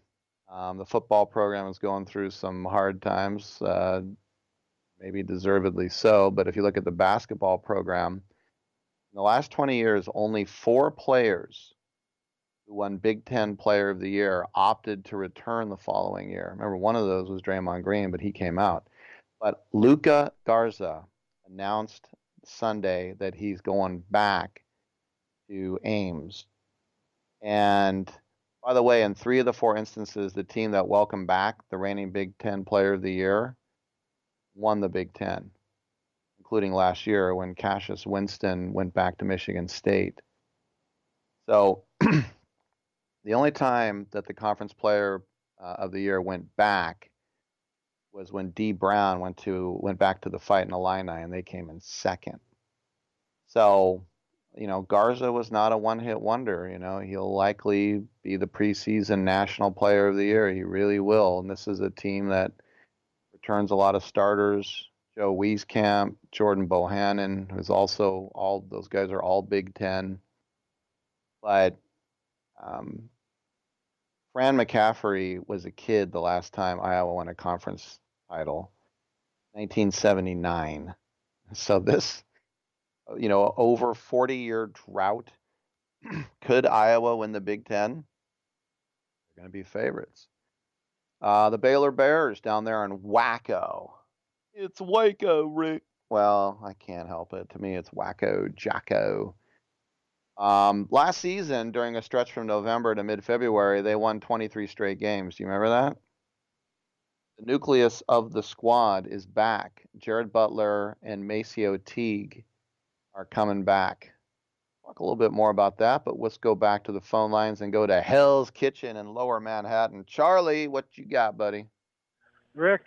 um, the football program is going through some hard times, uh, maybe deservedly so. But if you look at the basketball program, in the last 20 years, only four players who won Big Ten Player of the Year, opted to return the following year. Remember, one of those was Draymond Green, but he came out. But Luka Garza announced Sunday that he's going back to Ames. And by the way, in three of the four instances, the team that welcomed back the reigning Big Ten Player of the Year won the Big Ten, including last year when Cassius Winston went back to Michigan State. So the only time that the conference player uh, of the year went back was when Dee Brown went to went back to the Fighting Illini and they came in second. So, you know, Garza was not a one-hit wonder. You know, he'll likely be the preseason national player of the year. He really will. And this is a team that returns a lot of starters, Joe Wieskamp, Jordan Bohannon, who's also all those guys are all Big Ten. But um, Fran McCaffery was a kid the last time Iowa won a conference title, 1979. So this, you know, over 40 year drought. Could Iowa win the Big Ten? They're going to be favorites. Uh, the Baylor Bears down there in Waco. It's Waco, Rick. Well, I can't help it. To me, it's Waco Jacko. Um, last season, during a stretch from November to mid February, they won 23 straight games. Do you remember that? The nucleus of the squad is back. Jared Butler and MaCio Teague are coming back. Talk a little bit more about that, but let's go back to the phone lines and go to Hell's Kitchen in Lower Manhattan. Charlie, what you got, buddy? Rick,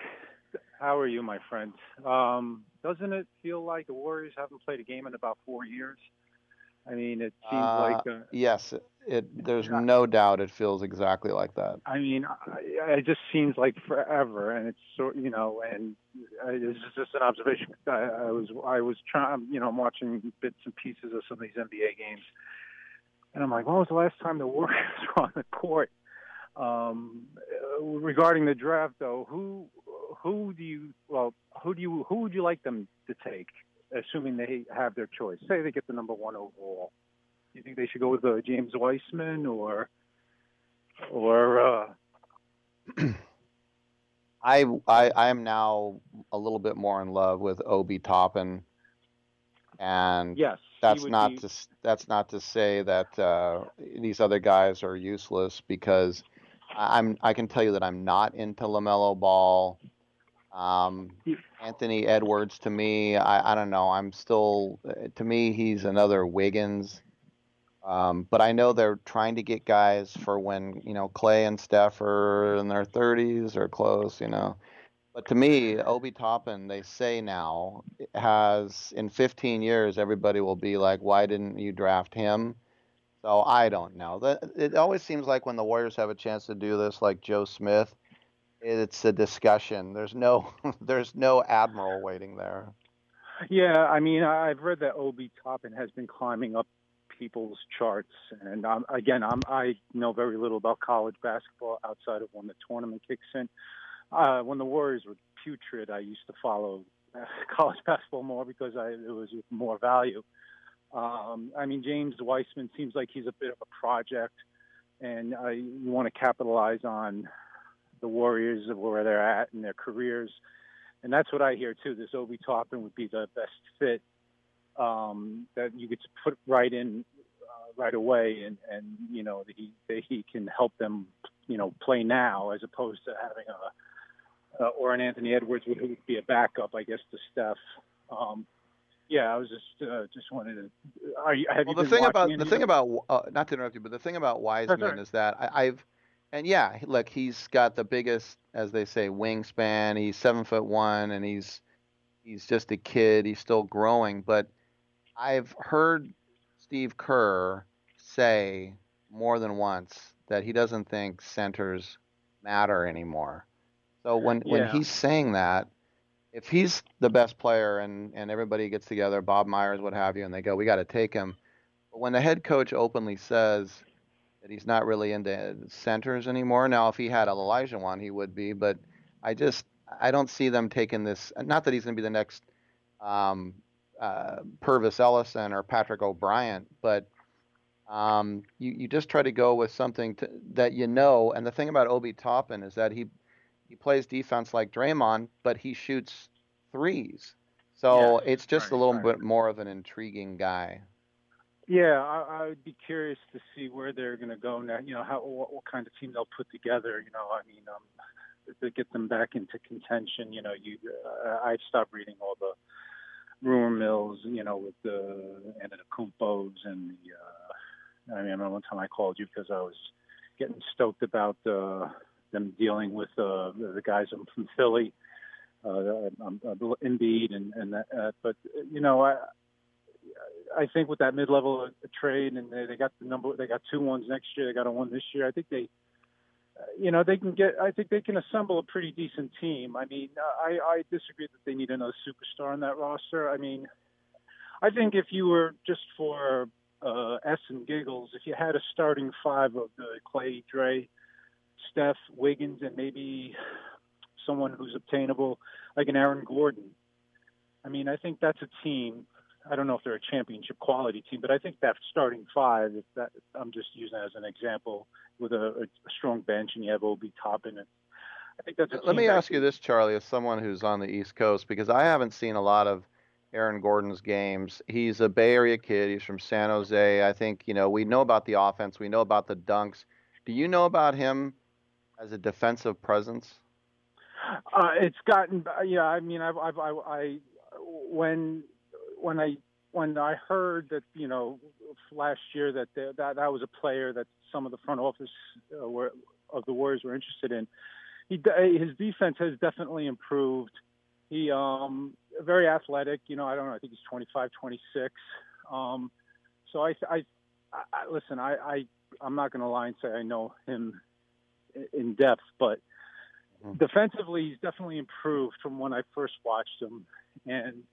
how are you, my friend? Um, doesn't it feel like the Warriors haven't played a game in about four years? I mean, it seems Uh, like uh, yes, it, it. There's no doubt it feels exactly like that. I mean, I- it just seems like forever, and it's so you know, and uh, this is just an observation. I, I was I was trying, you know, I'm watching bits and pieces of some of these NBA games, and I'm like, when was the last time the Warriors were on the court? Um, regarding the draft, though, who who do you well who do you who would you like them to take, assuming they have their choice? Say they get the number one overall. Do you think they should go with uh, James Wiseman or or uh, I, I I am now a little bit more in love with Obi Toppin, and Yes, that's not be- to that's not to say that uh, these other guys are useless because I'm I can tell you that I'm not into Lamelo Ball. Um, Anthony Edwards to me, I, I don't know. I'm still uh, to me he's another Wiggins. Um, but I know they're trying to get guys for when, you know, Klay and Steph are in their 30s or close, you know. But to me, Obi Toppin, they say now, has in 15 years, everybody will be like, why didn't you draft him? So I don't know. It always seems like when the Warriors have a chance to do this, like Joe Smith, it's a discussion. There's no, there's no admiral waiting there. Yeah, I mean, I've read that Obi Toppin has been climbing up people's charts, and um, again, I'm, I know very little about college basketball outside of when the tournament kicks in. Uh, when the Warriors were putrid, I used to follow uh, college basketball more because I, it was more value. Um, I mean, James Wiseman seems like he's a bit of a project, and you want to capitalize on the Warriors of where they're at in their careers and that's what I hear too. This Obi Toppin would be the best fit um, that you could put right in uh, right away, and and you know that he that he can help them, you know, play now as opposed to having a uh, or an Anthony Edwards who would be a backup, I guess, to Steph. Um, yeah, I was just uh, just wanted to. Are you, have well, you the thing about the thing about uh, not to interrupt you, but the thing about Wiseman right. is that I, I've and yeah, look, he's got the biggest, as they say, wingspan. He's seven foot one, and he's he's just a kid. He's still growing, but I've heard Steve Kerr say more than once that he doesn't think centers matter anymore. So when when he's saying that, if he's the best player and and everybody gets together, Bob Myers, what have you, and they go, we got to take him. But when the head coach openly says that he's not really into centers anymore, now if he had Olajuwon, he would be. But I just I don't see them taking this. Not that he's going to be the next um, uh, Pervis Ellison or Patrick O'Brien, but um, you you just try to go with something to, that you know. And the thing about Obi Toppin is that he he plays defense like Draymond, but he shoots threes. So it's just a little bit more of an intriguing guy. Yeah, I, I would be curious to see where they're going to go now. You know, how what, what kind of team they'll put together. You know, I mean, um, to get them back into contention. You know, you uh, I've stopped reading all the rumor mills. You know, with the Antetokounmpos and the. Uh, I mean, I remember one time I called you because I was getting stoked about uh, them dealing with uh, the guys from Philly, uh, um, uh, Embiid and and that. Uh, but you know, I I think with that mid-level trade, and they, got the number, they got two ones next year. They got a one this year. I think they you know, they can get. I think they can assemble a pretty decent team. I mean, I, I disagree that they need another superstar on that roster. I mean, I think if you were just for uh, S and giggles, if you had a starting five of the Klay, Dre, Steph, Wiggins, and maybe someone who's obtainable, like an Aaron Gordon. I mean, I think that's a team. I don't know if they're a championship quality team, but I think that starting five, if that I'm just using as an example, with a, a strong bench and you have Obi Toppin, and I think that's. Let me ask you this, Charlie, as someone who's on the East Coast, because I haven't seen a lot of Aaron Gordon's games. He's a Bay Area kid. He's from San Jose. I think you know we know about the offense. We know about the dunks. Do you know about him as a defensive presence? Uh, it's gotten, yeah. I mean, I've, I've, I, I, when, when I, when I heard that, you know, last year that that that was a player that some of the front office uh, were of the Warriors were interested in, he his defense has definitely improved. He um very athletic. You know, I don't know. I think he's 25, 26. Um, so I, I, I listen. I, I I'm not going to lie and say I know him in depth, but Mm-hmm. defensively, he's definitely improved from when I first watched him, and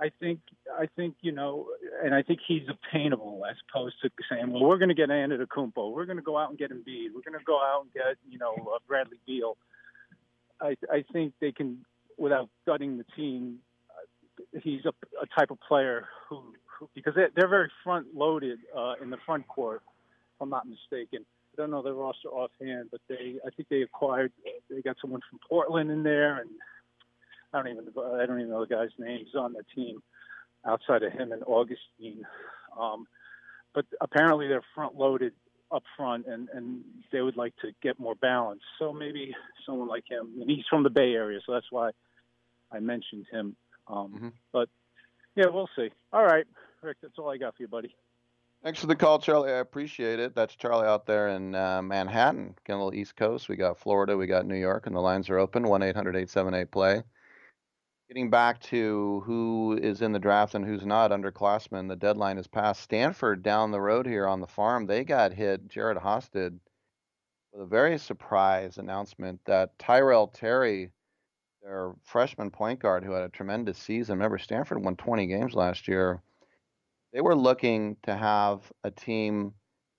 I think I think you know, and I think he's obtainable as opposed to saying, well, we're going to get Antetokounmpo, we're going to go out and get Embiid, we're going to go out and get you know uh, Bradley Beal. I I think they can without gutting the team. Uh, he's a, a type of player who, who because they're, they're very front loaded uh, in the front court, if I'm not mistaken I don't know their roster offhand, but they I think they acquired they got someone from Portland in there, and I don't even I don't even know the guy's names on the team outside of him and Augustine. Um, but apparently they're front loaded up front, and and they would like to get more balance. So maybe someone like him, and he's from the Bay Area, so that's why I mentioned him. Um, mm-hmm. But yeah, we'll see. All right, Rick, that's all I got for you, buddy. Thanks for the call, Charlie. I appreciate it. That's Charlie out there in uh, Manhattan, getting a little East Coast. We got Florida, we got New York, and the lines are open 1 800 878 play. Getting back to who is in the draft and who's not underclassmen, the deadline is passed. Stanford down the road here on the farm, they got hit. Jared did with a very surprise announcement that Tyrell Terry, their freshman point guard who had a tremendous season, remember Stanford won 20 games last year they were looking to have a team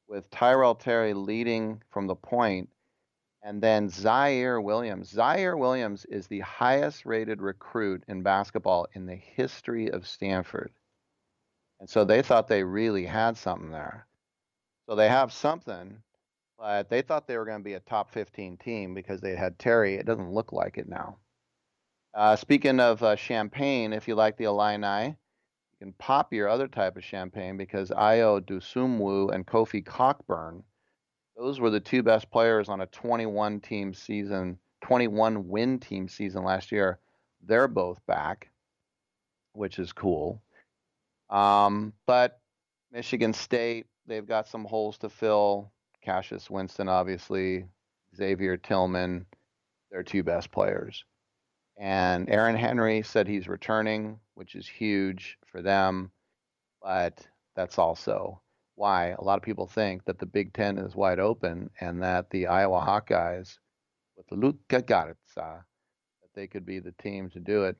with Tyrell Terry leading from the point, and then Ziaire Williams. Ziaire Williams is the highest rated recruit in basketball in the history of Stanford. And so they thought they really had something there. So they have something, but they thought they were going to be a top 15 team because they had Terry. It doesn't look like it now. Uh, speaking of uh, champagne, if you like the Illini, you can pop your other type of champagne because Ayo Dosunmu and Kofi Cockburn, those were the two best players on a 21 team season, 21 win team season last year. They're both back, which is cool. Um, but Michigan State, they've got some holes to fill. Cassius Winston, obviously, Xavier Tillman, their two best players. And Aaron Henry said he's returning, which is huge for them. But that's also why a lot of people think that the Big Ten is wide open and that the Iowa Hawkeyes with Luka Garza, that they could be the team to do it.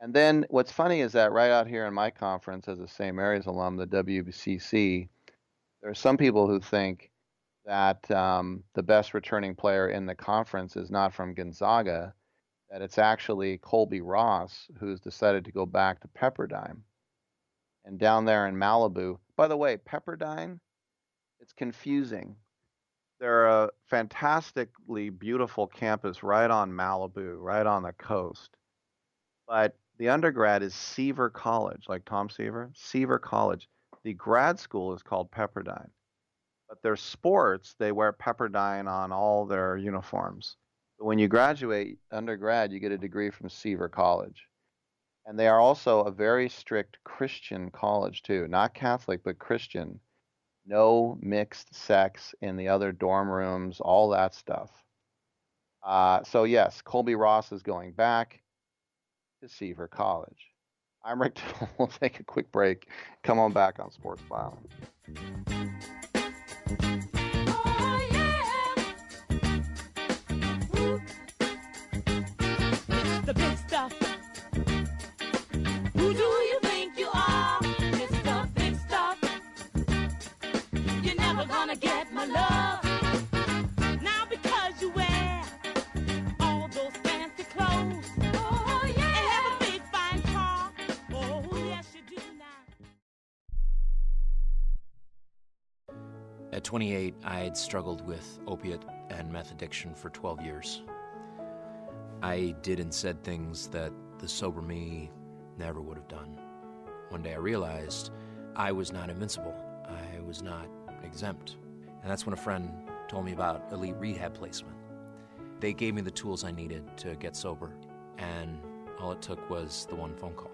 And then what's funny is that right out here in my conference as a St. Mary's alum, the WCC, there are some people who think that um, the best returning player in the conference is not from Gonzaga, that it's actually Colby Ross who's decided to go back to Pepperdine. And down there in Malibu, by the way, Pepperdine, it's confusing. They're a fantastically beautiful campus right on Malibu, right on the coast. But the undergrad is Seaver College, like Tom Seaver, Seaver College. The grad school is called Pepperdine. But their sports, they wear Pepperdine on all their uniforms. But when you graduate undergrad, you get a degree from Seaver College. And they are also a very strict Christian college, too. Not Catholic, but Christian. No mixed sex in the other dorm rooms, all that stuff. Uh, so, yes, Colby Ross is going back to Seaver College. I'm Rick. we'll take a quick break. Come on back on Sports Byline. Oh, At 28, I had struggled with opiate and meth addiction for 12 years. I did and said things that the sober me never would have done. One day I realized I was not invincible, I was not exempt. And that's when a friend told me about elite rehab placement. They gave me the tools I needed to get sober, and all it took was the one phone call.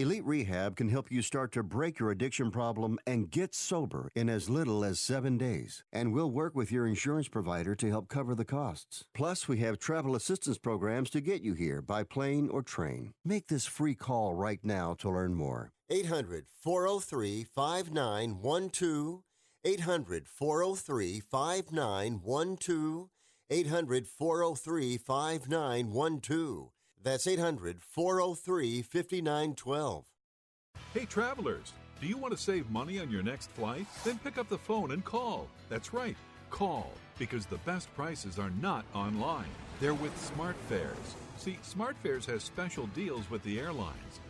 Elite Rehab can help you start to break your addiction problem and get sober in as little as seven days. And we'll work with your insurance provider to help cover the costs. Plus, we have travel assistance programs to get you here by plane or train. Make this free call right now to learn more. 800 403 5912. 800 403 5912. 800 403 5912. That's 800 403 5912. Hey, travelers, do you want to save money on your next flight? Then pick up the phone and call. That's right, call, because the best prices are not online. They're with SmartFares. See, SmartFares has special deals with the airlines.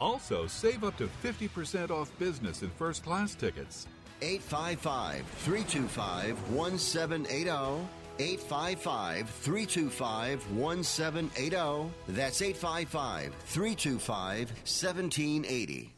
Also, save up to 50% off business and first class tickets. 855 325 1780. 855 325 1780. That's 855 325 1780.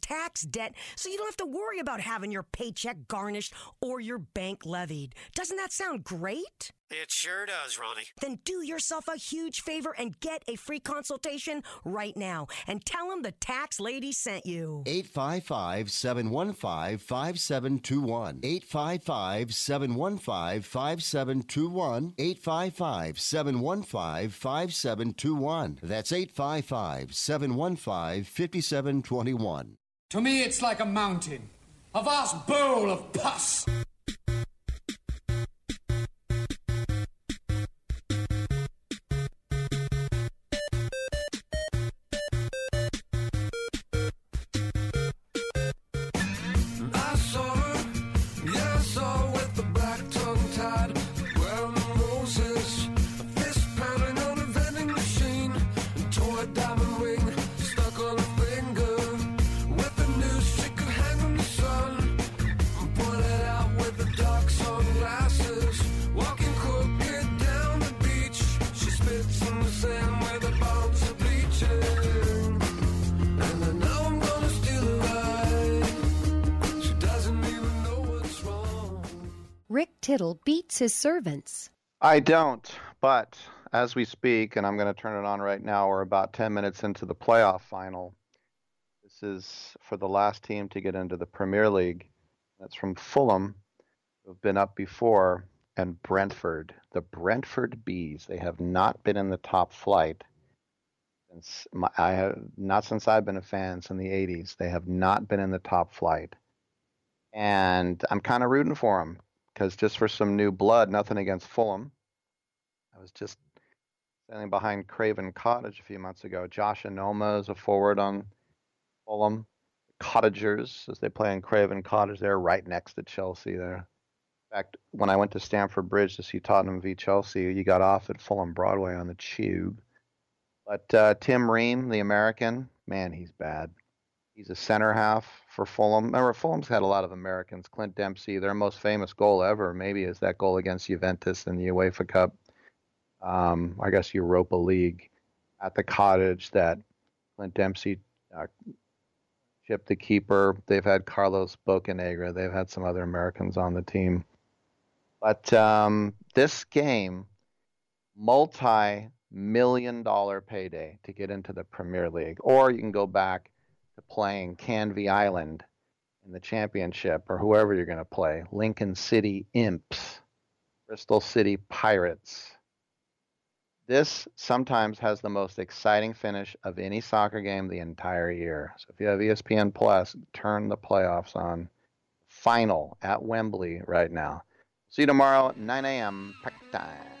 tax debt so you don't have to worry about having your paycheck garnished or your bank levied. Doesn't that sound great? It sure does, Ronnie. Then do yourself a huge favor and get a free consultation right now and tell them the tax lady sent you. 855 715 5721. 855 715 5721. 855 715 5721. That's 855 715 5721. To me, it's like a mountain, a vast bowl of pus. Tittle beats his servants. I don't, but as we speak, and I'm going to turn it on right now, we're about 10 minutes into the playoff final. This is for the last team to get into the Premier League. That's from Fulham, who've been up before, and Brentford. The Brentford Bees. They have not been in the top flight since my, I have not since I've been a fan since the 80s. They have not been in the top flight, and I'm kind of rooting for them because just for some new blood, nothing against Fulham. I was just standing behind Craven Cottage a few months ago. Josh Onomah is a forward on Fulham. Cottagers, as they play in Craven Cottage, they're right next to Chelsea there. In fact, when I went to Stamford Bridge to see Tottenham v Chelsea, you got off at Fulham Broadway on the tube. But uh, Tim Ream, the American, man, he's bad. He's a center half for Fulham. Remember, Fulham's had a lot of Americans. Clint Dempsey, their most famous goal ever, maybe, is that goal against Juventus in the UEFA Cup. Um, I guess Europa League at the cottage that Clint Dempsey uh, the keeper. They've had Carlos Bocanegra. They've had some other Americans on the team. But um, this game, multi million dollar payday to get into the Premier League. Or you can go back to playing Canvey Island in the championship or whoever you're going to play. Lincoln City Imps, Bristol City Pirates. This sometimes has the most exciting finish of any soccer game the entire year. So if you have ESPN Plus, turn the playoffs on. Final at Wembley right now. See you tomorrow at 9 a.m. Pack time.